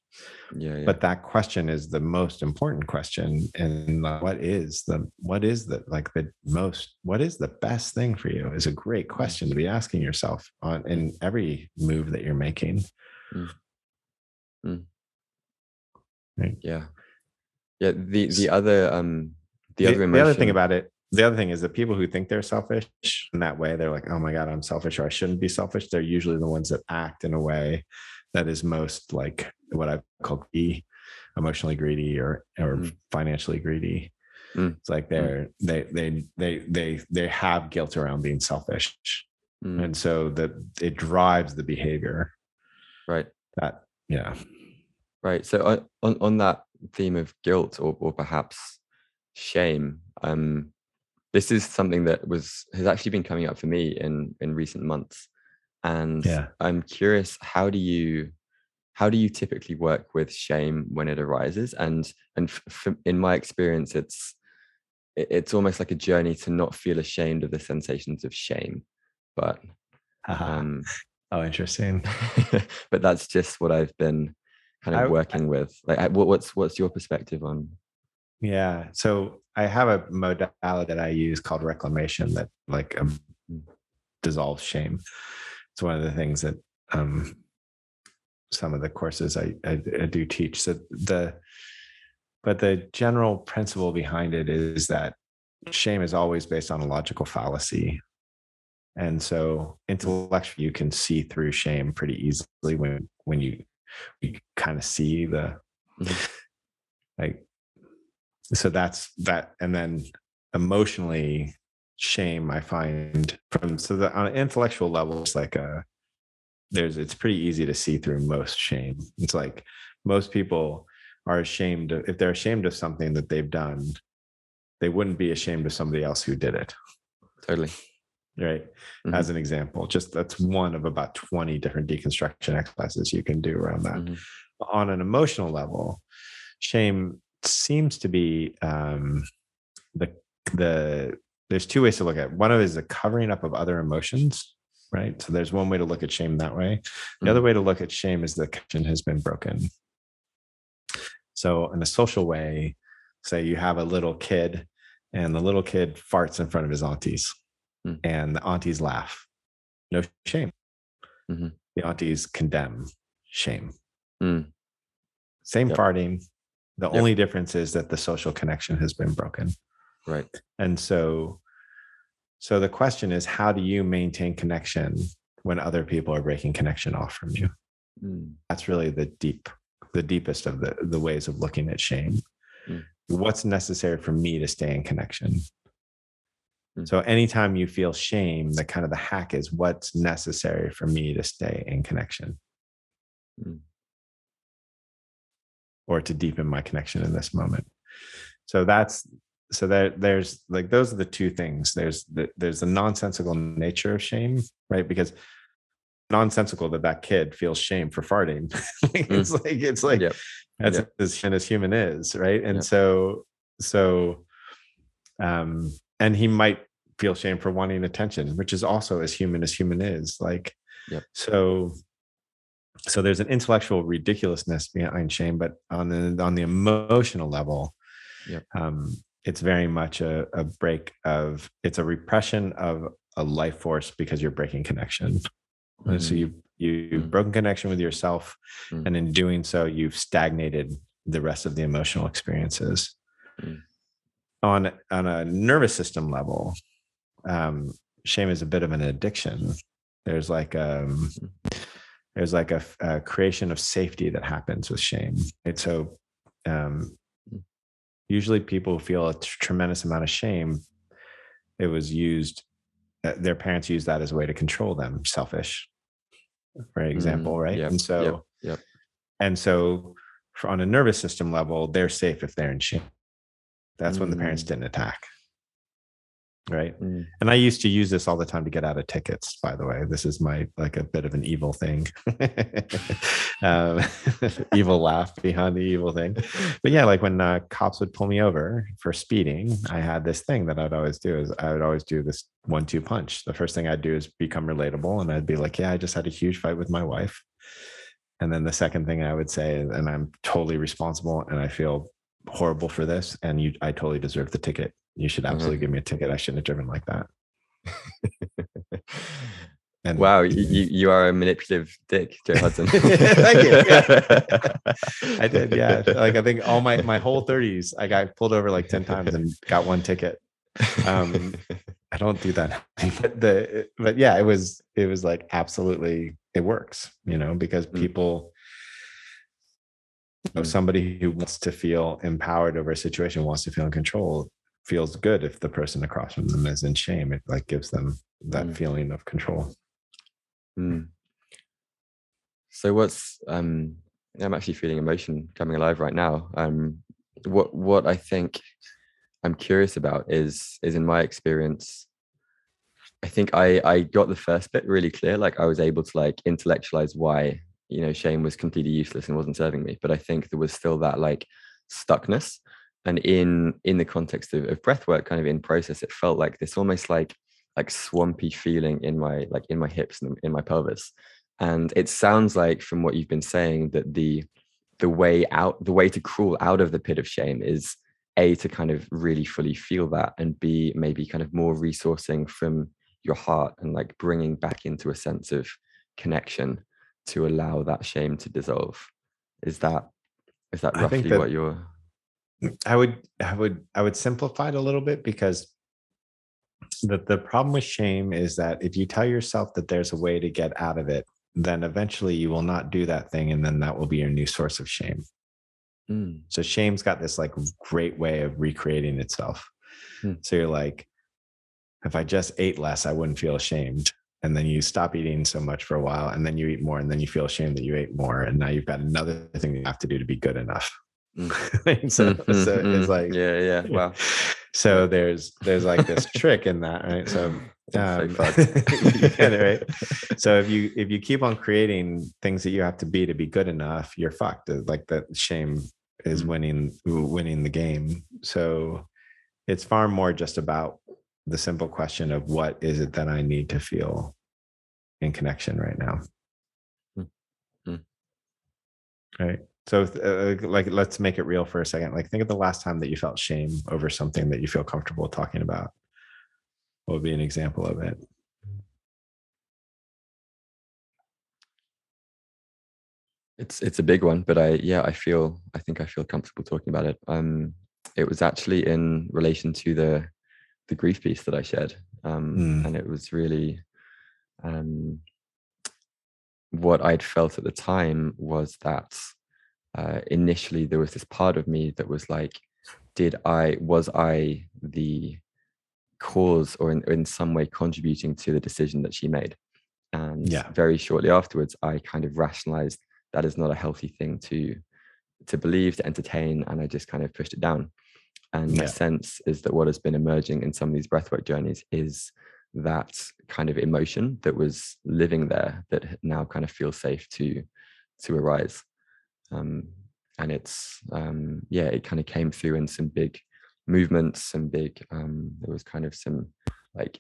Speaker 3: yeah, yeah.
Speaker 4: but that question is the most important question and like, what is the what is the like the most what is the best thing for you is a great question to be asking yourself on in every move that you're making
Speaker 3: Mm. Yeah. Yeah. The the other um the,
Speaker 4: the,
Speaker 3: other
Speaker 4: the other thing about it the other thing is that people who think they're selfish in that way they're like oh my god i'm selfish or i shouldn't be selfish they're usually the ones that act in a way that is most like what i call greedy emotionally greedy or or
Speaker 3: Mm.
Speaker 4: financially greedy
Speaker 3: Mm.
Speaker 4: it's like they're they they they they they have guilt around being selfish
Speaker 3: Mm,
Speaker 4: and so that it drives the behavior
Speaker 3: right.
Speaker 4: that yeah
Speaker 3: Right. So on on, on that theme of guilt or or perhaps shame, um, this is something that was has actually been coming up for me in in recent months, and
Speaker 4: Yeah.
Speaker 3: I'm curious how do you how do you typically work with shame when it arises? And and f- f- in my experience, it's it's almost like a journey to not feel ashamed of the sensations of shame, but
Speaker 4: Haha.
Speaker 3: um,
Speaker 4: oh interesting
Speaker 3: but that's just what I've been kind of
Speaker 4: I-
Speaker 3: working with. Like, what, what's what's your perspective on?
Speaker 4: Yeah. So I have a modality that I use called reclamation that like um, dissolves shame. It's one of the things that um, some of the courses I, I, I do teach. So the but the general principle behind it is that shame is always based on a logical fallacy. And so intellectually you can see through shame pretty easily when when you you kind of see the
Speaker 3: Mhm.
Speaker 4: like so that's that and then emotionally shame i find from so the on an intellectual level it's like a there's it's pretty easy to see through most shame it's like most people are ashamed of, if they're ashamed of something that they've done they wouldn't be ashamed of somebody else who did it
Speaker 3: Totally.
Speaker 4: right
Speaker 3: Mhm.
Speaker 4: as an example just that's one of about 20 different deconstruction exercises you can do around that
Speaker 3: Mhm.
Speaker 4: on an emotional level, shame seems to be um, the the there's two ways to look at it. One of it is the covering up of other emotions, right? So there's one way to look at shame that way. The other way to look at shame is the connection has been broken. So in a social way, say you have a little kid and the little kid farts in front of his aunties
Speaker 3: Mm.
Speaker 4: and the aunties laugh. No shame.
Speaker 3: Mhm.
Speaker 4: The aunties condemn shame.
Speaker 3: Mm.
Speaker 4: Same
Speaker 3: Yep.
Speaker 4: farting. The
Speaker 3: Yep.
Speaker 4: only difference is that the social connection has been broken.
Speaker 3: Right.
Speaker 4: And so so the question is how do you maintain connection when other people are breaking connection off from you?
Speaker 3: Mm.
Speaker 4: That's really the deep the deepest of the the ways of looking at shame.
Speaker 3: Mm.
Speaker 4: What's necessary for me to stay in connection?
Speaker 3: Mm.
Speaker 4: So anytime you feel shame, the kind of the hack is what's necessary for me to stay in connection.
Speaker 3: Mm.
Speaker 4: or to deepen my connection in this moment. So that's so there there's like those are the two things. There's the, there's the nonsensical nature of shame, right? Because nonsensical that that kid feels shame for farting. it's like it's like
Speaker 3: Yep.
Speaker 4: that's
Speaker 3: Yep.
Speaker 4: as human as human is, right? And
Speaker 3: Yep.
Speaker 4: so so um and he might feel shame for wanting attention, which is also as human as human is. Like so so there's an intellectual ridiculousness behind shame, but on the on the emotional level,
Speaker 3: Yep.
Speaker 4: um, it's very much a, a break of it's a repression of a life force because you're breaking connection. And so
Speaker 3: Mm.
Speaker 4: you you you've
Speaker 3: Mm.
Speaker 4: broken connection with yourself,
Speaker 3: Mm.
Speaker 4: and in doing so, you've stagnated the rest of the emotional experiences.
Speaker 3: Mm.
Speaker 4: On on a nervous system level, um, shame is a bit of an addiction. There's like um, there's like a, a creation of safety that happens with shame. And so um,
Speaker 3: Mm.
Speaker 4: usually people feel a tremendous amount of shame. It was used, uh, their parents used that as a way to control them, selfish, for example, right?
Speaker 3: Mm, Yep.
Speaker 4: And so,
Speaker 3: yep. Yep.
Speaker 4: and so for, on a nervous system level, they're safe if they're in shame. That's when the parents
Speaker 3: Mm.
Speaker 4: didn't attack. Right.
Speaker 3: Mm.
Speaker 4: And I used to use this all the time to get out of tickets, by the way. This is my like a bit of an evil thing. um, evil laugh behind the evil thing. But yeah, like when uh, cops would pull me over for speeding, I had this thing that I'd always do is I would always do this one two punch. The first thing I'd do is become relatable and I'd be like, yeah, I just had a huge fight with my wife. And then the second thing I would say, is, and I'm totally responsible and I feel horrible for this and you I totally deserve the ticket. You should
Speaker 3: Mhm.
Speaker 4: absolutely give me a ticket. I shouldn't have driven like that. And
Speaker 3: Wow, you, you are a manipulative dick, Joe Hudson.
Speaker 4: Thank you. I did, yeah. Like I think all my my whole 30s, I got pulled over like 10 times and got one ticket. Um, I don't do that. But the but yeah, it was it was like absolutely it works, you know, because
Speaker 3: Mm.
Speaker 4: people you know,
Speaker 3: Mm.
Speaker 4: somebody who wants to feel empowered over a situation, wants to feel in control, feels good if the person across from them is in shame. It like gives them that
Speaker 3: Mm.
Speaker 4: feeling of control.
Speaker 3: Mm. So what's um I'm actually feeling emotion coming alive right now. Um what what I think I'm curious about is is in my experience I think I I got the first bit really clear like I was able to like intellectualize why you know shame was completely useless and wasn't serving me but I think there was still that like stuckness and in in the context of, of breath work kind of in process it felt like this almost like like swampy feeling in my like in my hips and in my pelvis. And it sounds like from what you've been saying that the the way out the way to crawl out of the pit of shame is a to kind of really fully feel that and b maybe kind of more resourcing from your heart and like bringing back into a sense of connection to allow that shame to dissolve. Is that is that roughly
Speaker 4: that-
Speaker 3: what you're
Speaker 4: I would I would I would simplify it a little bit because the the problem with shame is that if you tell yourself that there's a way to get out of it, then eventually you will not do that thing and then that will be your new source of shame.
Speaker 3: Mm,
Speaker 4: So shame's got this like great way of recreating itself.
Speaker 3: Hmm.
Speaker 4: So you're like if I just ate less, I wouldn't feel ashamed. And then you stop eating so much for a while and then you eat more and then you feel ashamed that you ate more and now you've got another thing you have to do to be good enough. so,
Speaker 3: mm,
Speaker 4: so it's
Speaker 3: mm.
Speaker 4: like
Speaker 3: yeah yeah wow
Speaker 4: so there's there's like this trick in that right so um,
Speaker 3: fun.
Speaker 4: you get it right so if you if you keep on creating things that you have to be to be good enough you're fucked like that shame is
Speaker 3: Mm.
Speaker 4: winning winning the game so it's far more just about the simple question of what is it that i need to feel in connection right now
Speaker 3: Mm. Mm.
Speaker 4: right so uh, like let's make it real for a second like think of the last time that you felt shame over something that you feel comfortable talking about what would be an example of it
Speaker 3: It's it's a big one, but I yeah, I feel I think I feel comfortable talking about it. Um it was actually in relation to the the grief piece that I shared. Um
Speaker 4: Mm.
Speaker 3: and it was really um what I'd felt at the time was that uh initially there was this part of me that was like, did I was I the cause or in, in some way contributing to the decision that she made? And
Speaker 4: Yeah.
Speaker 3: very shortly afterwards, I kind of rationalized that is not a healthy thing to to believe to entertain and i just kind of pushed it down and my sense is that what has been emerging in some of these breathwork journeys is that kind of emotion that was living there that now kind of feels safe to to arise um and it's um yeah it kind of came through in some big movements some big um there was kind of some like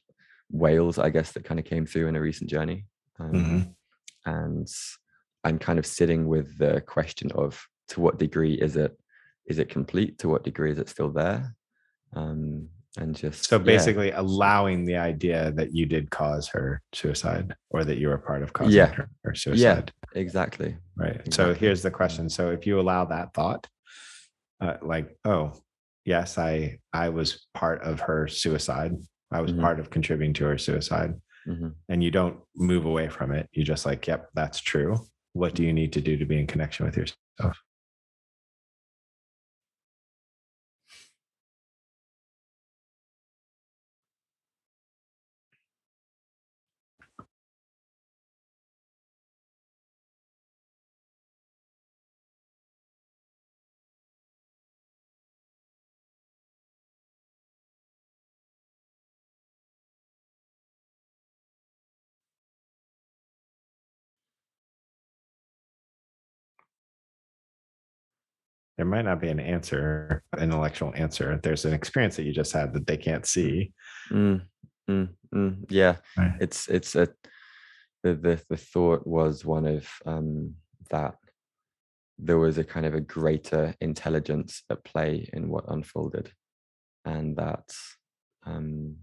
Speaker 3: wails i guess that kind of came through in a recent journey. Um,
Speaker 4: Mhm.
Speaker 3: and i'm kind of sitting with the question of to what degree is it is it complete? To what degree is it still there? Um and just
Speaker 4: so
Speaker 3: yeah.
Speaker 4: basically allowing the idea that you did cause her suicide or that you were part of causing
Speaker 3: Yeah.
Speaker 4: her, her suicide.
Speaker 3: exactly.
Speaker 4: Right. So here's the question. So if you allow that thought uh, like oh yes i i was part of her suicide. I was
Speaker 3: Mhm.
Speaker 4: part of contributing to her suicide
Speaker 3: Mhm.
Speaker 4: and you don't move away from it you just like yep that's true. What do you need to do to be in connection with yourself there might not be an answer an intellectual answer. There's an experience that you just had that they can't see.
Speaker 3: Mm, mm, mm, yeah.
Speaker 4: Right.
Speaker 3: it's it's a the, the the thought was one of um that there was a kind of a greater intelligence at play in what unfolded and that um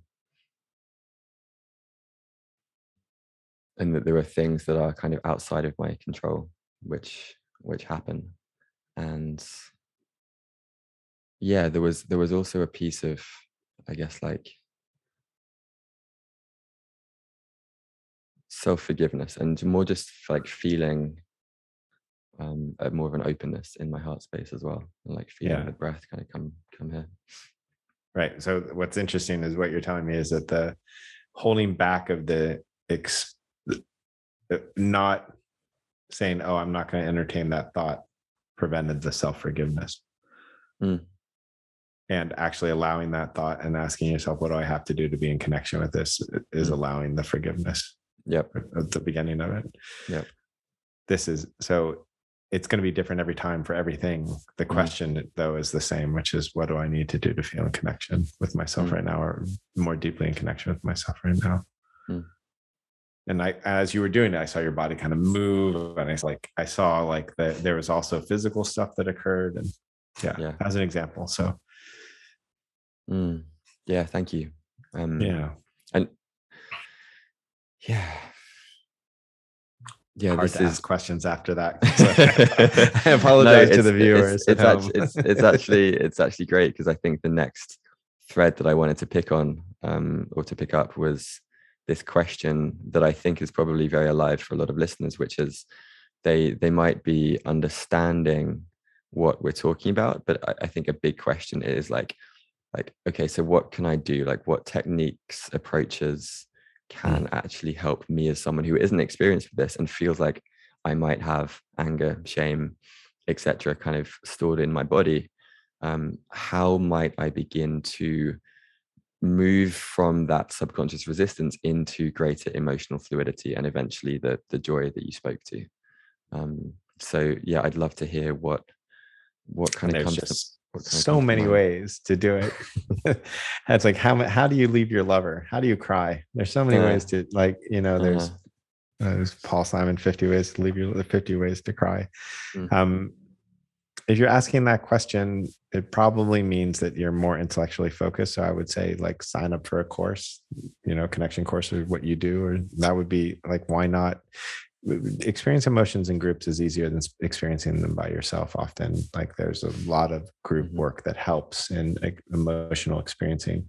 Speaker 3: and that there are things that are kind of outside of my control which which happen and yeah there was there was also a piece of i guess like self-forgiveness and more just like feeling um more of an openness in my heart space as well and like feeling
Speaker 4: Yeah.
Speaker 3: the breath kind of come come here
Speaker 4: Right. So what's interesting is what you're telling me is that the holding back of the ex, the- not saying, "Oh, I'm not going to entertain that thought," prevented the self forgiveness.
Speaker 3: Mm.
Speaker 4: And actually allowing that thought and asking yourself, "What do I have to do to be in connection with this?" is
Speaker 3: Mm.
Speaker 4: allowing the forgiveness
Speaker 3: yep
Speaker 4: at the beginning of it.
Speaker 3: Yep.
Speaker 4: This is so it's going to be different every time for everything. The
Speaker 3: Mm.
Speaker 4: question though is the same, which is what do I need to do to feel in connection with myself
Speaker 3: Mm.
Speaker 4: right now or more deeply in connection with myself right now? And I as you were doing it, I saw your body kind of move and I like I saw like that there was also physical stuff that occurred and yeah,
Speaker 3: Yeah.
Speaker 4: as an example. So
Speaker 3: Mm. yeah thank you um
Speaker 4: yeah.
Speaker 3: and yeah yeah
Speaker 4: Hard
Speaker 3: this
Speaker 4: to
Speaker 3: is
Speaker 4: ask questions after that. So I apologize to the viewers.
Speaker 3: It's,
Speaker 4: home.
Speaker 3: actually, it's, it's actually it's actually great because I think the next thread that I wanted to pick on um, or to pick up was this question that I think is probably very alive for a lot of listeners, which is they they might be understanding what we're talking about, but I, I think a big question is like like okay, so what can I do? Like what techniques, approaches can actually help me as someone who isn't experienced with this and feels like I might have anger, shame, etc., kind of stored in my body. Um, how might I begin to move from that subconscious resistance into greater emotional fluidity and eventually the the joy that you spoke to? Um, so yeah, I'd love to hear what what kind
Speaker 4: And
Speaker 3: of comes to kind
Speaker 4: so
Speaker 3: to
Speaker 4: many
Speaker 3: mind.
Speaker 4: ways to do it. it's like how how do you leave your lover? How do you cry? There's so many
Speaker 3: Uh,
Speaker 4: ways to like you know. There's
Speaker 3: uh-huh.
Speaker 4: uh, there's Paul Simon 50 ways to leave your the 50 ways to cry.
Speaker 3: Mm.
Speaker 4: Um, if you're asking that question, it probably means that you're more intellectually focused. So I would say like sign up for a course, you know, connection course or what you do, or that would be like why not experience emotions in groups is easier than experiencing them by yourself often like there's a lot of group
Speaker 3: Mhm.
Speaker 4: work that helps in emotional experiencing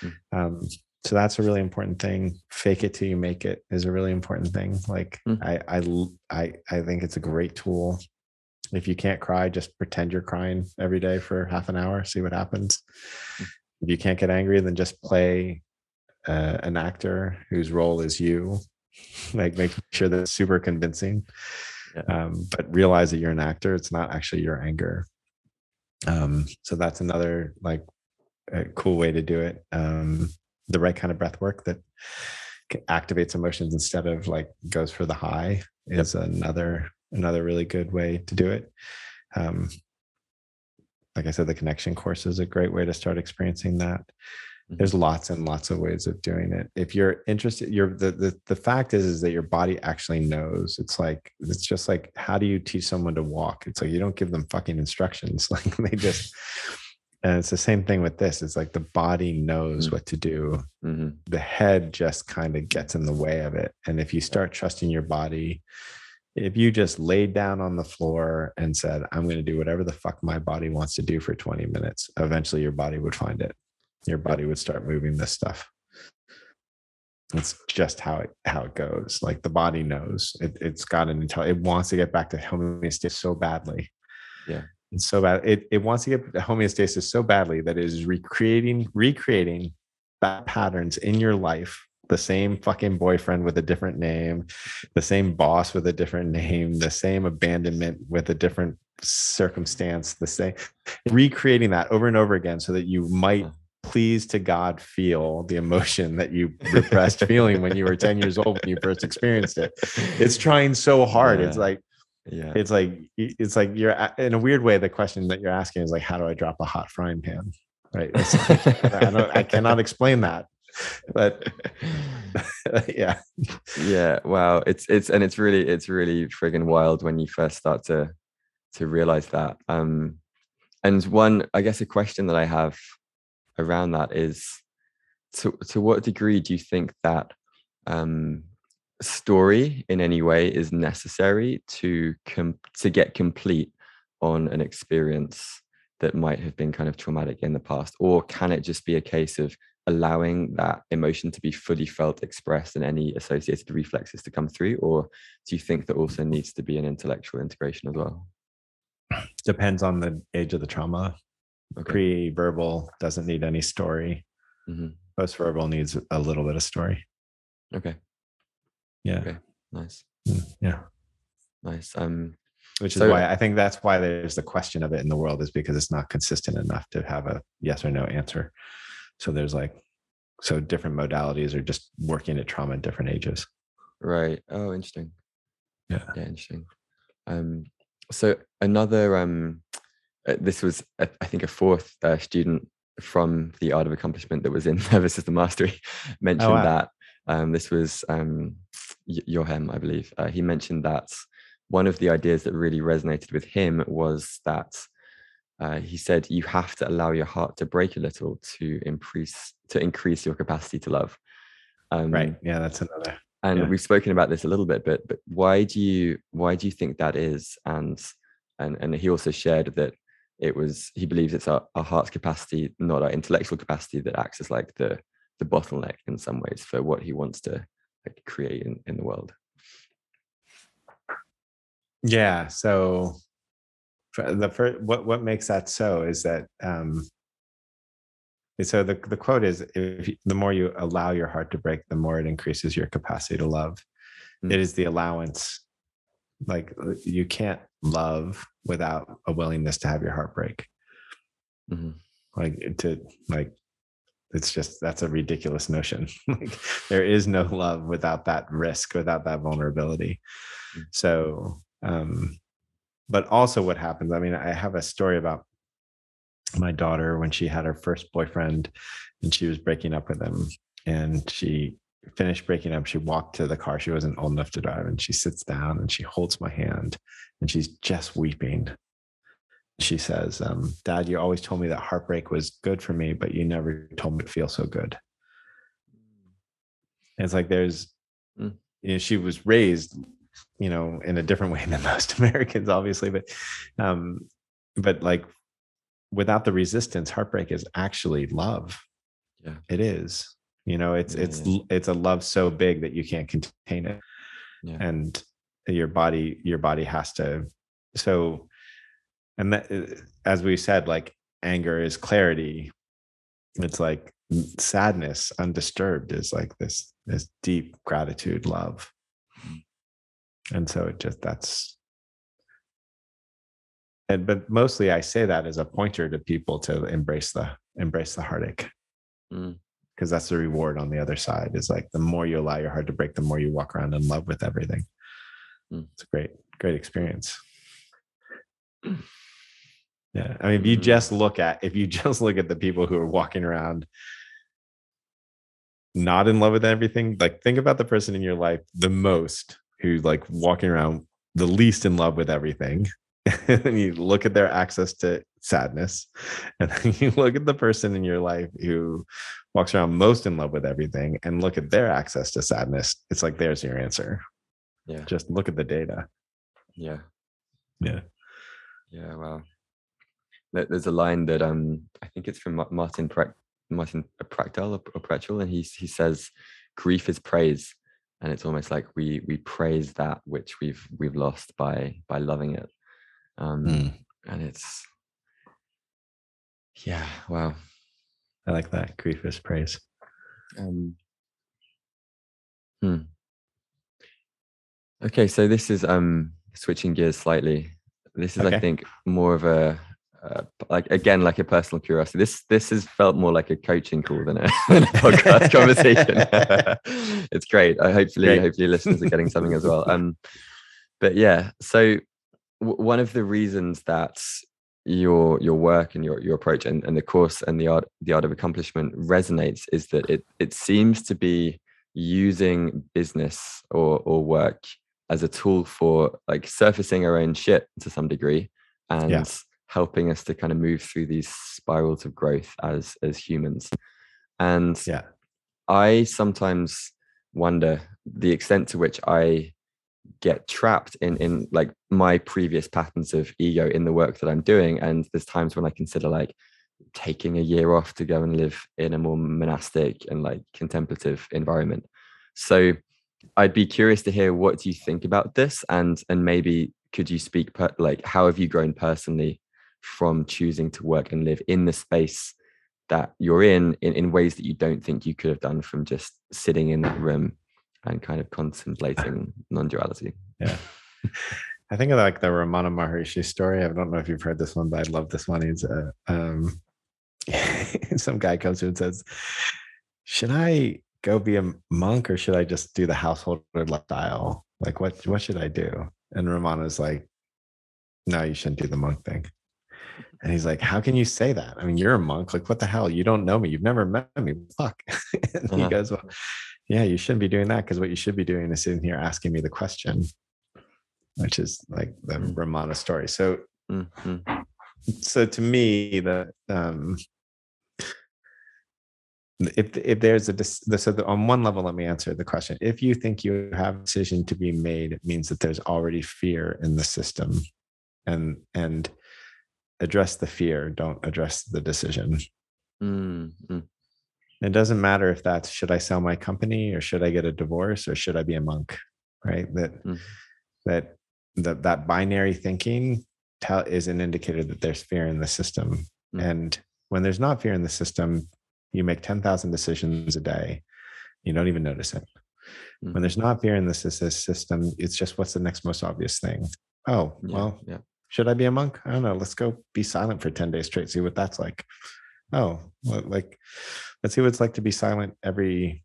Speaker 3: Mm.
Speaker 4: um, so that's a really important thing fake it till you make it is a really important thing like
Speaker 3: Mm.
Speaker 4: I, I i i think it's a great tool if you can't cry just pretend you're crying every day for half an hour see what happens. If you can't get angry then just play uh, an actor whose role is you. Like make sure that's super convincing.
Speaker 3: Yeah.
Speaker 4: um, but realize that you're an actor it's not actually your anger. Um, so that's another like a cool way to do it. Um, the right kind of breath work that activates emotions instead of like goes for the high is another another really good way to do it. Um, like i said the connection course is a great way to start experiencing that.
Speaker 3: Mhm.
Speaker 4: there's lots and lots of ways of doing it. If you're interested you're the, the the fact is is that your body actually knows. It's like it's just like how do you teach someone to walk? It's like you don't give them fucking instructions. Like they just and it's the same thing with this. It's like the body knows
Speaker 3: Mm.
Speaker 4: what to do.
Speaker 3: Mhm.
Speaker 4: the head just kind of gets in the way of it. And if you start trusting your body if you just laid down on the floor and said i'm going to do whatever the fuck my body wants to do for 20 minutes eventually your body would find it. Your body would start moving this stuff. It's just how it how it goes. Like the body knows. It, it's got an intel it wants to get back to homeostasis so badly.
Speaker 3: Yeah.
Speaker 4: it's so bad it, it wants to get to homeostasis so badly that it is recreating recreating bad patterns in your life the same fucking boyfriend with a different name the same boss with a different name the same abandonment with a different circumstance the same recreating that over and over again so that you might please to god feel the emotion that you repressed feeling when you were 10 years old when you first experienced it. It's trying so hard. It's like
Speaker 3: yeah.
Speaker 4: it's like it's like you're in a weird way the question that you're asking is like how do i drop a hot frying pan? Right? Like, I, don't, I cannot explain that but yeah.
Speaker 3: Yeah wow it's it's and it's really it's really friggin wild when you first start to to realize that um and one i guess a question that i have around that is to to what degree do you think that um story in any way is necessary to com- to get complete on an experience that might have been kind of traumatic in the past? Or can it just be a case of allowing that emotion to be fully felt expressed and any associated reflexes to come through or do you think that also needs to be an intellectual integration as well
Speaker 4: Depends on the age of the trauma.
Speaker 3: okay
Speaker 4: Pre-verbal doesn't need any story.
Speaker 3: Mhm.
Speaker 4: Post-verbal needs a little bit of story.
Speaker 3: okay
Speaker 4: Yeah.
Speaker 3: okay nice
Speaker 4: Mm, Yeah.
Speaker 3: nice um
Speaker 4: Which is
Speaker 3: So-
Speaker 4: why I think that's why there's the question of it in the world is because it's not consistent enough to have a yes or no answer. So there's like, so different modalities are just working at trauma at different ages.
Speaker 3: right oh interesting
Speaker 4: Yeah.
Speaker 3: yeah interesting um so another um uh, this was uh, i think a fourth uh, student from the art of accomplishment that was in nervous system mastery mentioned
Speaker 4: wow.
Speaker 3: that um this was um Johem, i believe uh, he mentioned that one of the ideas that really resonated with him was that uh, he said you have to allow your heart to break a little to increase to increase your capacity to love um,
Speaker 4: Right. Yeah. That's another.
Speaker 3: and
Speaker 4: Yeah.
Speaker 3: we've spoken about this a little bit but but why do you why do you think that is and and and he also shared that it was he believes it's our, our heart's capacity not our intellectual capacity that acts as like the the bottleneck in some ways for what he wants to like create in, in the world
Speaker 4: Yeah. So the first, what, what makes that so is that, um, so the, the quote is if you, the more you allow your heart to break, the more it increases your capacity to love.
Speaker 3: Mm.
Speaker 4: It is the allowance. Like uh, you can't love without a willingness to have your heart break.
Speaker 3: Mhm.
Speaker 4: Like to like, it's just that's a ridiculous notion. like there is no love without that risk, without that vulnerability.
Speaker 3: Mm.
Speaker 4: So, um, but also what happens, I mean, I have a story about my daughter when she had her first boyfriend and she was breaking up with him and she finished breaking up she walked to the car she wasn't old enough to drive and she sits down and she holds my hand and she's just weeping. She says um, dad you always told me that heartbreak was good for me but you never told me to feel so good. And it's like there's
Speaker 3: Mm.
Speaker 4: you know she was raised you know in a different way than most americans obviously but um but like without the resistance heartbreak is actually love
Speaker 3: Yeah.
Speaker 4: it is you know it's
Speaker 3: Yeah,
Speaker 4: it's
Speaker 3: yeah.
Speaker 4: it's a love so big that you can't contain it
Speaker 3: Yeah.
Speaker 4: and your body your body has to so and that uh, as we said like anger is clarity it's like sadness undisturbed is like this this deep gratitude love and so it just that's and but mostly i say that as a pointer to people to embrace the embrace the heartache
Speaker 3: Mm.
Speaker 4: because that's the reward on the other side is like the more you allow your heart to break the more you walk around in love with everything
Speaker 3: Mm.
Speaker 4: it's a great great experience yeah i mean if you
Speaker 3: Mhm.
Speaker 4: just look at if you just look at the people who are walking around not in love with everything like think about the person in your life the most who's like walking around the least in love with everything and then you look at their access to sadness and then you look at the person in your life who walks around most in love with everything and look at their access to sadness it's like there's your answer.
Speaker 3: Yeah.
Speaker 4: Just look at the data.
Speaker 3: Yeah.
Speaker 4: Yeah.
Speaker 3: Yeah, Well, There's a line that um I think it's from Martin Prac- Martin Practel or, or Prechel, and he he says, "Grief is praise," and it's almost like we we praise that which we've we've lost by by loving it, um,
Speaker 4: Mm.
Speaker 3: and it's yeah, wow.
Speaker 4: i like that grief is praise
Speaker 3: Um, hmm. Okay, so this is um switching gears slightly. This is, I think, more of a uh, like again like a personal curiosity. This this has felt more like a coaching call than a, than a podcast conversation. it's great. I hopefully
Speaker 4: Great.
Speaker 3: hopefully listeners are getting something as well. Um, but yeah, so w- one of the reasons that your your work and your your approach and, and the course and the art the art of accomplishment resonates is that it it seems to be using business or or work as a tool for like surfacing our own shit to some degree and helping us to kind of move through these spirals of growth as as humans and
Speaker 4: yeah
Speaker 3: I sometimes wonder the extent to which I get trapped in in like my previous patterns of ego in the work that I'm doing. And there's times when I consider like taking a year off to go and live in a more monastic and like contemplative environment. So I'd be curious to hear what do you think about this and and maybe could you speak per, like how have you grown personally from choosing to work and live in the space that you're in, in in ways that you don't think you could have done from just sitting in that room and kind of contemplating non-duality.
Speaker 4: Yeah. I think of like the Ramana Maharshi story. I don't know if you've heard this one but i love this one. He's uh, um some guy comes to and says should i go be a monk or should i just do the householder lifestyle? Like what what should i do? And ramana's like no you shouldn't do the monk thing and he's like, How can you say that? I mean, you're a monk. Like, what the hell? You don't know me. You've never met me. Fuck. and uh-huh. he goes, Well, yeah, you shouldn't be doing that because what you should be doing is sitting here asking me the question, which is like the mm. Ramana story. So, mm-hmm. so to me, the um, if if there's a so the, on one level, let me answer the question. If you think you have a decision to be made, it means that there's already fear in the system, and and address the fear, don't address the decision. Mm-hmm. It doesn't matter if that's should I sell my company or should I get a divorce or should I be a monk, right? That mm. that that that binary thinking tell is an indicator that there's fear in the system. Mm. And when there's not fear in the system, you make 10,000 decisions a day. You don't even notice it. Mm. When there's not fear in the system, it's just what's the next most obvious thing? Oh, yeah, well, yeah. Should I be a monk? I don't know. Let's go be silent for 10 days straight, see what that's like. Oh, like let's see what it's like to be silent every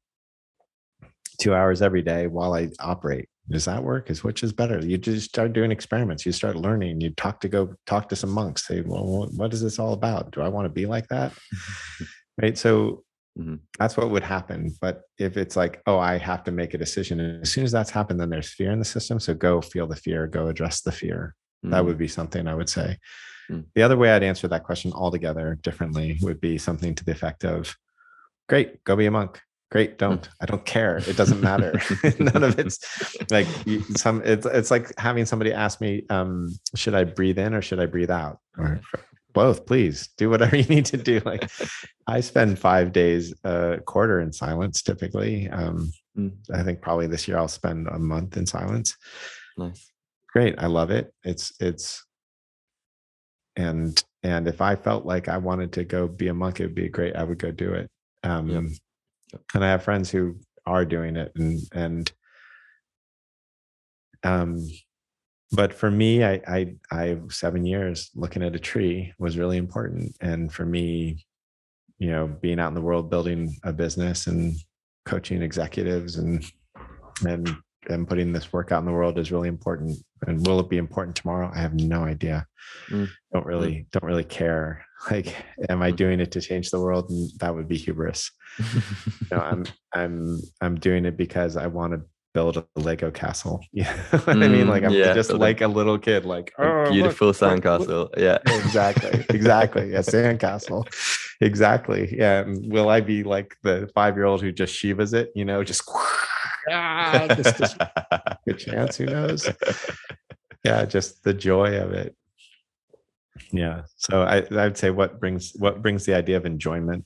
Speaker 4: two hours every day while I operate. Does that work? Is which is better? You just start doing experiments. You start learning. You talk to go talk to some monks. Say, well, what is this all about? Do I want to be like that? right. So mm-hmm. that's what would happen. But if it's like, oh, I have to make a decision, and as soon as that's happened, then there's fear in the system. So go feel the fear. Go address the fear. Mm-hmm. That would be something I would say. Mm-hmm. The other way I'd answer that question altogether differently would be something to the effect of great go be a monk. Great don't. I don't care. It doesn't matter. None of it's like some it's it's like having somebody ask me um should i breathe in or should i breathe out? Or both please. Do whatever you need to do. Like i spend five days a quarter in silence typically. Um mm. i think probably this year i'll spend a month in silence.
Speaker 3: Nice
Speaker 4: great i love it it's it's and and if i felt like i wanted to go be a monk it would be great i would go do it um, yep. Yep. And I have friends who are doing it, and and um, but for me, I I I seven years looking at a tree was really important, and for me, you know, being out in the world building a business and coaching executives and and and putting this work out in the world is really important. And will it be important tomorrow? I have no idea. Mm. Don't really mm. don't really care. Like, am I mm. doing it to change the world? And that would be hubris. no, I'm I'm I'm doing it because I want to build a Lego castle. Yeah, mm, I mean, like I'm yeah, just like a little kid, like
Speaker 3: oh, beautiful sandcastle. Yeah,
Speaker 4: exactly, exactly. A sandcastle, exactly. Yeah. And will I be like the five year old who just shivas it? You know, just ah, just, just good chance. Who knows? Yeah, just the joy of it. Yeah. So I I'd say what brings what brings the idea of enjoyment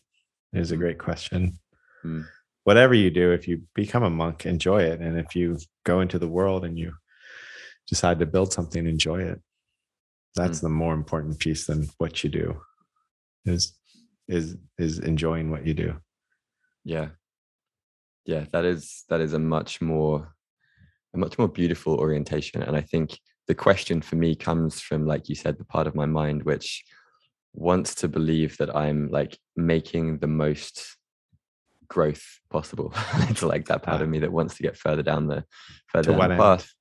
Speaker 4: is a great question. Mm. Whatever you do, if you become a monk, enjoy it, and if you go into the world and you decide to build something, enjoy it. That's mm. the more important piece than what you do. Is is is enjoying what you do.
Speaker 3: Yeah, yeah that is that is a much more a much more beautiful orientation and i think the question for me comes from like you said the part of my mind which wants to believe that i'm like making the most growth possible. It's like that part of me that wants to get further down the further to down the path.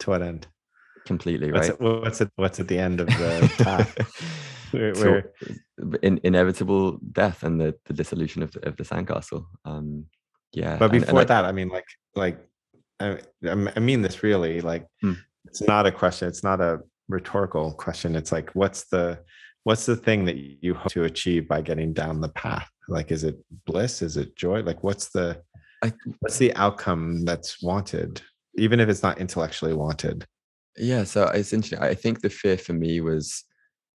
Speaker 4: To what end?
Speaker 3: Completely
Speaker 4: what's
Speaker 3: right?
Speaker 4: it, what's it what's at the end of the path?
Speaker 3: We're, in, inevitable death and the, the dissolution of the, of the sandcastle. Um yeah
Speaker 4: but before and, and that I, I, mean like like I, I mean this really like hmm. it's not a question it's not a rhetorical question it's like what's the what's the thing that you hope to achieve by getting down the path like is it bliss is it joy like what's the
Speaker 3: I-
Speaker 4: what's the outcome that's wanted, even if it's not intellectually wanted?
Speaker 3: Yeah, so it's interesting. I think the fear for me was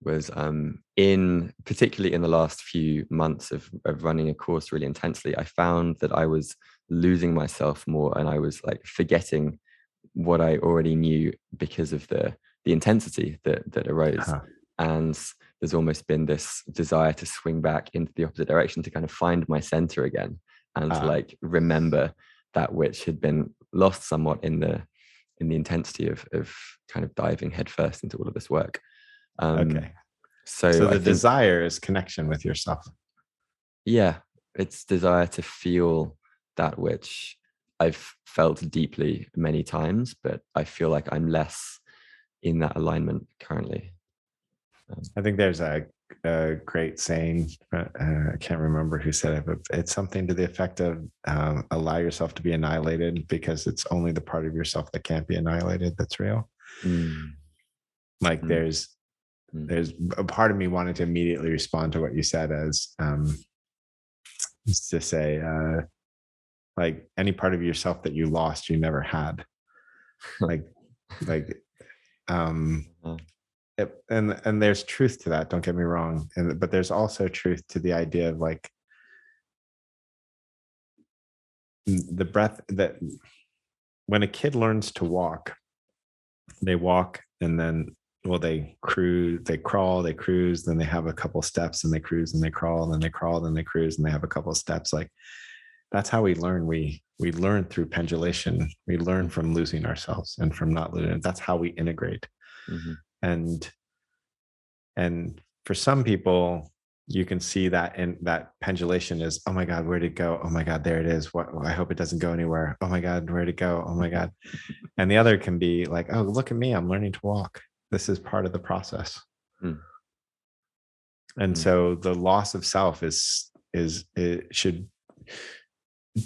Speaker 3: was um in particularly in the last few months of, of running a course really intensely, I found that I was losing myself more and I was like forgetting what I already knew because of the the intensity that that arose.
Speaker 4: Uh-huh.
Speaker 3: And there's almost been this desire to swing back into the opposite direction to kind of find my center again and to
Speaker 4: Ah.
Speaker 3: like remember that which had been lost somewhat in the in the intensity of of kind of diving headfirst into all of this work. Um,
Speaker 4: okay.
Speaker 3: So,
Speaker 4: So the
Speaker 3: think,
Speaker 4: desire is connection with yourself.
Speaker 3: yeah, it's desire to feel that which I've felt deeply many times, but I feel like I'm less in that alignment currently.
Speaker 4: I think there's a, a great saying. Uh, I can't remember who said it, but it's something to the effect of um, allow yourself to be annihilated because it's only the part of yourself that can't be annihilated that's real.
Speaker 3: Mm,
Speaker 4: Like
Speaker 3: Mm.
Speaker 4: there's. There's a part of me wanted to immediately respond to what you said as um, to say uh, like any part of yourself that you lost you never had. Like like um it- and and there's truth to that don't get me wrong and but there's also truth to the idea of like the breath that when a kid learns to walk they walk and then well they cruise they crawl they cruise then they have a couple steps and they cruise and they crawl and then they crawl then they cruise and they have a couple steps. Like that's how we learn. We we learn through pendulation. We learn from losing ourselves and from not losing that's how we integrate.
Speaker 3: Mhm,
Speaker 4: and and for some people you can see that and that pendulation is oh my god where'd it go? Oh my god there it is. What i hope it doesn't go anywhere. Oh my god where'd it go? Oh my god. And the other can be like oh look at me. I'm learning to walk this is part of the process
Speaker 3: Mm.
Speaker 4: and
Speaker 3: Mm.
Speaker 4: so the loss of self is is it should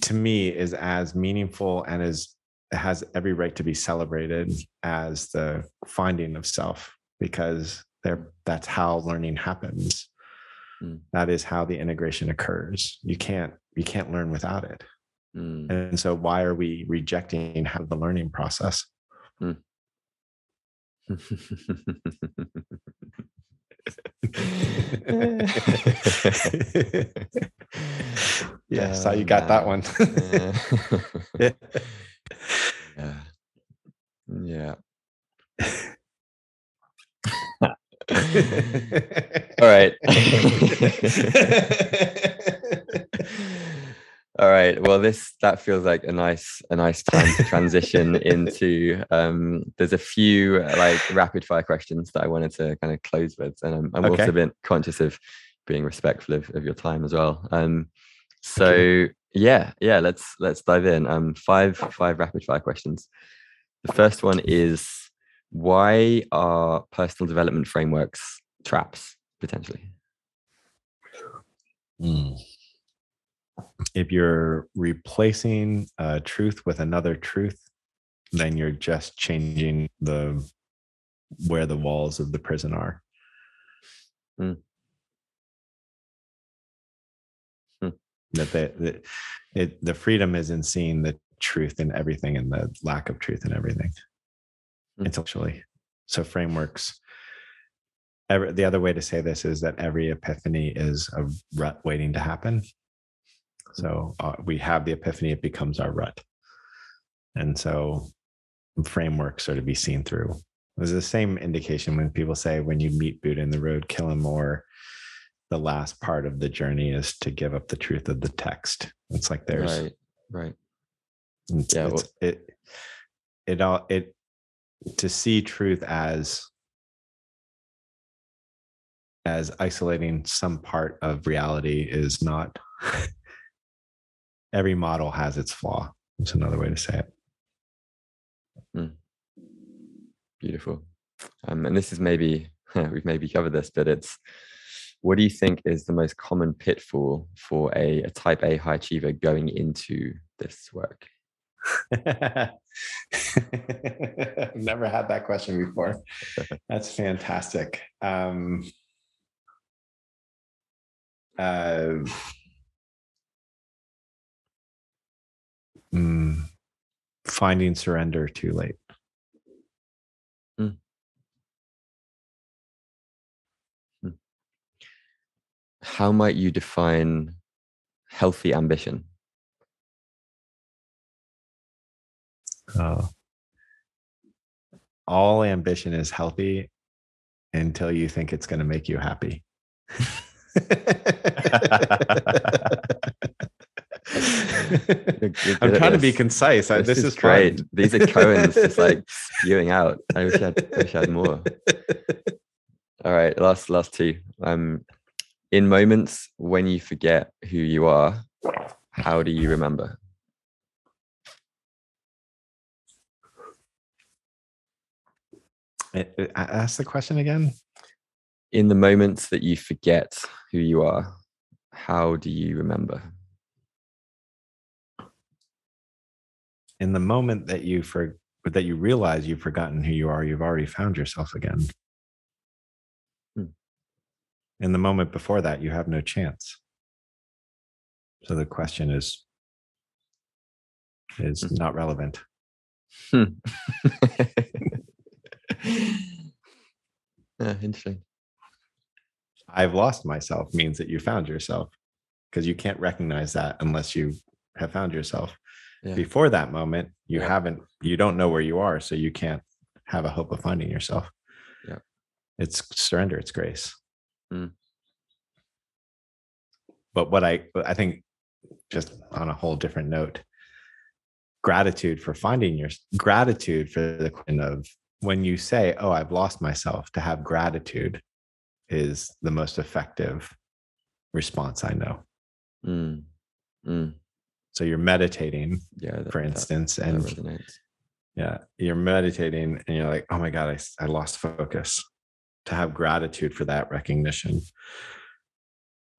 Speaker 4: to me is as meaningful and as has every right to be celebrated as the finding of self because there that's how learning happens
Speaker 3: Mm.
Speaker 4: that is how the integration occurs you can't you can't learn without it
Speaker 3: mm.
Speaker 4: and so why are we rejecting how the learning process yeah so you
Speaker 3: Oh,
Speaker 4: got that one
Speaker 3: yeah. Yeah. All right. All right. Well, this that feels like a nice a nice time to transition into. Um, there's a few uh, like rapid fire questions that I wanted to kind of close with, and I'm, I'm also
Speaker 4: Okay.
Speaker 3: a bit conscious of being respectful of, of your time as well. Um, so yeah, yeah. Let's let's dive in. Um, five five rapid fire questions. The first one is why are personal development frameworks traps potentially?
Speaker 4: Mm. If you're replacing a truth with another truth, then you're just changing the where the walls of the prison are.
Speaker 3: Mm.
Speaker 4: That the, the it the freedom is in seeing the truth in everything and the lack of truth in everything
Speaker 3: Hmm.
Speaker 4: intellectually. So frameworks. Every, the other way to say this is that every epiphany is a rut waiting to happen. So uh, we have the epiphany, it becomes our rut. And so frameworks are to be seen through. There's the same indication when people say when you meet Buddha in the road, kill him, or the last part of the journey is to give up the truth of the text. It's like there's
Speaker 3: right, right.
Speaker 4: it's,
Speaker 3: Yeah,
Speaker 4: it's- it it all it to see truth as as isolating some part of reality is not every model has its flaw it's another way to say it
Speaker 3: Beautiful. Um, and this is maybe we've maybe covered this, but it's what do you think is the most common pitfall for a, a type A high achiever going into this work?
Speaker 4: I've never had that question before. That's fantastic. Um, uh, mm, finding surrender too late.
Speaker 3: How might you define healthy ambition?
Speaker 4: Uh, all ambition is healthy until you think it's going to make you happy.
Speaker 3: You're- you're
Speaker 4: I'm trying to be
Speaker 3: this.
Speaker 4: concise. I,
Speaker 3: This,
Speaker 4: this,
Speaker 3: is,
Speaker 4: is,
Speaker 3: great.
Speaker 4: fun.
Speaker 3: These are koans just like spewing out. I wish I had, I wish I had more. All right, last last two. Um, in moments when you forget who you are, how do you remember?
Speaker 4: Uh, uh, Ask the question again.
Speaker 3: In the moments that you forget who you are, how do you remember?
Speaker 4: In the moment that you for that you realize you've forgotten who you are, you've already found yourself again.
Speaker 3: Hmm.
Speaker 4: In the moment before that, you have no chance. So the question is is
Speaker 3: Hmm.
Speaker 4: not relevant.
Speaker 3: Hmm. yeah, interesting.
Speaker 4: I've lost myself means that you found yourself because you can't recognize that unless you have found yourself.
Speaker 3: Yeah.
Speaker 4: Before that moment, you
Speaker 3: Yeah.
Speaker 4: haven't, you don't know where you are. So you can't have a hope of finding yourself.
Speaker 3: Yeah.
Speaker 4: It's surrender, it's grace.
Speaker 3: Mm.
Speaker 4: But what I, I think, just on a whole different note, gratitude for finding your gratitude for the question of when you say, Oh, I've lost myself, to have gratitude is the most effective response I know.
Speaker 3: Mm. Mm.
Speaker 4: So you're meditating,
Speaker 3: Yeah. that-
Speaker 4: for instance,
Speaker 3: that
Speaker 4: and yeah, you're meditating and you're like, oh my God, I, I lost focus. To have gratitude for that recognition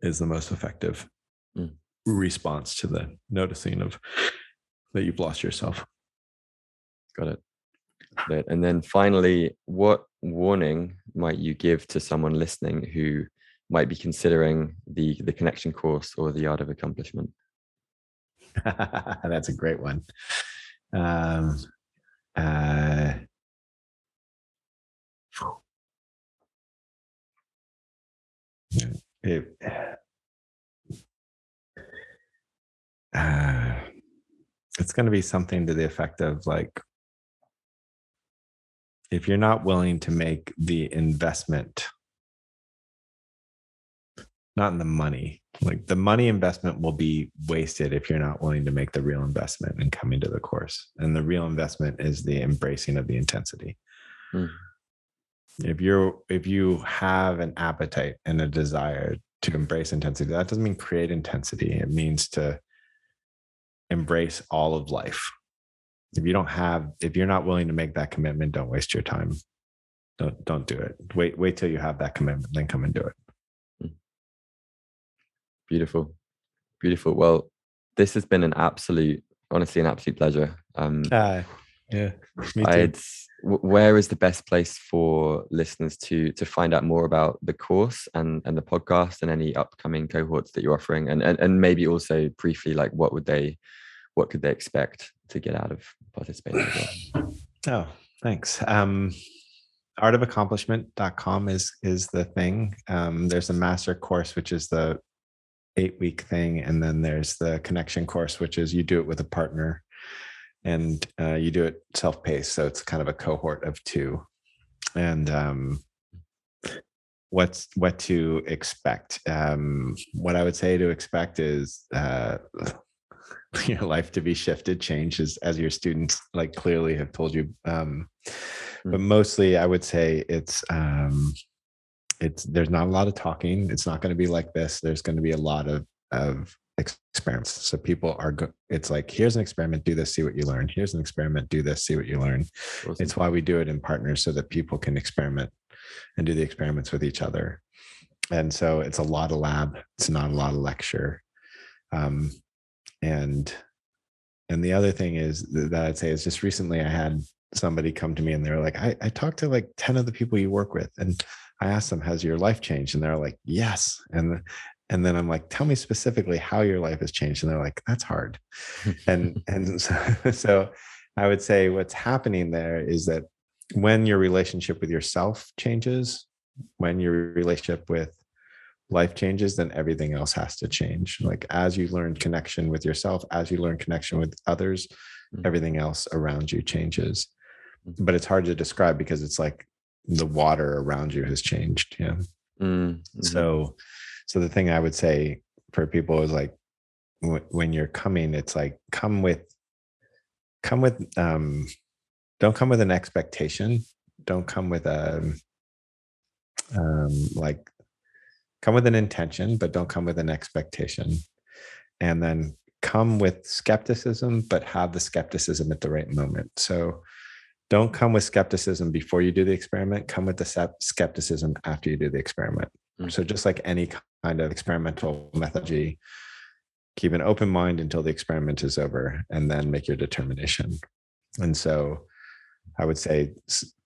Speaker 4: is the most effective
Speaker 3: Mm.
Speaker 4: response to the noticing of that you've lost yourself.
Speaker 3: Got it. Got it. And then finally, what warning might you give to someone listening who might be considering the the connection course or the art of accomplishment?
Speaker 4: That's a great one. Um, uh, it, uh, it's going to be something to the effect of like, if you're not willing to make the investment, not in the money, like the money investment will be wasted if you're not willing to make the real investment and coming to the course. And the real investment is the embracing of the intensity.
Speaker 3: Mm.
Speaker 4: If you're if you have an appetite and a desire to embrace intensity, that doesn't mean create intensity. It means to embrace all of life. If you don't have, if you're not willing to make that commitment, don't waste your time. Don't don't do it. Wait, wait till you have that commitment, then come and do it.
Speaker 3: Beautiful. Beautiful. Well, this has been an absolute, honestly, an absolute pleasure. Um,
Speaker 4: Uh, yeah. Me
Speaker 3: I'd, where is the best place for listeners to to find out more about the course and and the podcast and any upcoming cohorts that you're offering and and, and maybe also briefly like what would they what could they expect to get out of participating well?
Speaker 4: Oh, thanks. Um, artofaccomplishment.com is is the thing. Um, there's a master course, which is the eight week thing. And then there's the connection course, which is you do it with a partner and uh, you do it self paced. So it's kind of a cohort of two. And um, what's what to expect? Um, what I would say to expect is uh, your life to be shifted, changes as your students like clearly have told you. Um, but mostly, I would say it's um, it's there's not a lot of talking. It's not going to be like this. There's going to be a lot of of experiments. So people are. Go- it's like here's an experiment. Do this. See what you learn. Here's an experiment. Do this. See what you learn.
Speaker 3: Awesome.
Speaker 4: It's why we do it in partners so that people can experiment and do the experiments with each other. And so it's a lot of lab. It's not a lot of lecture. Um, and and the other thing is that I'd say is just recently I had somebody come to me and they were like, I, I talked to like 10 of the people you work with. And I asked them, has your life changed? And they're like, yes. And and then i'm like tell me specifically how your life has changed and they're like that's hard and and so, so i would say what's happening there is that when your relationship with yourself changes when your relationship with life changes then everything else has to change like as you learn connection with yourself as you learn connection with others
Speaker 3: Mhm.
Speaker 4: everything else around you changes
Speaker 3: Mhm.
Speaker 4: but it's hard to describe because it's like the water around you has changed yeah.
Speaker 3: Mm, mhm.
Speaker 4: so so the thing i would say for people is like wh- when you're coming it's like come with come with um don't come with an expectation. Don't come with a um like come with an intention but don't come with an expectation. And then come with skepticism but have the skepticism at the right moment. So don't come with skepticism before you do the experiment. Come with the skepticism after you do the experiment.
Speaker 3: Mm.
Speaker 4: so just like any kind of experimental methodology keep an open mind until the experiment is over and then make your determination. And so i would say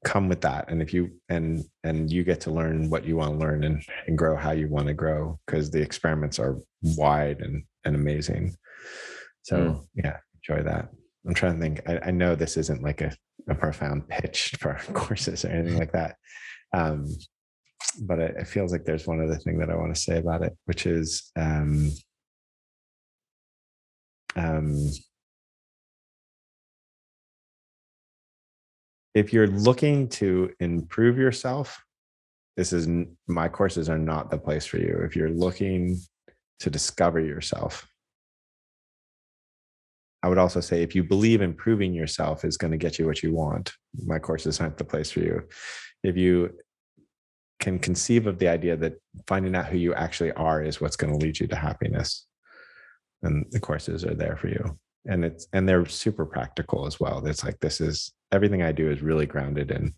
Speaker 4: come with that. And if you and and you get to learn what you want to learn and, and grow how you want to grow because the experiments are wide and and amazing. So
Speaker 3: Mm.
Speaker 4: yeah enjoy that i'm trying to think. I, I know this isn't like a, a profound pitch for our courses or anything like that. Um but it, it feels like there's one other thing that i want to say about it which is um um if you're looking to improve yourself this is my courses are not the place for you. If you're looking to discover yourself i would also say if you believe improving yourself is going to get you what you want my courses aren't the place for you. If you can conceive of the idea that finding out who you actually are is what's going to lead you to happiness and the courses are there for you. And it's and they're super practical as well. It's like this is everything i do is really grounded in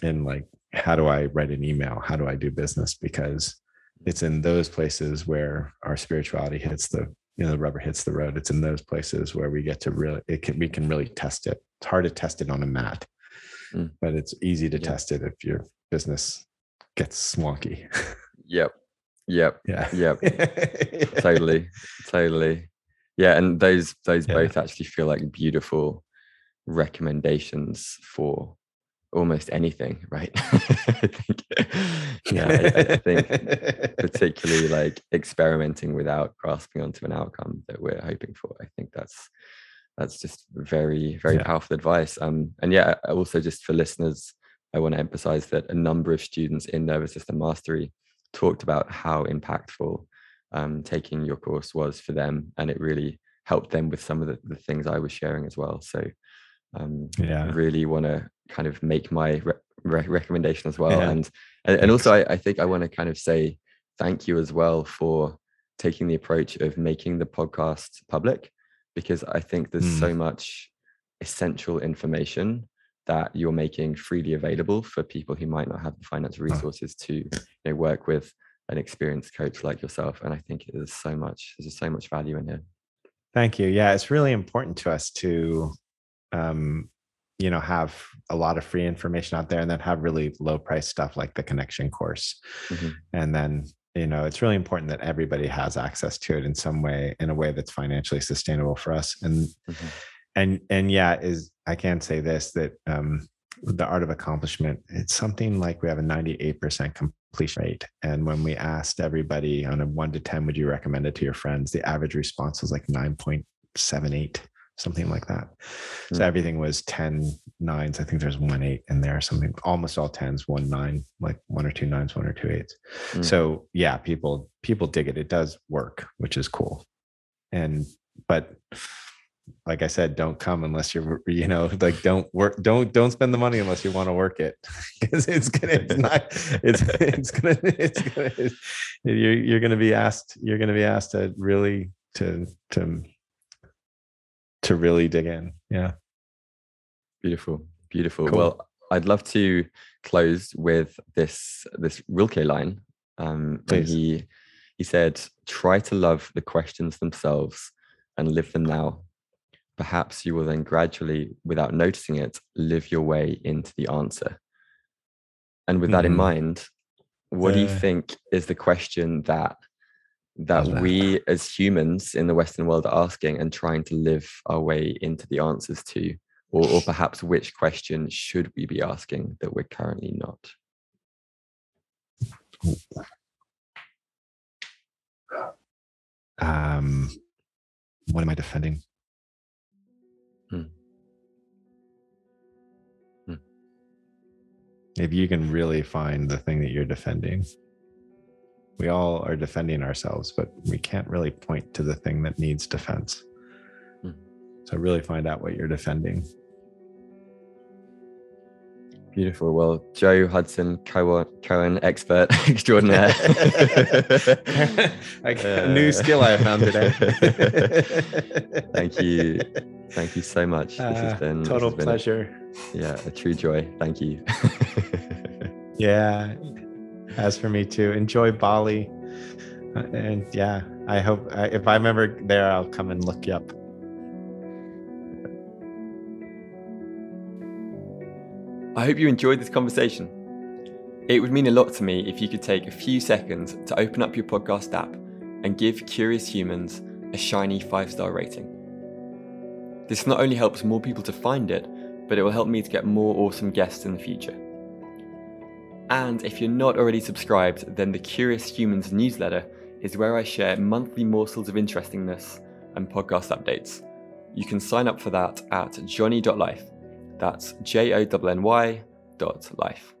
Speaker 4: in like how do i write an email? How do i do business? Because it's in those places where our spirituality hits the you know the rubber hits the road it's in those places where we get to really it can we can really test it it's hard to test it on a mat
Speaker 3: Mm.
Speaker 4: but it's easy to
Speaker 3: Yeah.
Speaker 4: test it if your business gets wonky
Speaker 3: Yep. Yep.
Speaker 4: yeah
Speaker 3: Yep. totally totally yeah and those those
Speaker 4: Yeah.
Speaker 3: both actually feel like beautiful recommendations for almost anything right? I think yeah I, I think particularly like experimenting without grasping onto an outcome that we're hoping for i think that's that's just very very
Speaker 4: Yeah.
Speaker 3: powerful advice. Um and yeah also just for listeners i want to emphasize that a number of students in nervous system mastery talked about how impactful um, taking your course was for them and it really helped them with some of the, the things i was sharing as well. So um,
Speaker 4: yeah.
Speaker 3: really want to kind of make my re- re- recommendation as well
Speaker 4: Yeah.
Speaker 3: and and, and also I, I think i want to kind of say thank you as well for taking the approach of making the podcast public because i think there's
Speaker 4: Mm.
Speaker 3: so much essential information that you're making freely available for people who might not have the financial resources to you know, work with an experienced coach like yourself and i think there's so much there's so much value in here
Speaker 4: Thank you. Yeah, it's really important to us to, um, you know, have a lot of free information out there, and then have really low price stuff like the connection course,
Speaker 3: Mhm.
Speaker 4: and then you know, it's really important that everybody has access to it in some way, in a way that's financially sustainable for us. And
Speaker 3: Mhm.
Speaker 4: and and yeah, is I can say this that um, the art of accomplishment, it's something like we have a ninety eight percent completion rate, and when we asked everybody on a one to ten, would you recommend it to your friends? The average response was like nine point seven eight, something like that. So
Speaker 3: Mm.
Speaker 4: everything was 10 nines. I think there's one eight in there, something almost all tens, one nine, like one or two nines, one or two eights.
Speaker 3: Mm.
Speaker 4: So yeah, people people dig it. It does work, which is cool. And but like I said, don't come unless you're you know like don't work don't don't spend the money unless you want to work it because it's gonna it's not it's it's gonna it's gonna it's, you're you're gonna be asked you're gonna be asked to really to to to really dig in. Yeah.
Speaker 3: Beautiful, beautiful.
Speaker 4: Cool.
Speaker 3: Well, I'd love to close with this this Rilke line. Um, he he said, "Try to love the questions themselves and live them now. Perhaps you will then gradually, without noticing it, live your way into the answer." And with that in
Speaker 4: Mhm.
Speaker 3: mind, what do you think is the question that that
Speaker 4: Hello.
Speaker 3: we as humans in the Western world are asking and trying to live our way into the answers to? Or, or perhaps which question should we be asking that we're currently not?
Speaker 4: Um, what am I defending?
Speaker 3: Hmm. Hmm.
Speaker 4: If you can really find the thing that you're defending, we all are defending ourselves, but we can't really point to the thing that needs defense.
Speaker 3: Hmm.
Speaker 4: So, really find out what you're defending.
Speaker 3: Beautiful. Well, Joe Hudson, koan, koan expert extraordinaire.
Speaker 4: like a new skill I found today.
Speaker 3: Thank you. Thank you so much. This
Speaker 4: Uh,
Speaker 3: has been
Speaker 4: total
Speaker 3: has been a-
Speaker 4: pleasure.
Speaker 3: yeah, a true joy. Thank you.
Speaker 4: Yeah. As for me too, enjoy Bali. Uh, And yeah, I hope I, if I'm ever there, I'll come and look you up.
Speaker 3: I hope you enjoyed this conversation. It would mean a lot to me if you could take a few seconds to open up your podcast app and give Curious Humans a shiny five star rating. This not only helps more people to find it, but it will help me to get more awesome guests in the future. And if you're not already subscribed, then the Curious Humans newsletter is where I share monthly morsels of interestingness and podcast updates. You can sign up for that at jonny.life. That's J O N N Y dot life.